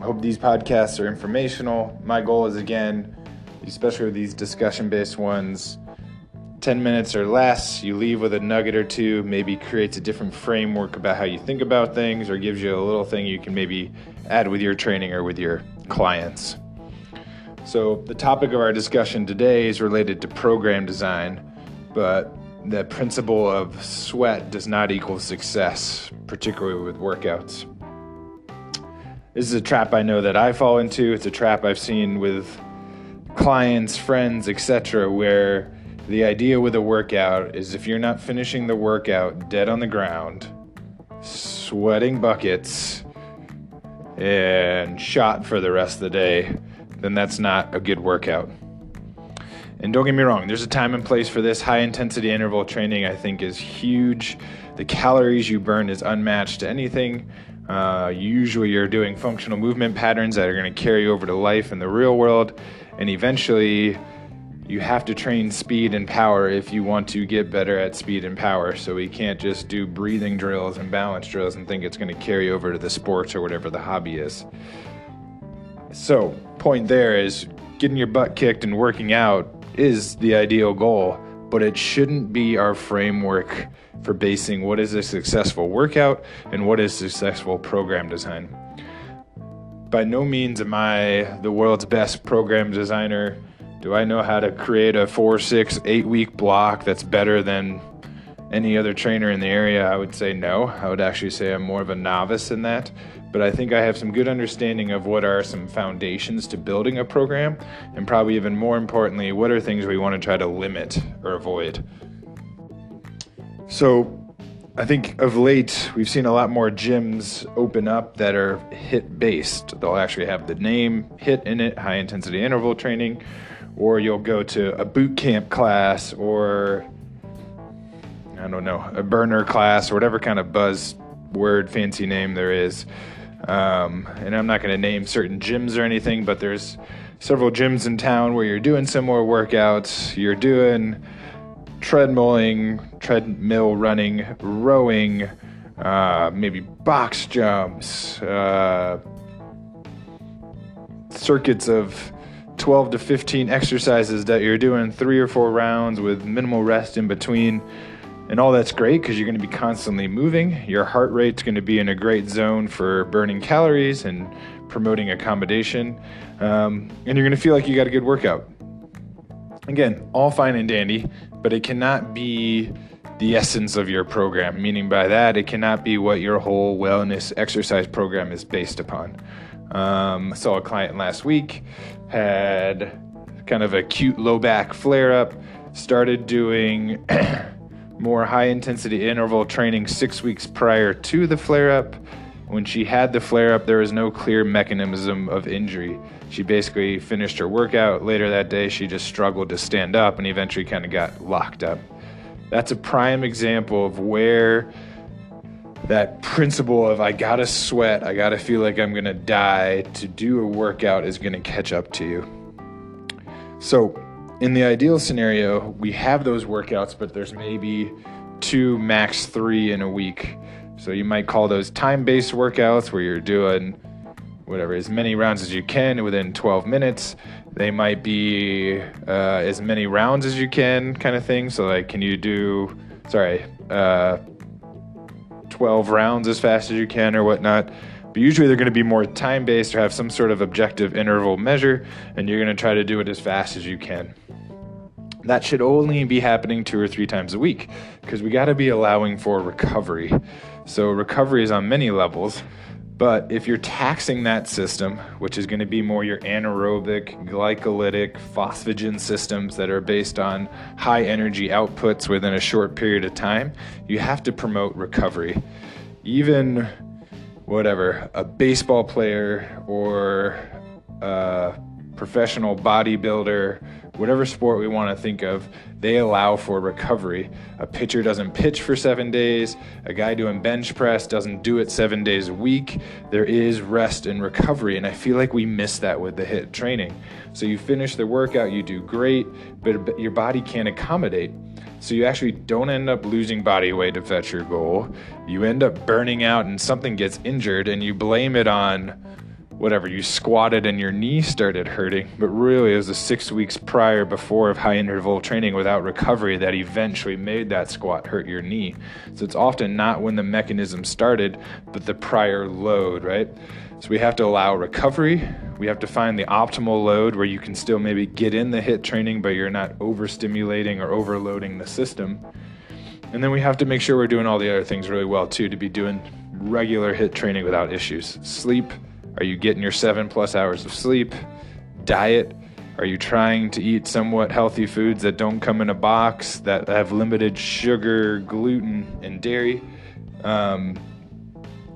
I hope these podcasts are informational. My goal is again, especially with these discussion based ones, 10 minutes or less, you leave with a nugget or two, maybe creates a different framework about how you think about things, or gives you a little thing you can maybe add with your training or with your clients. So, the topic of our discussion today is related to program design, but the principle of sweat does not equal success, particularly with workouts. This is a trap I know that I fall into. It's a trap I've seen with clients, friends, etc., where the idea with a workout is if you're not finishing the workout dead on the ground, sweating buckets, and shot for the rest of the day, then that's not a good workout. And don't get me wrong, there's a time and place for this. High intensity interval training, I think, is huge. The calories you burn is unmatched to anything. Uh, usually, you're doing functional movement patterns that are going to carry over to life in the real world. And eventually, you have to train speed and power if you want to get better at speed and power. So, we can't just do breathing drills and balance drills and think it's going to carry over to the sports or whatever the hobby is. So, point there is getting your butt kicked and working out is the ideal goal, but it shouldn't be our framework for basing what is a successful workout and what is successful program design. By no means am I the world's best program designer. Do I know how to create a four, six, eight week block that's better than any other trainer in the area? I would say no. I would actually say I'm more of a novice in that but I think I have some good understanding of what are some foundations to building a program, and probably even more importantly, what are things we want to try to limit or avoid. So, I think of late we've seen a lot more gyms open up that are HIT based. They'll actually have the name HIT in it, high intensity interval training, or you'll go to a boot camp class or I don't know, a burner class or whatever kind of buzz word fancy name there is. Um, and I'm not going to name certain gyms or anything, but there's several gyms in town where you're doing similar workouts. You're doing treadmilling, treadmill running, rowing, uh, maybe box jumps, uh, circuits of 12 to 15 exercises that you're doing three or four rounds with minimal rest in between. And all that's great because you're going to be constantly moving. Your heart rate's going to be in a great zone for burning calories and promoting accommodation. Um, and you're going to feel like you got a good workout. Again, all fine and dandy, but it cannot be the essence of your program. Meaning, by that, it cannot be what your whole wellness exercise program is based upon. Um, I saw a client last week, had kind of a cute low back flare up, started doing. more high intensity interval training six weeks prior to the flare up. When she had the flare up, there was no clear mechanism of injury. She basically finished her workout. Later that day, she just struggled to stand up and eventually kind of got locked up. That's a prime example of where that principle of I gotta sweat, I gotta feel like I'm gonna die to do a workout is gonna catch up to you. So, in the ideal scenario, we have those workouts, but there's maybe two, max three in a week. So you might call those time based workouts where you're doing whatever, as many rounds as you can within 12 minutes. They might be uh, as many rounds as you can, kind of thing. So, like, can you do, sorry, uh, 12 rounds as fast as you can or whatnot? But usually they're going to be more time based or have some sort of objective interval measure, and you're going to try to do it as fast as you can that should only be happening two or three times a week because we got to be allowing for recovery. So, recovery is on many levels. But if you're taxing that system, which is going to be more your anaerobic, glycolytic, phosphagen systems that are based on high energy outputs within a short period of time, you have to promote recovery. Even whatever, a baseball player or a professional bodybuilder whatever sport we want to think of, they allow for recovery. A pitcher doesn't pitch for seven days, a guy doing bench press doesn't do it seven days a week. There is rest and recovery, and I feel like we miss that with the HIT training. So you finish the workout, you do great, but your body can't accommodate. So you actually don't end up losing body weight to that's your goal. You end up burning out and something gets injured and you blame it on whatever you squatted and your knee started hurting but really it was the six weeks prior before of high interval training without recovery that eventually made that squat hurt your knee. So it's often not when the mechanism started but the prior load right? So we have to allow recovery. We have to find the optimal load where you can still maybe get in the hit training but you're not overstimulating or overloading the system. And then we have to make sure we're doing all the other things really well too to be doing regular hit training without issues. Sleep are you getting your seven plus hours of sleep? Diet. Are you trying to eat somewhat healthy foods that don't come in a box, that have limited sugar, gluten, and dairy? Um,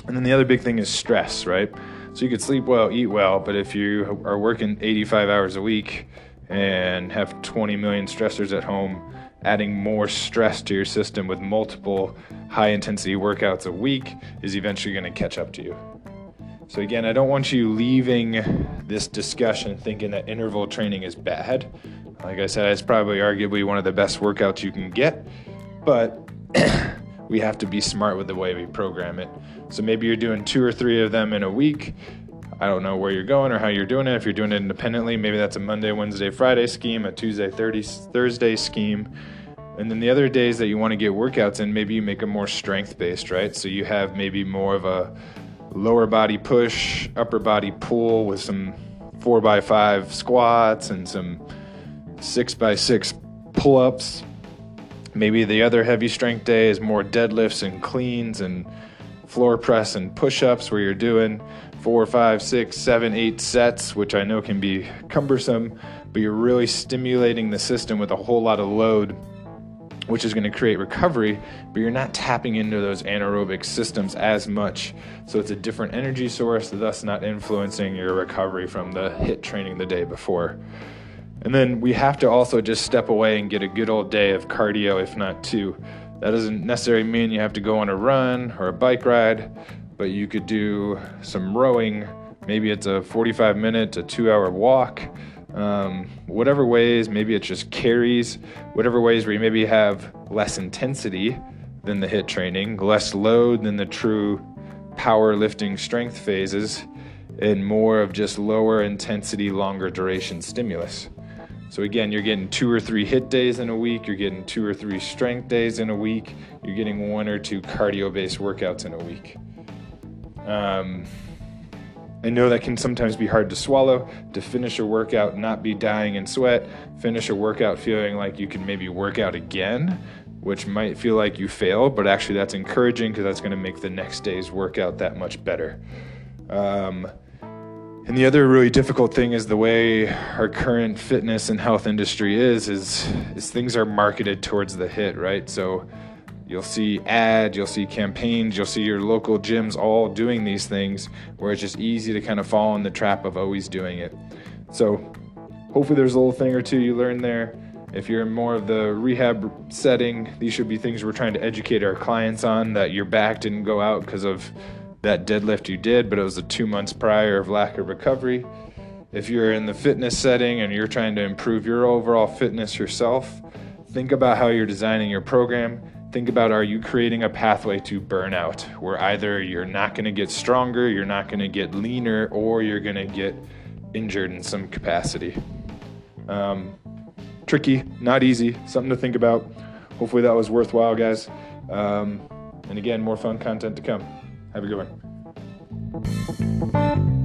and then the other big thing is stress, right? So you could sleep well, eat well, but if you are working 85 hours a week and have 20 million stressors at home, adding more stress to your system with multiple high intensity workouts a week is eventually going to catch up to you. So, again, I don't want you leaving this discussion thinking that interval training is bad. Like I said, it's probably arguably one of the best workouts you can get, but we have to be smart with the way we program it. So, maybe you're doing two or three of them in a week. I don't know where you're going or how you're doing it. If you're doing it independently, maybe that's a Monday, Wednesday, Friday scheme, a Tuesday, 30, Thursday scheme. And then the other days that you want to get workouts in, maybe you make them more strength based, right? So you have maybe more of a lower body push, upper body pull with some four by five squats and some six by six pull ups. Maybe the other heavy strength day is more deadlifts and cleans and floor press and push ups where you're doing four, five, six, seven, eight sets, which I know can be cumbersome, but you're really stimulating the system with a whole lot of load which is going to create recovery, but you're not tapping into those anaerobic systems as much. So it's a different energy source, thus not influencing your recovery from the hit training the day before. And then we have to also just step away and get a good old day of cardio, if not two. That doesn't necessarily mean you have to go on a run or a bike ride, but you could do some rowing. Maybe it's a 45 minute to two hour walk. Um, whatever ways, maybe it just carries, whatever ways where you maybe have less intensity than the HIT training, less load than the true power lifting strength phases, and more of just lower intensity, longer duration stimulus. So again, you're getting two or three HIT days in a week, you're getting two or three strength days in a week, you're getting one or two cardio based workouts in a week. Um, I know that can sometimes be hard to swallow to finish a workout, not be dying in sweat, finish a workout feeling like you can maybe work out again, which might feel like you fail, but actually that's encouraging because that's going to make the next day's workout that much better. Um, and the other really difficult thing is the way our current fitness and health industry is, is, is things are marketed towards the HIIT, right? So you'll see ads, you'll see campaigns, you'll see your local gyms all doing these things where it's just easy to kind of fall in the trap of always doing it. So hopefully there's a little thing or two you learn there. If you're in more of the rehab setting, these should be things we're trying to educate our clients on that your back didn't go out because of that deadlift you did, but it was the two months prior of lack of recovery. If you're in the fitness setting and you're trying to improve your overall fitness yourself, think about how you're designing your program. Think about are you creating a pathway to burnout where either you're not going to get stronger, you're not going to get leaner, or you're going to get injured in some capacity. Um, tricky, not easy, something to think about. Hopefully that was worthwhile, guys. Um, and again, more fun content to come. Have a good one.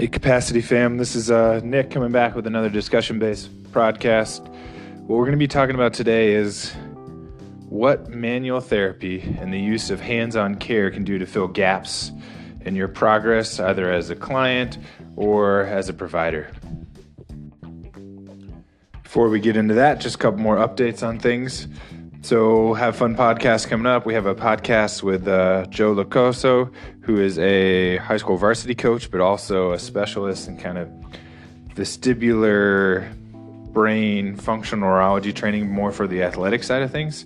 Hey, Capacity fam. This is uh, Nick coming back with another discussion based podcast. What we're going to be talking about today is what manual therapy and the use of hands on care can do to fill gaps in your progress, either as a client or as a provider. Before we get into that, just a couple more updates on things. So, have fun podcast coming up. We have a podcast with uh, Joe Locoso, who is a high school varsity coach, but also a specialist in kind of vestibular brain functional neurology training, more for the athletic side of things.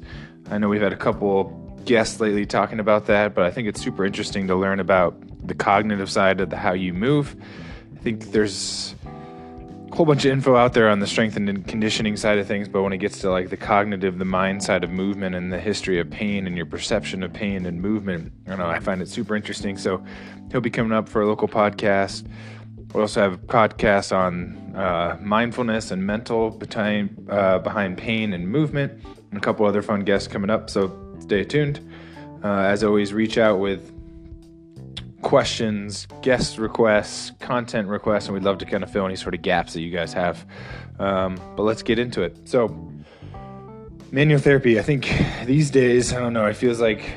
I know we've had a couple guests lately talking about that, but I think it's super interesting to learn about the cognitive side of the how you move. I think there's whole bunch of info out there on the strength and conditioning side of things, but when it gets to like the cognitive, the mind side of movement and the history of pain and your perception of pain and movement, I don't know, I find it super interesting. So he'll be coming up for a local podcast. We also have podcasts on uh, mindfulness and mental behind, uh, behind pain and movement, and a couple other fun guests coming up. So stay tuned. Uh, as always, reach out with questions, guest requests, content requests, and we'd love to kind of fill any sort of gaps that you guys have. Um, but let's get into it. So, manual therapy, I think these days, I don't know, it feels like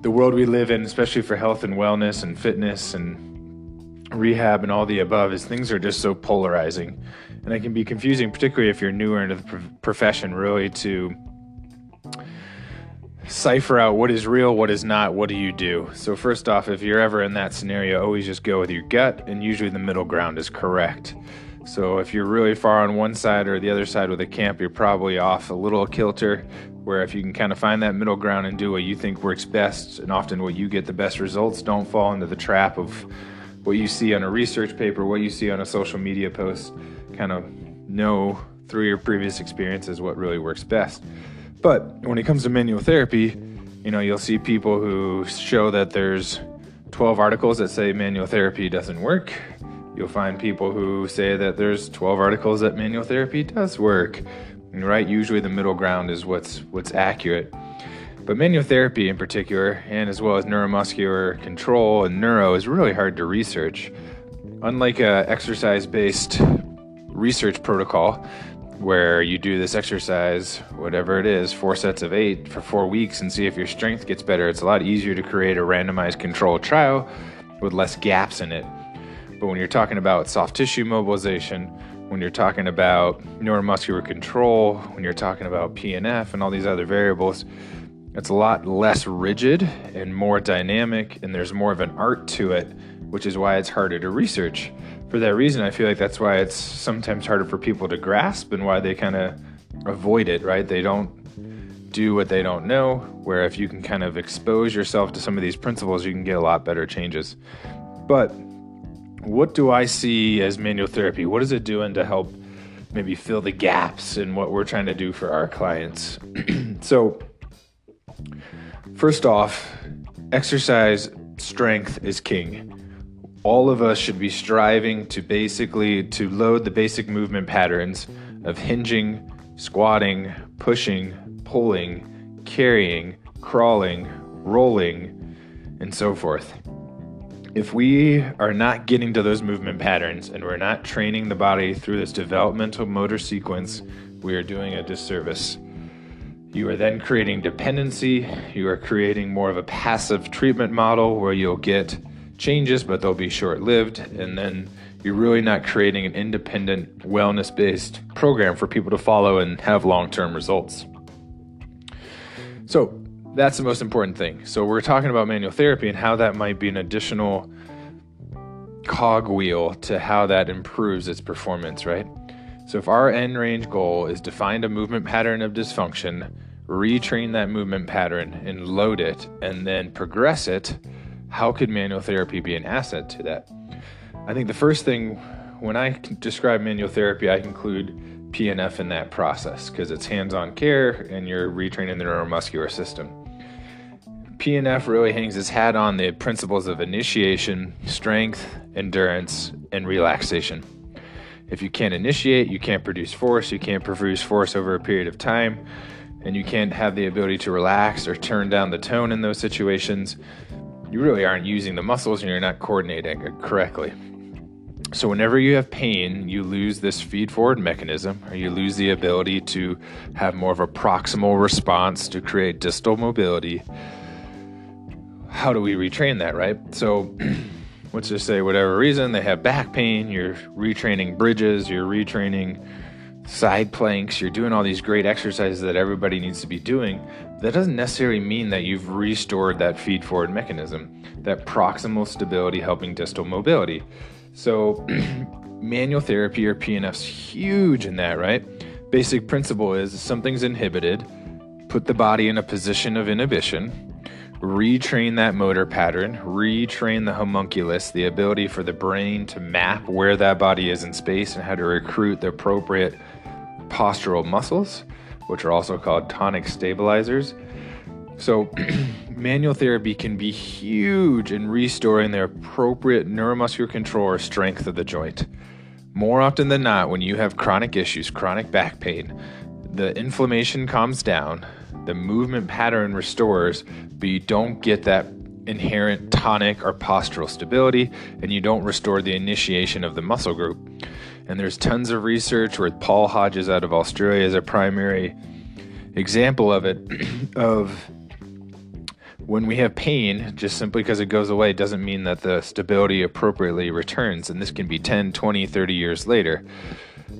the world we live in, especially for health and wellness and fitness and rehab and all the above, is things are just so polarizing. And it can be confusing, particularly if you're newer into the profession, really, to cipher out what is real, what is not, what do you do? So, first off, if you're ever in that scenario, always just go with your gut, and usually the middle ground is correct. So, if you're really far on one side or the other side with a camp, you're probably off a little kilter. Where if you can kind of find that middle ground and do what you think works best, and often what you get the best results, don't fall into the trap of what you see on a research paper, what you see on a social media post. Kind of know through your previous experiences what really works best. But when it comes to manual therapy, you know, you'll see people who show that there's 12 articles that say manual therapy doesn't work. You'll find people who say that there's 12 articles that manual therapy does work. Right? Usually the middle ground is what's what's accurate. But manual therapy in particular, and as well as neuromuscular control and neuro, is really hard to research. Unlike a exercise-based research protocol, where you do this exercise, whatever it is, four sets of eight for four weeks and see if your strength gets better. It's a lot easier to create a randomized controlled trial with less gaps in it. But when you're talking about soft tissue mobilization, when you're talking about neuromuscular control, when you're talking about PNF and all these other variables, It's a lot less rigid and more dynamic, and there's more of an art to it, which is why it's harder to research. For that reason, I feel like that's why it's sometimes harder for people to grasp and why they kind of avoid it, right? They don't do what they don't know. Where if you can kind of expose yourself to some of these principles, you can get a lot better changes. But what do I see as manual therapy? What is it doing to help maybe fill the gaps in what we're trying to do for our clients? so, first off, exercise strength is king. All of us should be striving to basically to load the basic movement patterns of hinging, squatting, pushing, pulling, carrying, crawling, rolling, and so forth. If we are not getting to those movement patterns and we're not training the body through this developmental motor sequence, we are doing a disservice. You are then creating dependency. You are creating more of a passive treatment model where you'll get changes, but they'll be short lived. And then you're really not creating an independent, wellness based program for people to follow and have long term results. So that's the most important thing. So we're talking about manual therapy and how that might be an additional cogwheel to how that improves its performance, right? So if our end range goal is to find a movement pattern of dysfunction, retrain that movement pattern and load it and then progress it, how could manual therapy be an asset to that? I think the first thing when I describe manual therapy, I include PNF in that process because it's hands on care and you're retraining the neuromuscular system. PNF really hangs its hat on the principles of initiation, strength, endurance, and relaxation. If you can't initiate, you can't produce force, you can't produce force over a period of time, and you can't have the ability to relax or turn down the tone in those situations, you really aren't using the muscles and you're not coordinating it correctly. So, whenever you have pain, you lose this feed forward mechanism, or you lose the ability to have more of a proximal response to create distal mobility. How do we retrain that, right? So, let's just say, whatever reason, they have back pain, you're retraining bridges, you're retraining side planks, you're doing all these great exercises that everybody needs to be doing. That doesn't necessarily mean that you've restored that feed forward mechanism, that proximal stability helping distal mobility. So, manual therapy or PNF's huge in that, right? Basic principle is something's inhibited, put the body in a position of inhibition, retrain that motor pattern, retrain the homunculus, the ability for the brain to map where that body is in space and how to recruit the appropriate postural muscles, which are also called tonic stabilizers. So, manual therapy can be huge in restoring the appropriate neuromuscular control or strength of the joint. More often than not, when you have chronic issues, chronic back pain, the inflammation calms down, the movement pattern restores, but you don't get that inherent tonic or postural stability, and you don't restore the initiation of the muscle group. And there's tons of research where Paul Hodges out of Australia is a primary example of it, of when we have pain, just simply because it goes away doesn't mean that the stability appropriately returns. And this can be 10, 20, 30 years later.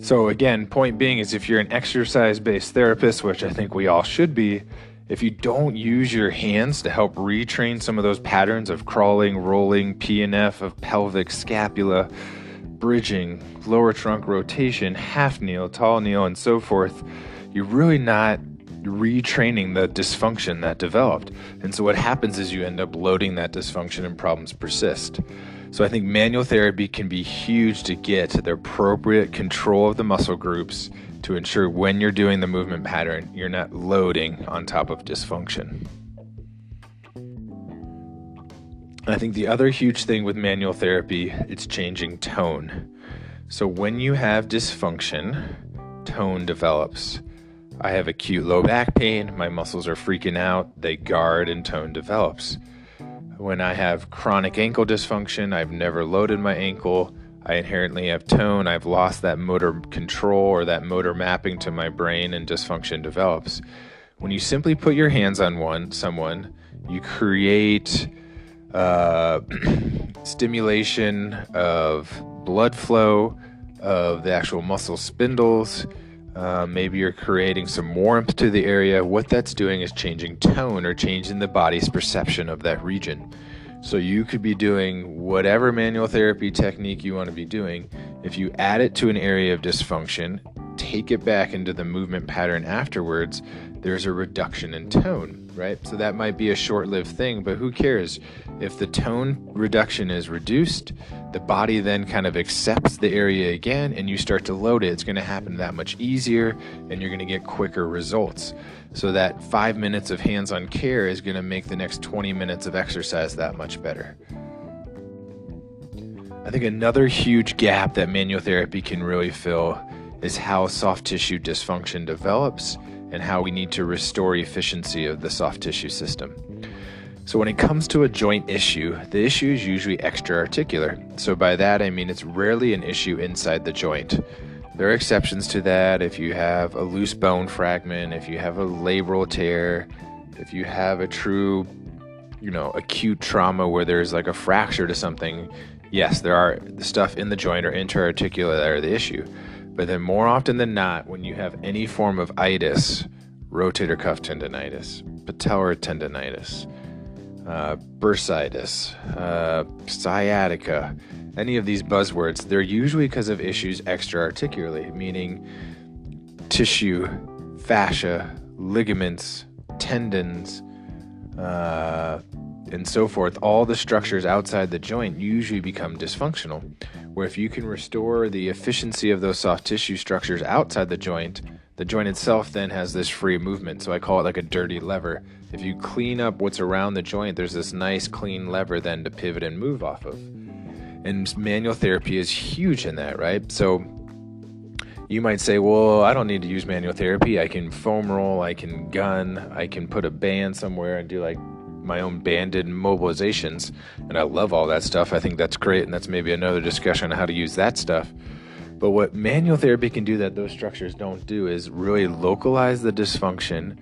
So, again, point being is if you're an exercise based therapist, which I think we all should be, if you don't use your hands to help retrain some of those patterns of crawling, rolling, PNF, of pelvic, scapula, bridging, lower trunk rotation, half kneel, tall kneel, and so forth, you're really not retraining the dysfunction that developed. And so what happens is you end up loading that dysfunction and problems persist. So I think manual therapy can be huge to get the appropriate control of the muscle groups to ensure when you're doing the movement pattern, you're not loading on top of dysfunction. I think the other huge thing with manual therapy, it's changing tone. So when you have dysfunction, tone develops. I have acute low back pain, my muscles are freaking out, they guard and tone develops. When I have chronic ankle dysfunction, I've never loaded my ankle, I inherently have tone, I've lost that motor control or that motor mapping to my brain, and dysfunction develops. When you simply put your hands on one, someone, you create uh, stimulation of blood flow, of the actual muscle spindles, Uh, maybe you're creating some warmth to the area. What that's doing is changing tone or changing the body's perception of that region. So you could be doing whatever manual therapy technique you want to be doing. If you add it to an area of dysfunction, take it back into the movement pattern afterwards, there's a reduction in tone, right? So that might be a short lived thing, but who cares? If the tone reduction is reduced, the body then kind of accepts the area again and you start to load it. It's going to happen that much easier and you're going to get quicker results. So that five minutes of hands on care is going to make the next 20 minutes of exercise that much better. I think another huge gap that manual therapy can really fill is how soft tissue dysfunction develops and how we need to restore efficiency of the soft tissue system. So, when it comes to a joint issue, the issue is usually extra articular. So, by that I mean it's rarely an issue inside the joint. There are exceptions to that if you have a loose bone fragment, if you have a labral tear, if you have a true, you know, acute trauma where there's like a fracture to something. Yes, there are the stuff in the joint or interarticular that are the issue. But then, more often than not, when you have any form of itis, rotator cuff tendonitis, patellar tendonitis, uh, bursitis, uh, sciatica, any of these buzzwords, they're usually because of issues extra-articularly, meaning tissue, fascia, ligaments, tendons, uh, and so forth. All the structures outside the joint usually become dysfunctional where if you can restore the efficiency of those soft tissue structures outside the joint, the joint itself then has this free movement. So I call it like a dirty lever. If you clean up what's around the joint, there's this nice clean lever then to pivot and move off of. And manual therapy is huge in that, right? So you might say, well, I don't need to use manual therapy. I can foam roll, I can gun, I can put a band somewhere and do like my own banded mobilizations, and I love all that stuff. I think that's great, and that's maybe another discussion on how to use that stuff. But what manual therapy can do that those structures don't do is really localize the dysfunction,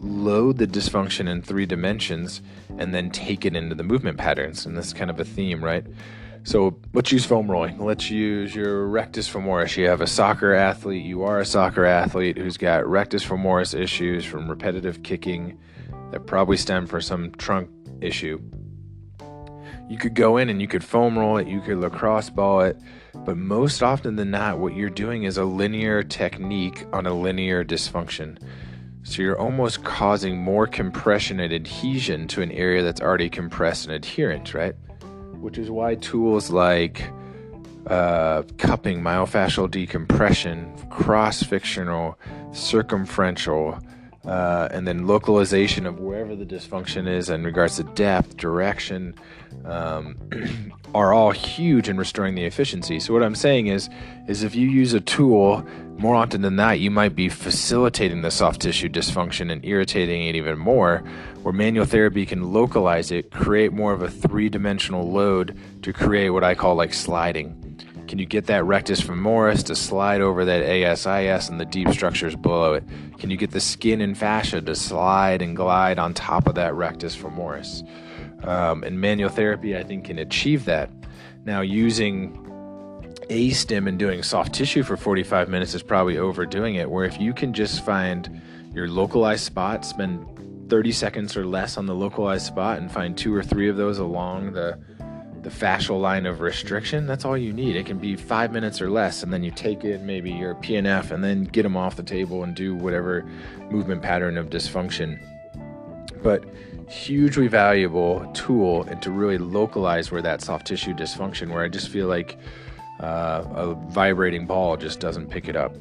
load the dysfunction in three dimensions, and then take it into the movement patterns. And this is kind of a theme, right? So let's use foam rolling. Let's use your rectus femoris. You have a soccer athlete, you are a soccer athlete who's got rectus femoris issues from repetitive kicking that probably stem from some trunk issue. You could go in and you could foam roll it, you could lacrosse ball it, but most often than not, what you're doing is a linear technique on a linear dysfunction. So you're almost causing more compression and adhesion to an area that's already compressed and adherent, right? Which is why tools like uh, cupping, myofascial decompression, cross frictional, circumferential, uh, and then localization of wherever the dysfunction is in regards to depth, direction, um, are all huge in restoring the efficiency. So what I'm saying is, is if you use a tool, more often than not, you might be facilitating the soft tissue dysfunction and irritating it even more. Where manual therapy can localize it, create more of a three-dimensional load to create what I call like sliding. Can you get that rectus femoris to slide over that ASIS and the deep structures below it? Can you get the skin and fascia to slide and glide on top of that rectus femoris? Um, and manual therapy, I think, can achieve that. Now, using a stim and doing soft tissue for 45 minutes is probably overdoing it. Where if you can just find your localized spot, spend 30 seconds or less on the localized spot, and find two or three of those along the the fascial line of restriction, that's all you need. It can be five minutes or less, and then you take in maybe your PNF and then get them off the table and do whatever movement pattern of dysfunction. But hugely valuable tool and to really localize where that soft tissue dysfunction, where I just feel like uh, a vibrating ball just doesn't pick it up.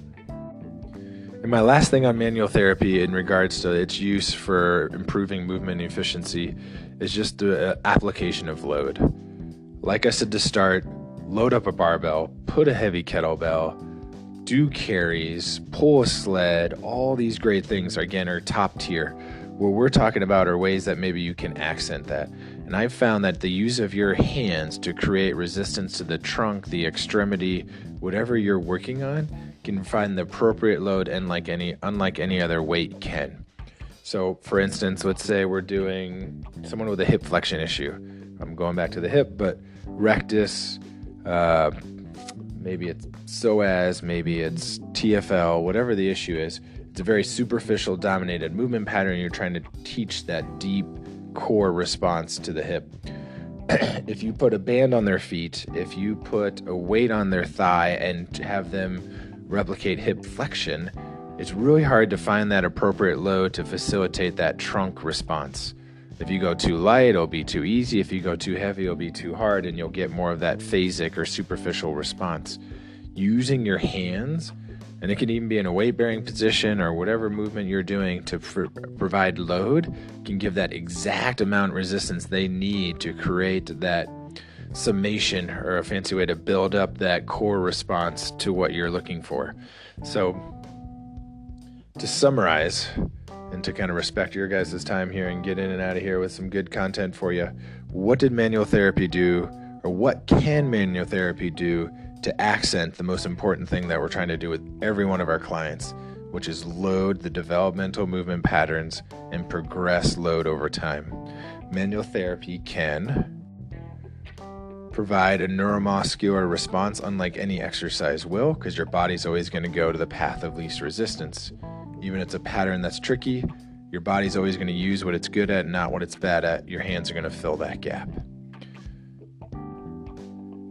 And my last thing on manual therapy in regards to its use for improving movement efficiency is just the uh, application of load. Like I said to start, load up a barbell, put a heavy kettlebell, do carries, pull a sled, all these great things are again are top tier. What we're talking about are ways that maybe you can accent that. And I've found that the use of your hands to create resistance to the trunk, the extremity, whatever you're working on, can find the appropriate load and like any unlike any other weight can. So for instance, let's say we're doing someone with a hip flexion issue. I'm going back to the hip, but rectus, uh, maybe it's psoas, maybe it's TFL, whatever the issue is. It's a very superficial dominated movement pattern. You're trying to teach that deep core response to the hip. if you put a band on their feet, if you put a weight on their thigh and have them replicate hip flexion, it's really hard to find that appropriate load to facilitate that trunk response. If you go too light, it'll be too easy. If you go too heavy, it'll be too hard, and you'll get more of that phasic or superficial response. Using your hands, and it can even be in a weight bearing position or whatever movement you're doing to pr- provide load, can give that exact amount of resistance they need to create that summation or a fancy way to build up that core response to what you're looking for. So, to summarize, and to kind of respect your guys' time here and get in and out of here with some good content for you. What did manual therapy do, or what can manual therapy do to accent the most important thing that we're trying to do with every one of our clients, which is load the developmental movement patterns and progress load over time? Manual therapy can provide a neuromuscular response unlike any exercise will because your body's always going to go to the path of least resistance even if it's a pattern that's tricky, your body's always going to use what it's good at, not what it's bad at. Your hands are going to fill that gap.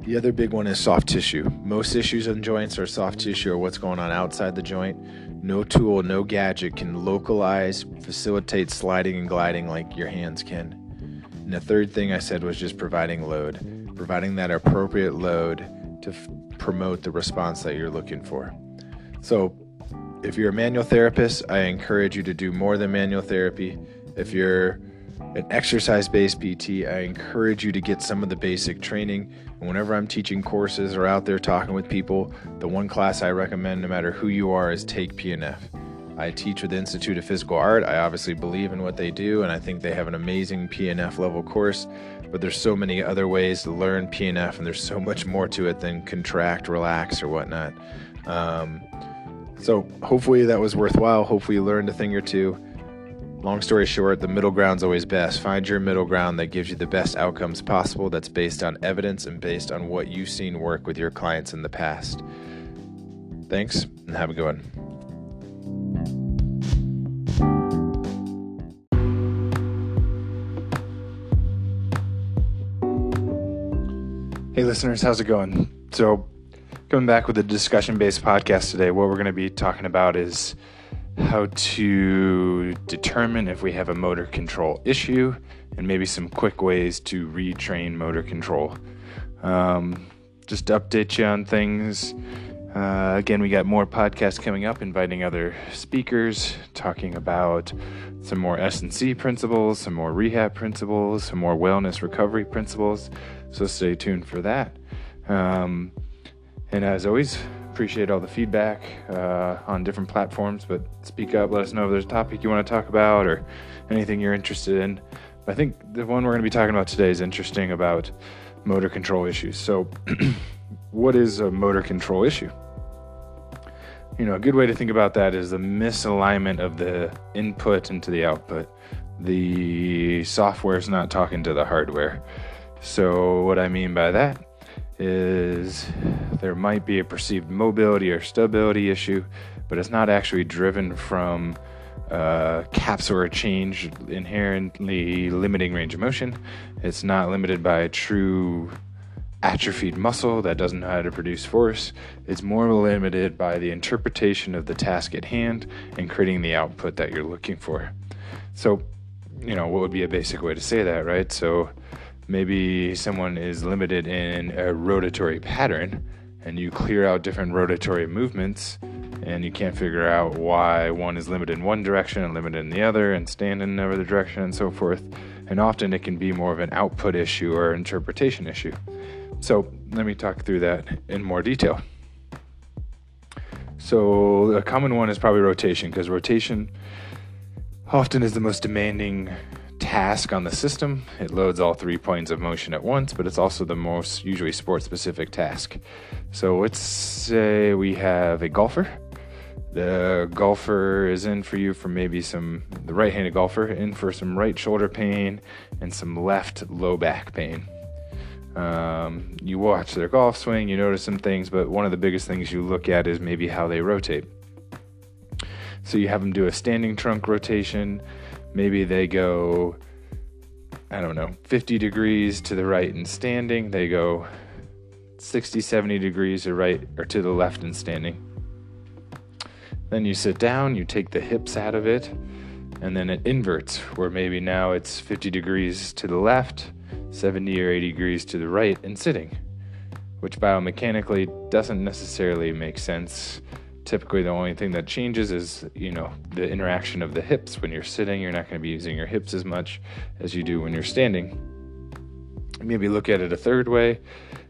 The other big one is soft tissue. Most issues in joints are soft tissue or what's going on outside the joint. No tool, no gadget can localize, facilitate sliding and gliding like your hands can. And the third thing I said was just providing load, providing that appropriate load to f- promote the response that you're looking for. So, if you're a manual therapist, I encourage you to do more than manual therapy. If you're an exercise based PT, I encourage you to get some of the basic training. And whenever I'm teaching courses or out there talking with people, the one class I recommend, no matter who you are, is take PNF. I teach with the Institute of Physical Art. I obviously believe in what they do, and I think they have an amazing PNF level course. But there's so many other ways to learn PNF, and there's so much more to it than contract, relax, or whatnot. Um, so hopefully that was worthwhile. Hopefully you learned a thing or two. Long story short, the middle ground's always best. Find your middle ground that gives you the best outcomes possible, that's based on evidence and based on what you've seen work with your clients in the past. Thanks, and have a good one. Hey, listeners, how's it going? So, coming back with a discussion based podcast today. What we're going to be talking about is how to determine if we have a motor control issue and maybe some quick ways to retrain motor control. Um, just to update you on things. Uh, again, we got more podcasts coming up, inviting other speakers, talking about some more S and C principles, some more rehab principles, some more wellness recovery principles. So stay tuned for that. Um, and as always, appreciate all the feedback uh, on different platforms. But speak up, let us know if there's a topic you want to talk about or anything you're interested in. I think the one we're going to be talking about today is interesting about motor control issues. So, what is a motor control issue? You know, a good way to think about that is the misalignment of the input into the output. The software is not talking to the hardware. So, what I mean by that is there might be a perceived mobility or stability issue, but it's not actually driven from uh, capsular change inherently limiting range of motion. It's not limited by a true atrophied muscle that doesn't know how to produce force. It's more limited by the interpretation of the task at hand and creating the output that you're looking for. So, you know, what would be a basic way to say that, right? So, maybe someone is limited in a rotatory pattern and you clear out different rotatory movements and you can't figure out why one is limited in one direction and limited in the other and stand in another direction and so forth. And often it can be more of an output issue or interpretation issue. So let me talk through that in more detail. So a common one is probably rotation because rotation often is the most demanding task on the system. It loads all three points of motion at once, but it's also the most usually sport specific task. So let's say we have a golfer. The golfer is in for you for maybe some, the right handed golfer, in for some right shoulder pain and some left low back pain. Um, you watch their golf swing, you notice some things, but one of the biggest things you look at is maybe how they rotate. So you have them do a standing trunk rotation. Maybe they go, I don't know, 50 degrees to the right and standing. They go 60, 70 degrees to right or to the left and standing. Then you sit down, you take the hips out of it, and then it inverts, where maybe now it's 50 degrees to the left, 70 or 80 degrees to the right, and sitting, which biomechanically doesn't necessarily make sense. Typically, the only thing that changes is, you know, the interaction of the hips. When you're sitting, you're not going to be using your hips as much as you do when you're standing. Maybe look at it a third way,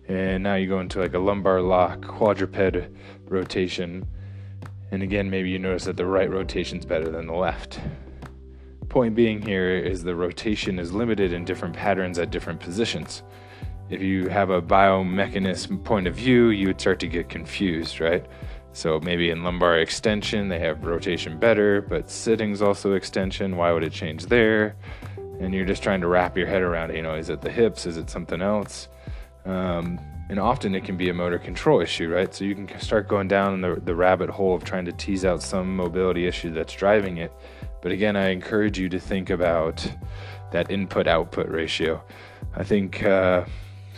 and now you go into like a lumbar lock, quadruped rotation. And again, maybe you notice that the right rotation is better than the left. Point being here is the rotation is limited in different patterns at different positions. If you have a biomechanism point of view, you would start to get confused, right? So maybe in lumbar extension, they have rotation better, but sitting's also extension. Why would it change there? And you're just trying to wrap your head around. You know, is it the hips? Is it something else? Um, and often it can be a motor control issue, right? So you can start going down the, the rabbit hole of trying to tease out some mobility issue that's driving it. But again, I encourage you to think about that input output ratio. I think uh,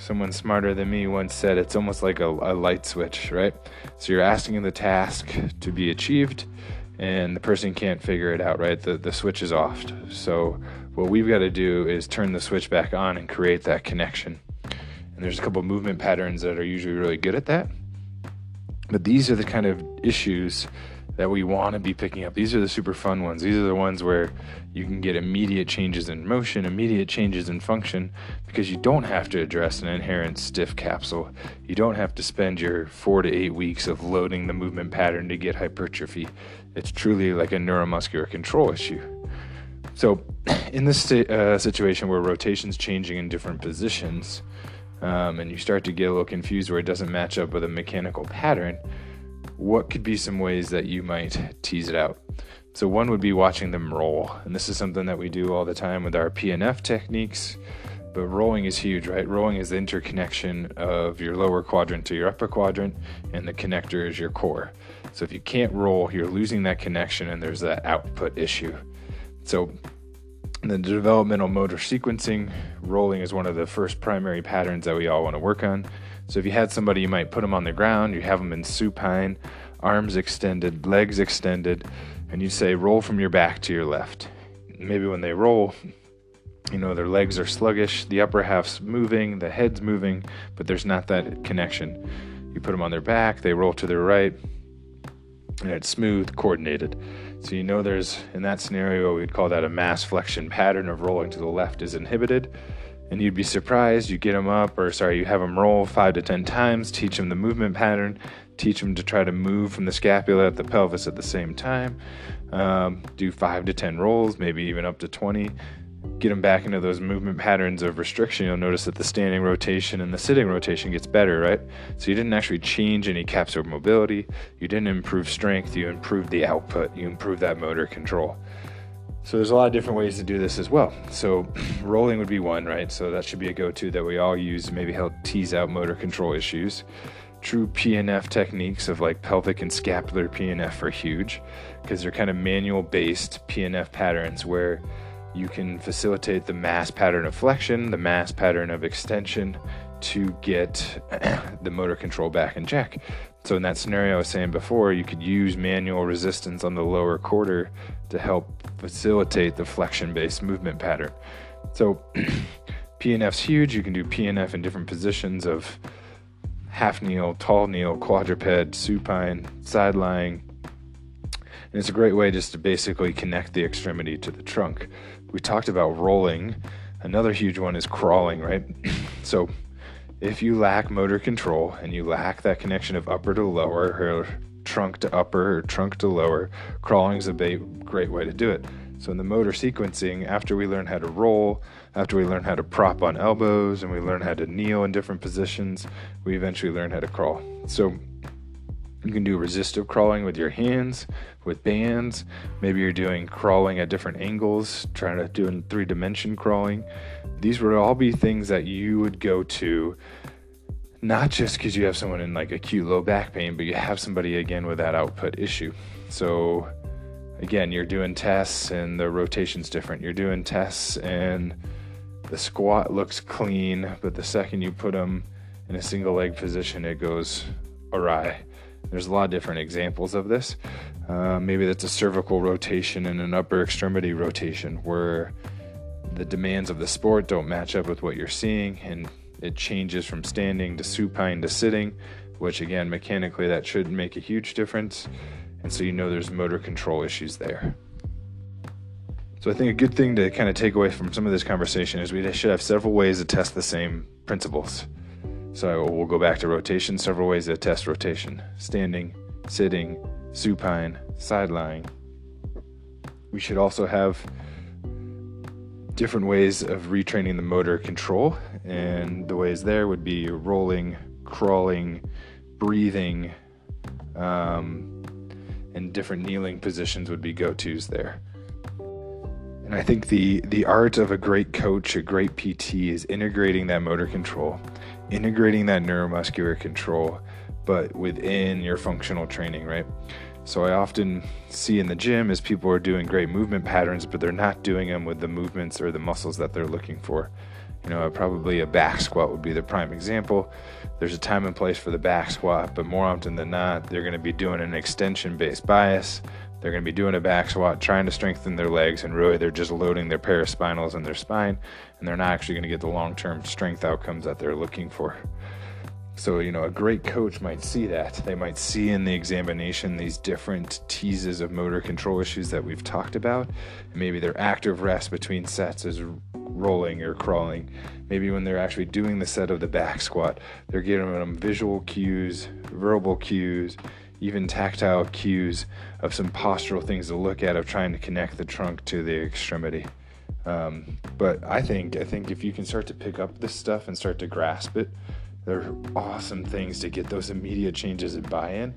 someone smarter than me once said it's almost like a, a light switch, right? So you're asking the task to be achieved, and the person can't figure it out, right? The, the switch is off. So what we've got to do is turn the switch back on and create that connection. And there's a couple movement patterns that are usually really good at that. But these are the kind of issues that we want to be picking up. These are the super fun ones. These are the ones where you can get immediate changes in motion, immediate changes in function, because you don't have to address an inherent stiff capsule. You don't have to spend your four to eight weeks of loading the movement pattern to get hypertrophy. It's truly like a neuromuscular control issue. So, in this uh, situation where rotation's changing in different positions, um, and you start to get a little confused where it doesn't match up with a mechanical pattern, what could be some ways that you might tease it out? So, one would be watching them roll. And this is something that we do all the time with our PNF techniques. But rolling is huge, right? Rolling is the interconnection of your lower quadrant to your upper quadrant, and the connector is your core. So, if you can't roll, you're losing that connection, and there's that output issue. So, the developmental motor sequencing, rolling is one of the first primary patterns that we all want to work on. So if you had somebody, you might put them on the ground, you have them in supine, arms extended, legs extended, and you say, roll from your back to your left. Maybe when they roll, you know, their legs are sluggish, the upper half's moving, the head's moving, but there's not that connection. You put them on their back, they roll to their right, and it's smooth, coordinated. So you know there's, in that scenario, we'd call that a mass flexion pattern of rolling to the left is inhibited and you'd be surprised you get them up or sorry you have them roll five to ten times teach them the movement pattern teach them to try to move from the scapula at the pelvis at the same time um, do five to ten rolls maybe even up to 20 get them back into those movement patterns of restriction you'll notice that the standing rotation and the sitting rotation gets better right? So you didn't actually change any capsular mobility you didn't improve strength you improved the output you improved that motor control so there's a lot of different ways to do this as well. So rolling would be one, right? So that should be a go-to that we all use to maybe help tease out motor control issues. True PNF techniques of like pelvic and scapular PNF are huge because they're kind of manual based PNF patterns where you can facilitate the mass pattern of flexion, the mass pattern of extension to get the motor control back in check. So in that scenario I was saying before, you could use manual resistance on the lower quarter to help facilitate the flexion-based movement pattern. So PNF's huge. You can do PNF in different positions of half kneel, tall kneel, quadruped, supine, side lying. And it's a great way just to basically connect the extremity to the trunk. We talked about rolling. Another huge one is crawling, right? so if you lack motor control and you lack that connection of upper to lower or trunk to upper or trunk to lower, crawling is a great way to do it. So, in the motor sequencing, after we learn how to roll, after we learn how to prop on elbows, and we learn how to kneel in different positions, we eventually learn how to crawl. So, You can do resistive crawling with your hands, with bands. Maybe you're doing crawling at different angles, trying to do three dimension crawling. These would all be things that you would go to not just because you have someone in like acute low back pain, but you have somebody again with that output issue. So again, you're doing tests and the rotation's different. You're doing tests and the squat looks clean, but the second you put them in a single leg position, it goes awry. There's a lot of different examples of this. Uh, maybe that's a cervical rotation and an upper extremity rotation where the demands of the sport don't match up with what you're seeing and it changes from standing to supine to sitting, which again, mechanically, that should make a huge difference. And so you know there's motor control issues there. So I think a good thing to kind of take away from some of this conversation is we should have several ways to test the same principles. So we'll go back to rotation, several ways to test rotation standing, sitting, supine, side lying. We should also have different ways of retraining the motor control, and the ways there would be rolling, crawling, breathing, um, and different kneeling positions would be go tos there. And I think the the art of a great coach, a great PT, is integrating that motor control, integrating that neuromuscular control, but within your functional training, right? So I often see in the gym as people are doing great movement patterns, but they're not doing them with the movements or the muscles that they're looking for. You know, probably a back squat would be the prime example. There's a time and place for the back squat, but more often than not, they're going to be doing an extension based bias. They're going to be doing a back squat, trying to strengthen their legs, and really they're just loading their paraspinals and their spine, and they're not actually going to get the long term strength outcomes that they're looking for. So, you know, a great coach might see that. They might see in the examination these different teases of motor control issues that we've talked about. Maybe their active rest between sets is rolling or crawling. Maybe when they're actually doing the set of the back squat, they're giving them visual cues, verbal cues, even tactile cues of some postural things to look at of trying to connect the trunk to the extremity. Um, but I think I think if you can start to pick up this stuff and start to grasp it, they're awesome things to get those immediate changes in buy-in.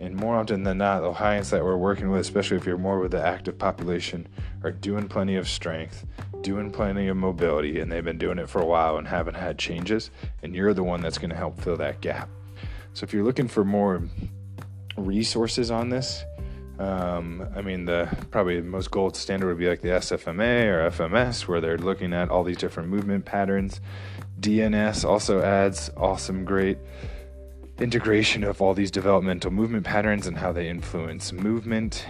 And more often than not, the clients that we're working with, especially if you're more with the active population, are doing plenty of strength, doing plenty of mobility, and they've been doing it for a while and haven't had changes. And you're the one that's going to help fill that gap. So if you're looking for more resources on this, um, I mean, the probably the most gold standard would be like the SFMA or FMS, where they're looking at all these different movement patterns DNS also adds awesome, great integration of all these developmental movement patterns and how they influence movement.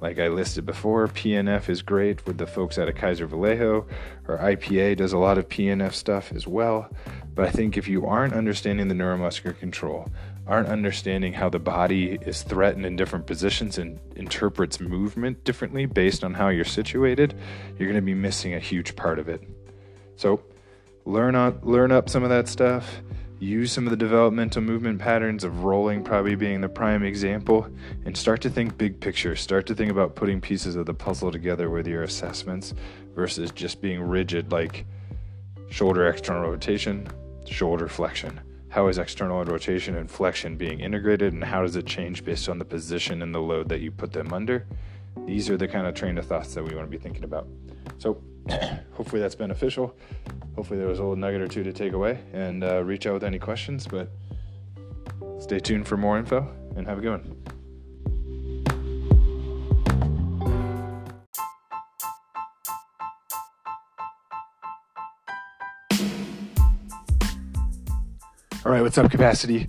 Like I listed before, PNF is great with the folks at a Kaiser Vallejo, or IPA does a lot of PNF stuff as well. But I think if you aren't understanding the neuromuscular control, aren't understanding how the body is threatened in different positions and interprets movement differently based on how you're situated, you're going to be missing a huge part of it. So, learn on learn up some of that stuff. Use some of the developmental movement patterns of rolling probably being the prime example and start to think big picture. Start to think about putting pieces of the puzzle together with your assessments versus just being rigid like shoulder external rotation shoulder flexion how is external rotation and flexion being integrated and how does it change based on the position and the load that you put them under these are the kind of train of thoughts that we want to be thinking about so hopefully that's beneficial. Hopefully there was a little nugget or two to take away and uh, reach out with any questions. But stay tuned for more info and have a good one. All right, what's up, Capacity?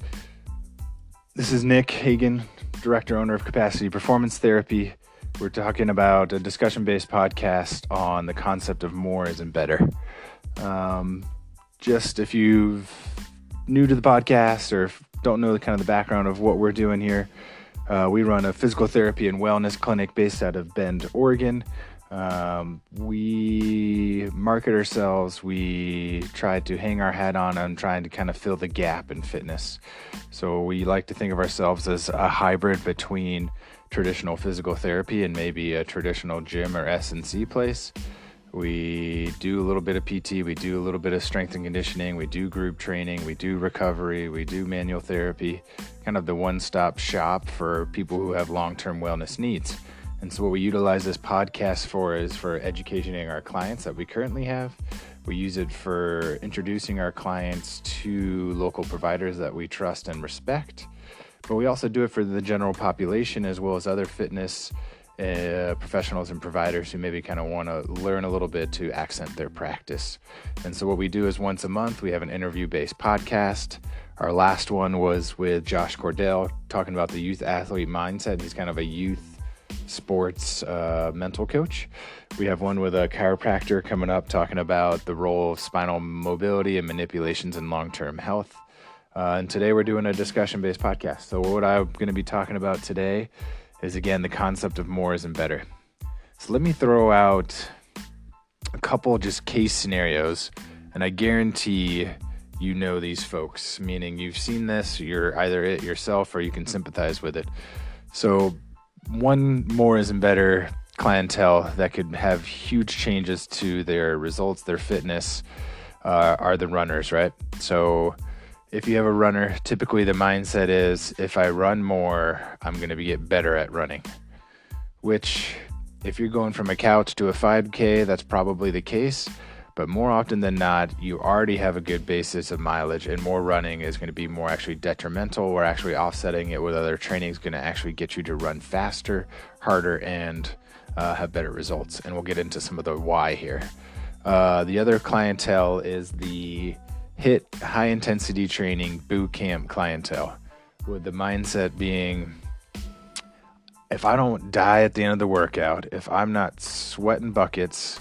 This is Nick Hagan, director owner of Capacity Performance Therapy. We're talking about a discussion based podcast on the concept of more isn't better. Um, just if you new to the podcast or don't know the kind of the background of what we're doing here, uh, we run a physical therapy and wellness clinic based out of Bend, Oregon. Um, we market ourselves. We try to hang our hat on on trying to kind of fill the gap in fitness. So we like to think of ourselves as a hybrid between traditional physical therapy and maybe a traditional gym or S&C place. We do a little bit of PT, we do a little bit of strength and conditioning, we do group training, we do recovery, we do manual therapy, kind of the one stop shop for people who have long term wellness needs. And so, what we utilize this podcast for is for educating our clients that we currently have. We use it for introducing our clients to local providers that we trust and respect. But we also do it for the general population as well as other fitness uh, professionals and providers who maybe kind of want to learn a little bit to accent their practice. And so, what we do is once a month, we have an interview based podcast. Our last one was with Josh Cordell talking about the youth athlete mindset. He's kind of a youth sports uh, mental coach. We have one with a chiropractor coming up talking about the role of spinal mobility and manipulations in long term health. Uh, and today we're doing a discussion based podcast. So, what I'm going to be talking about today is again the concept of more isn't better. So let me throw out a couple just case scenarios, and I guarantee you know these folks, meaning you've seen this, you're either it yourself or you can sympathize with it. So, one more isn't better clientele that could have huge changes to their results, their fitness, uh, are the runners, right? So, if you have a runner, typically the mindset is if I run more, I'm going to get better at running. Which, if you're going from a couch to a 5K, that's probably the case. But more often than not, you already have a good basis of mileage, and more running is going to be more actually detrimental. Or actually offsetting it with other training is going to actually get you to run faster, harder, and uh, have better results. And we'll get into some of the why here. Uh, the other clientele is the HIIT high intensity training boot camp clientele with the mindset being if I don't die at the end of the workout, if I'm not sweating buckets,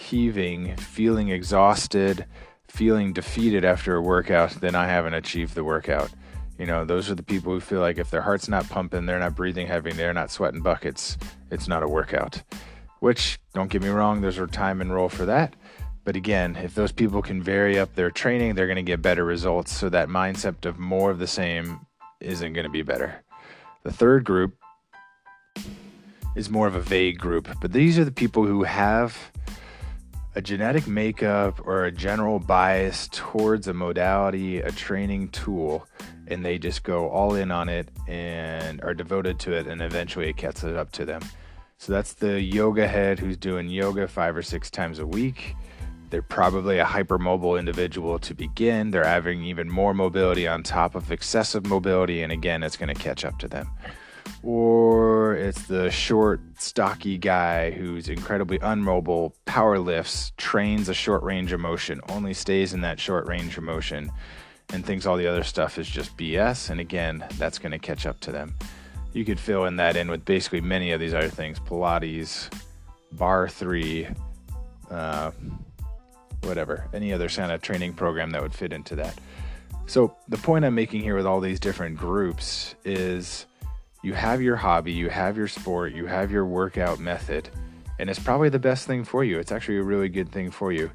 heaving, feeling exhausted, feeling defeated after a workout, then I haven't achieved the workout. You know, those are the people who feel like if their heart's not pumping, they're not breathing heavy, they're not sweating buckets, it's not a workout. Which, don't get me wrong, there's a time and role for that. But again, if those people can vary up their training, they're going to get better results. So that mindset of more of the same isn't going to be better. The third group is more of a vague group, but these are the people who have a genetic makeup or a general bias towards a modality, a training tool, and they just go all in on it and are devoted to it, and eventually it catches up to them. So that's the yoga head who's doing yoga five or six times a week they're probably a hypermobile individual to begin. They're having even more mobility on top of excessive mobility, and again, it's going to catch up to them. Or it's the short, stocky guy who's incredibly unmobile, power lifts, trains a short range of motion, only stays in that short range of motion, and thinks all the other stuff is just BS. And again, that's going to catch up to them. You could fill in that in with basically many of these other things Pilates, Barre3, uh, whatever, any other kind of training program that would fit into that. So, the point I'm making here with all these different groups is you have your hobby, you have your sport, you have your workout method, and it's probably the best thing for you. It's actually a really good thing for you.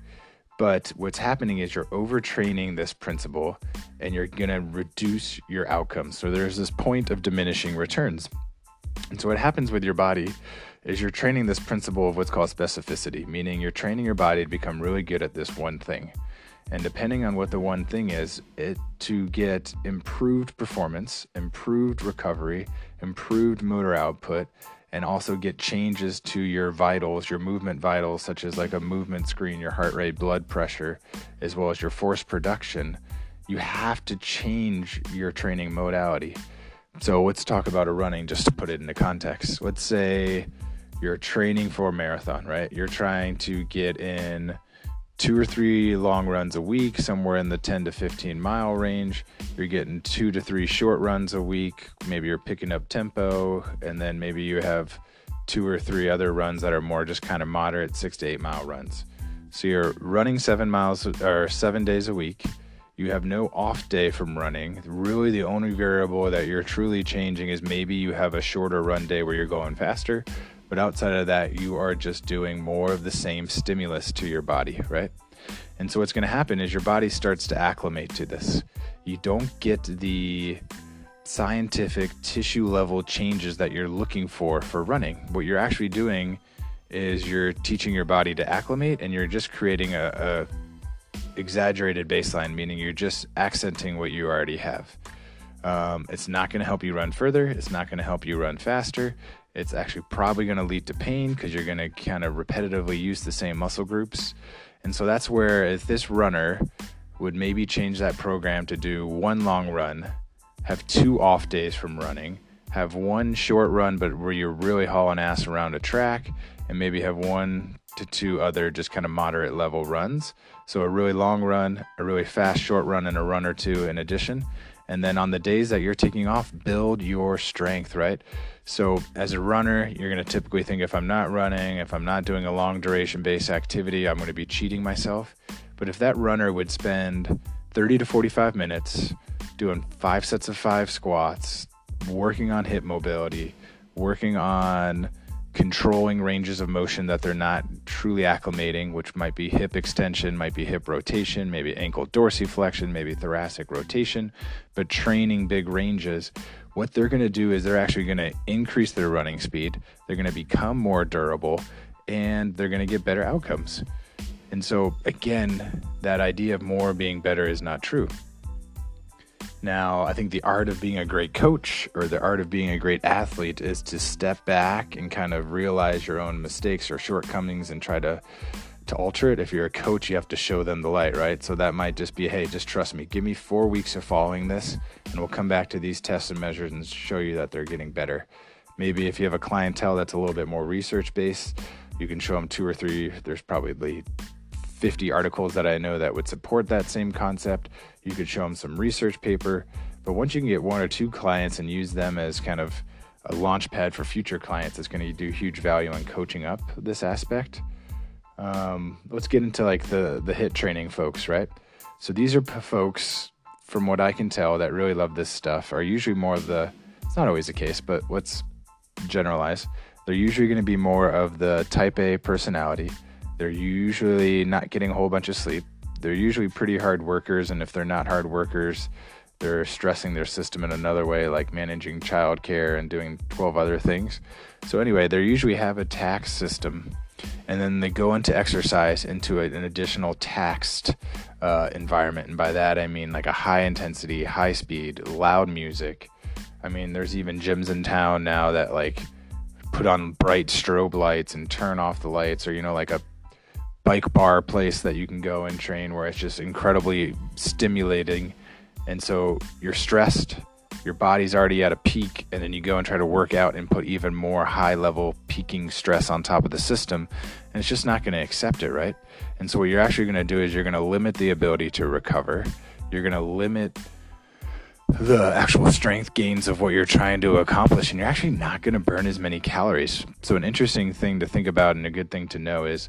But what's happening is you're overtraining this principle and you're going to reduce your outcomes. So, there's this point of diminishing returns. And so, what happens with your body is you're training this principle of what's called specificity, meaning you're training your body to become really good at this one thing. And depending on what the one thing is, it to get improved performance, improved recovery, improved motor output, and also get changes to your vitals, your movement vitals, such as like a movement screen, your heart rate, blood pressure, as well as your force production, you have to change your training modality. So let's talk about a running just to put it into context. Let's say you're training for a marathon, right? You're trying to get in two or three long runs a week, somewhere in the 10 to 15 mile range. You're getting two to three short runs a week. Maybe you're picking up tempo, and then maybe you have two or three other runs that are more just kind of moderate, six to eight mile runs. So you're running seven miles or seven days a week. You have no off day from running. Really, the only variable that you're truly changing is maybe you have a shorter run day where you're going faster, but outside of that, you are just doing more of the same stimulus to your body, right? And so what's going to happen is your body starts to acclimate to this. You don't get the scientific tissue level changes that you're looking for for running. What you're actually doing is you're teaching your body to acclimate and you're just creating a, a exaggerated baseline, meaning you're just accenting what you already have. Um, it's not going to help you run further. It's not going to help you run faster. It's actually probably going to lead to pain because you're going to kind of repetitively use the same muscle groups. And so that's where if this runner would maybe change that program to do one long run, have two off days from running, have one short run, but where you're really hauling ass around a track, and maybe have one to two other just kind of moderate level runs. So a really long run, a really fast short run, and a run or two in addition. And then on the days that you're taking off, build your strength, right? So as a runner, you're going to typically think if I'm not running, if I'm not doing a long duration based activity, I'm going to be cheating myself. But if that runner would spend 30 to 45 minutes doing five sets of five squats, working on hip mobility, working on controlling ranges of motion that they're not truly acclimating, which might be hip extension, might be hip rotation, maybe ankle dorsiflexion, maybe thoracic rotation, but training big ranges. What they're going to do is they're actually going to increase their running speed, they're going to become more durable, and they're going to get better outcomes. And so, again, that idea of more being better is not true. Now, I think the art of being a great coach or the art of being a great athlete is to step back and kind of realize your own mistakes or shortcomings and try to to alter it. If you're a coach, you have to show them the light, right? So that might just be, hey, just trust me. Give me 4 weeks of following this and we'll come back to these tests and measures and show you that they're getting better. Maybe if you have a clientele that's a little bit more research based, you can show them two or three. There's probably 50 articles that I know that would support that same concept. You could show them some research paper. But once you can get one or two clients and use them as kind of a launch pad for future clients, it's going to do huge value in coaching up this aspect. Um, let's get into like the the HIIT training folks, right? So these are p- folks, from what I can tell, that really love this stuff. Are usually more of the. It's not always the case, but let's generalize. They're usually going to be more of the type A personality they're usually not getting a whole bunch of sleep. They're usually pretty hard workers, and if they're not hard workers, they're stressing their system in another way, like managing childcare and doing 12 other things. So, anyway, they usually have a tax system, and then they go into exercise into an additional taxed uh, environment. And by that, I mean like a high intensity, high speed, loud music. I mean, there's even gyms in town now that like put on bright strobe lights and turn off the lights, or, you know, like a bike bar place that you can go and train where it's just incredibly stimulating. And so you're stressed, your body's already at a peak, and then you go and try to work out and put even more high level peaking stress on top of the system, and it's just not going to accept it, right? And so what you're actually going to do is you're going to limit the ability to recover. You're going to limit the actual strength gains of what you're trying to accomplish, and you're actually not going to burn as many calories. So, an interesting thing to think about and a good thing to know is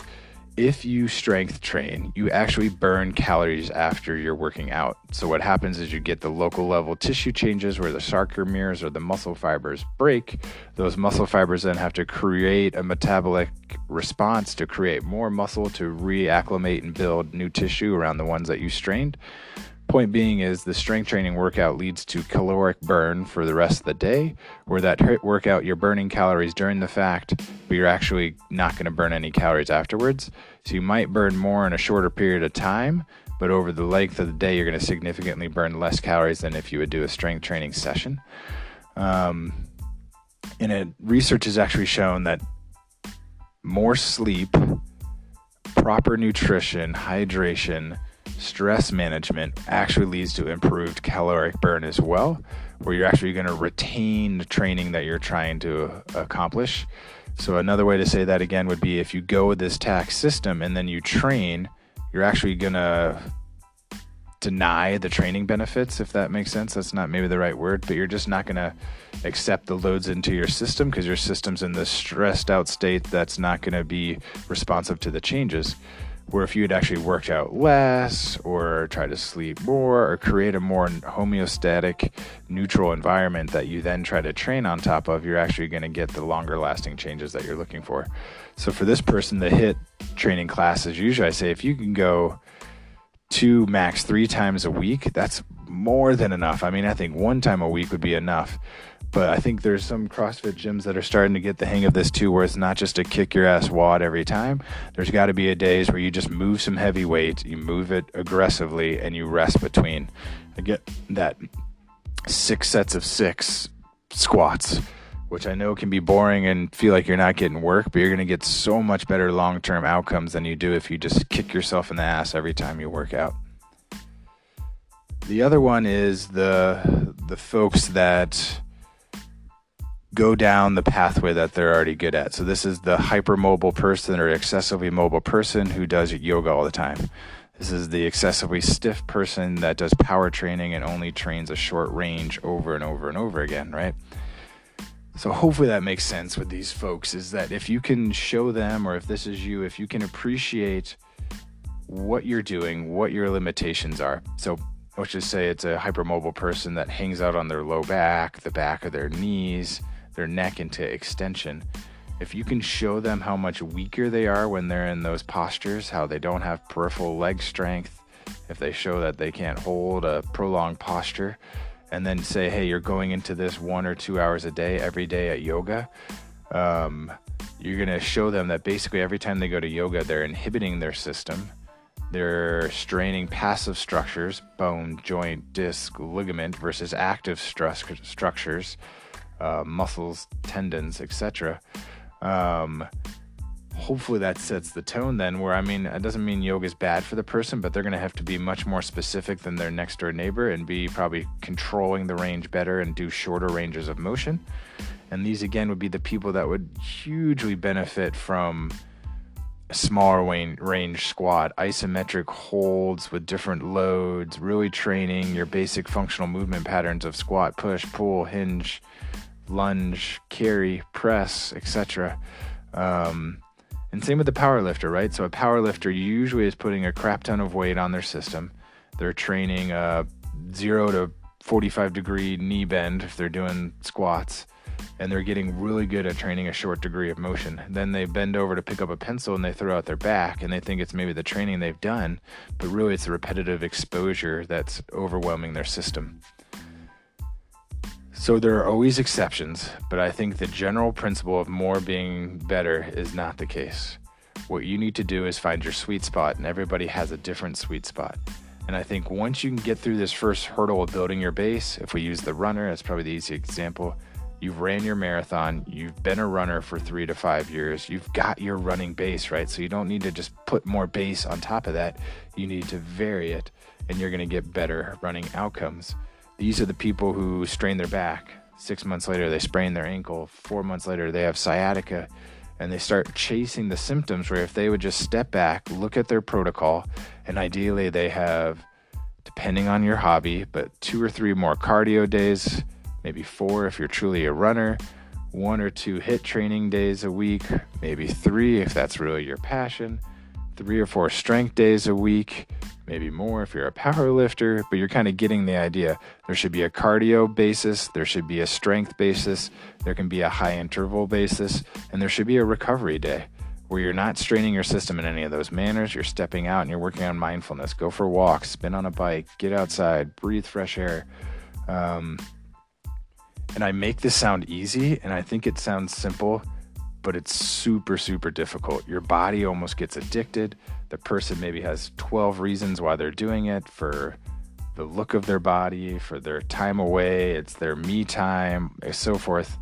if you strength train, you actually burn calories after you're working out. So, what happens is you get the local level tissue changes where the sarcomeres or the muscle fibers break. Those muscle fibers then have to create a metabolic response to create more muscle to reacclimate and build new tissue around the ones that you strained. Point being is the strength training workout leads to caloric burn for the rest of the day, where that HIIT workout you're burning calories during the fact, but you're actually not going to burn any calories afterwards. So you might burn more in a shorter period of time, but over the length of the day, you're going to significantly burn less calories than if you would do a strength training session. Um, and it, research has actually shown that more sleep, proper nutrition, hydration, stress management actually leads to improved caloric burn as well, where you're actually going to retain the training that you're trying to accomplish. So, another way to say that again would be if you go with this tax system and then you train, you're actually going to deny the training benefits, if that makes sense. That's not maybe the right word, but you're just not going to accept the loads into your system because your system's in this stressed out state that's not going to be responsive to the changes where if you had actually worked out less or tried to sleep more or create a more homeostatic neutral environment that you then try to train on top of you're actually going to get the longer lasting changes that you're looking for. So for this person the HIIT training classes usually i say if you can go two max three times a week that's more than enough. I mean i think one time a week would be enough but I think there's some CrossFit gyms that are starting to get the hang of this too, where it's not just a kick your ass WOD every time. There's got to be a days where you just move some heavy weight, you move it aggressively, and you rest between. I get that six sets of six squats, which I know can be boring and feel like you're not getting work, but you're going to get so much better long term outcomes than you do if you just kick yourself in the ass every time you work out. The other one is the the folks that go down the pathway that they're already good at. So this is the hypermobile person or excessively mobile person who does yoga all the time. This is the excessively stiff person that does power training and only trains a short range over and over and over again, right? So hopefully that makes sense with these folks is that if you can show them or if this is you, if you can appreciate what you're doing, what your limitations are. So let's just say it's a hypermobile person that hangs out on their low back, the back of their knees, their neck into extension. If you can show them how much weaker they are when they're in those postures, how they don't have peripheral leg strength, if they show that they can't hold a prolonged posture, and then say, hey, you're going into this one or two hours a day every day at yoga, um, you're going to show them that basically every time they go to yoga, they're inhibiting their system. They're straining passive structures, bone, joint, disc, ligament, versus active stru- structures uh, muscles, tendons, etc. Um, hopefully that sets the tone then where i mean it doesn't mean yoga is bad for the person but they're going to have to be much more specific than their next door neighbor and be probably controlling the range better and do shorter ranges of motion and these again would be the people that would hugely benefit from a smaller range squat isometric holds with different loads really training your basic functional movement patterns of squat push pull hinge lunge, carry, press, etc. Um, and same with the power lifter, right? So a power lifter usually is putting a crap ton of weight on their system. They're training a zero to 45 degree knee bend if they're doing squats, and they're getting really good at training a short degree of motion. Then they bend over to pick up a pencil and they throw out their back, and they think it's maybe the training they've done, but really it's the repetitive exposure that's overwhelming their system. So there are always exceptions, but I think the general principle of more being better is not the case. What you need to do is find your sweet spot, and everybody has a different sweet spot. And I think once you can get through this first hurdle of building your base, if we use the runner, that's probably the easy example. You've ran your marathon, you've been a runner for three to five years, you've got your running base, right? So you don't need to just put more base on top of that. You need to vary it, and you're gonna get better running outcomes. These are the people who strain their back. Six months later, they sprain their ankle. Four months later, they have sciatica. And they start chasing the symptoms where if they would just step back, look at their protocol, and ideally they have, depending on your hobby, but two or three more cardio days, maybe four if you're truly a runner, one or two HIIT training days a week, maybe three if that's really your passion, three or four strength days a week, maybe more if you're a power lifter, but you're kind of getting the idea. There should be a cardio basis, there should be a strength basis, there can be a high interval basis, and there should be a recovery day where you're not straining your system in any of those manners. You're stepping out and you're working on mindfulness. Go for walks, spin on a bike, get outside, breathe fresh air. Um, and I make this sound easy, and I think it sounds simple, but it's super, super difficult. Your body almost gets addicted the person maybe has 12 reasons why they're doing it for the look of their body, for their time away, it's their me time, so forth.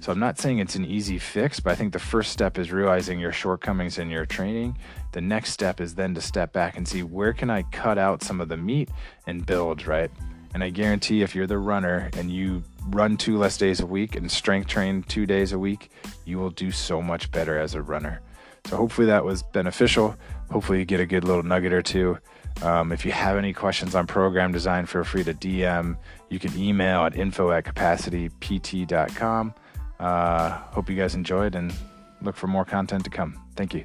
So I'm not saying it's an easy fix, but I think the first step is realizing your shortcomings in your training. The next step is then to step back and see where can I cut out some of the meat and build, right? And I guarantee if you're the runner and you run two less days a week and strength train two days a week, you will do so much better as a runner. So hopefully that was beneficial. Hopefully you get a good little nugget or two. Um, if you have any questions on program design, feel free to DM. You can email at info at capacitypt.com. Uh, hope you guys enjoyed and look for more content to come. Thank you.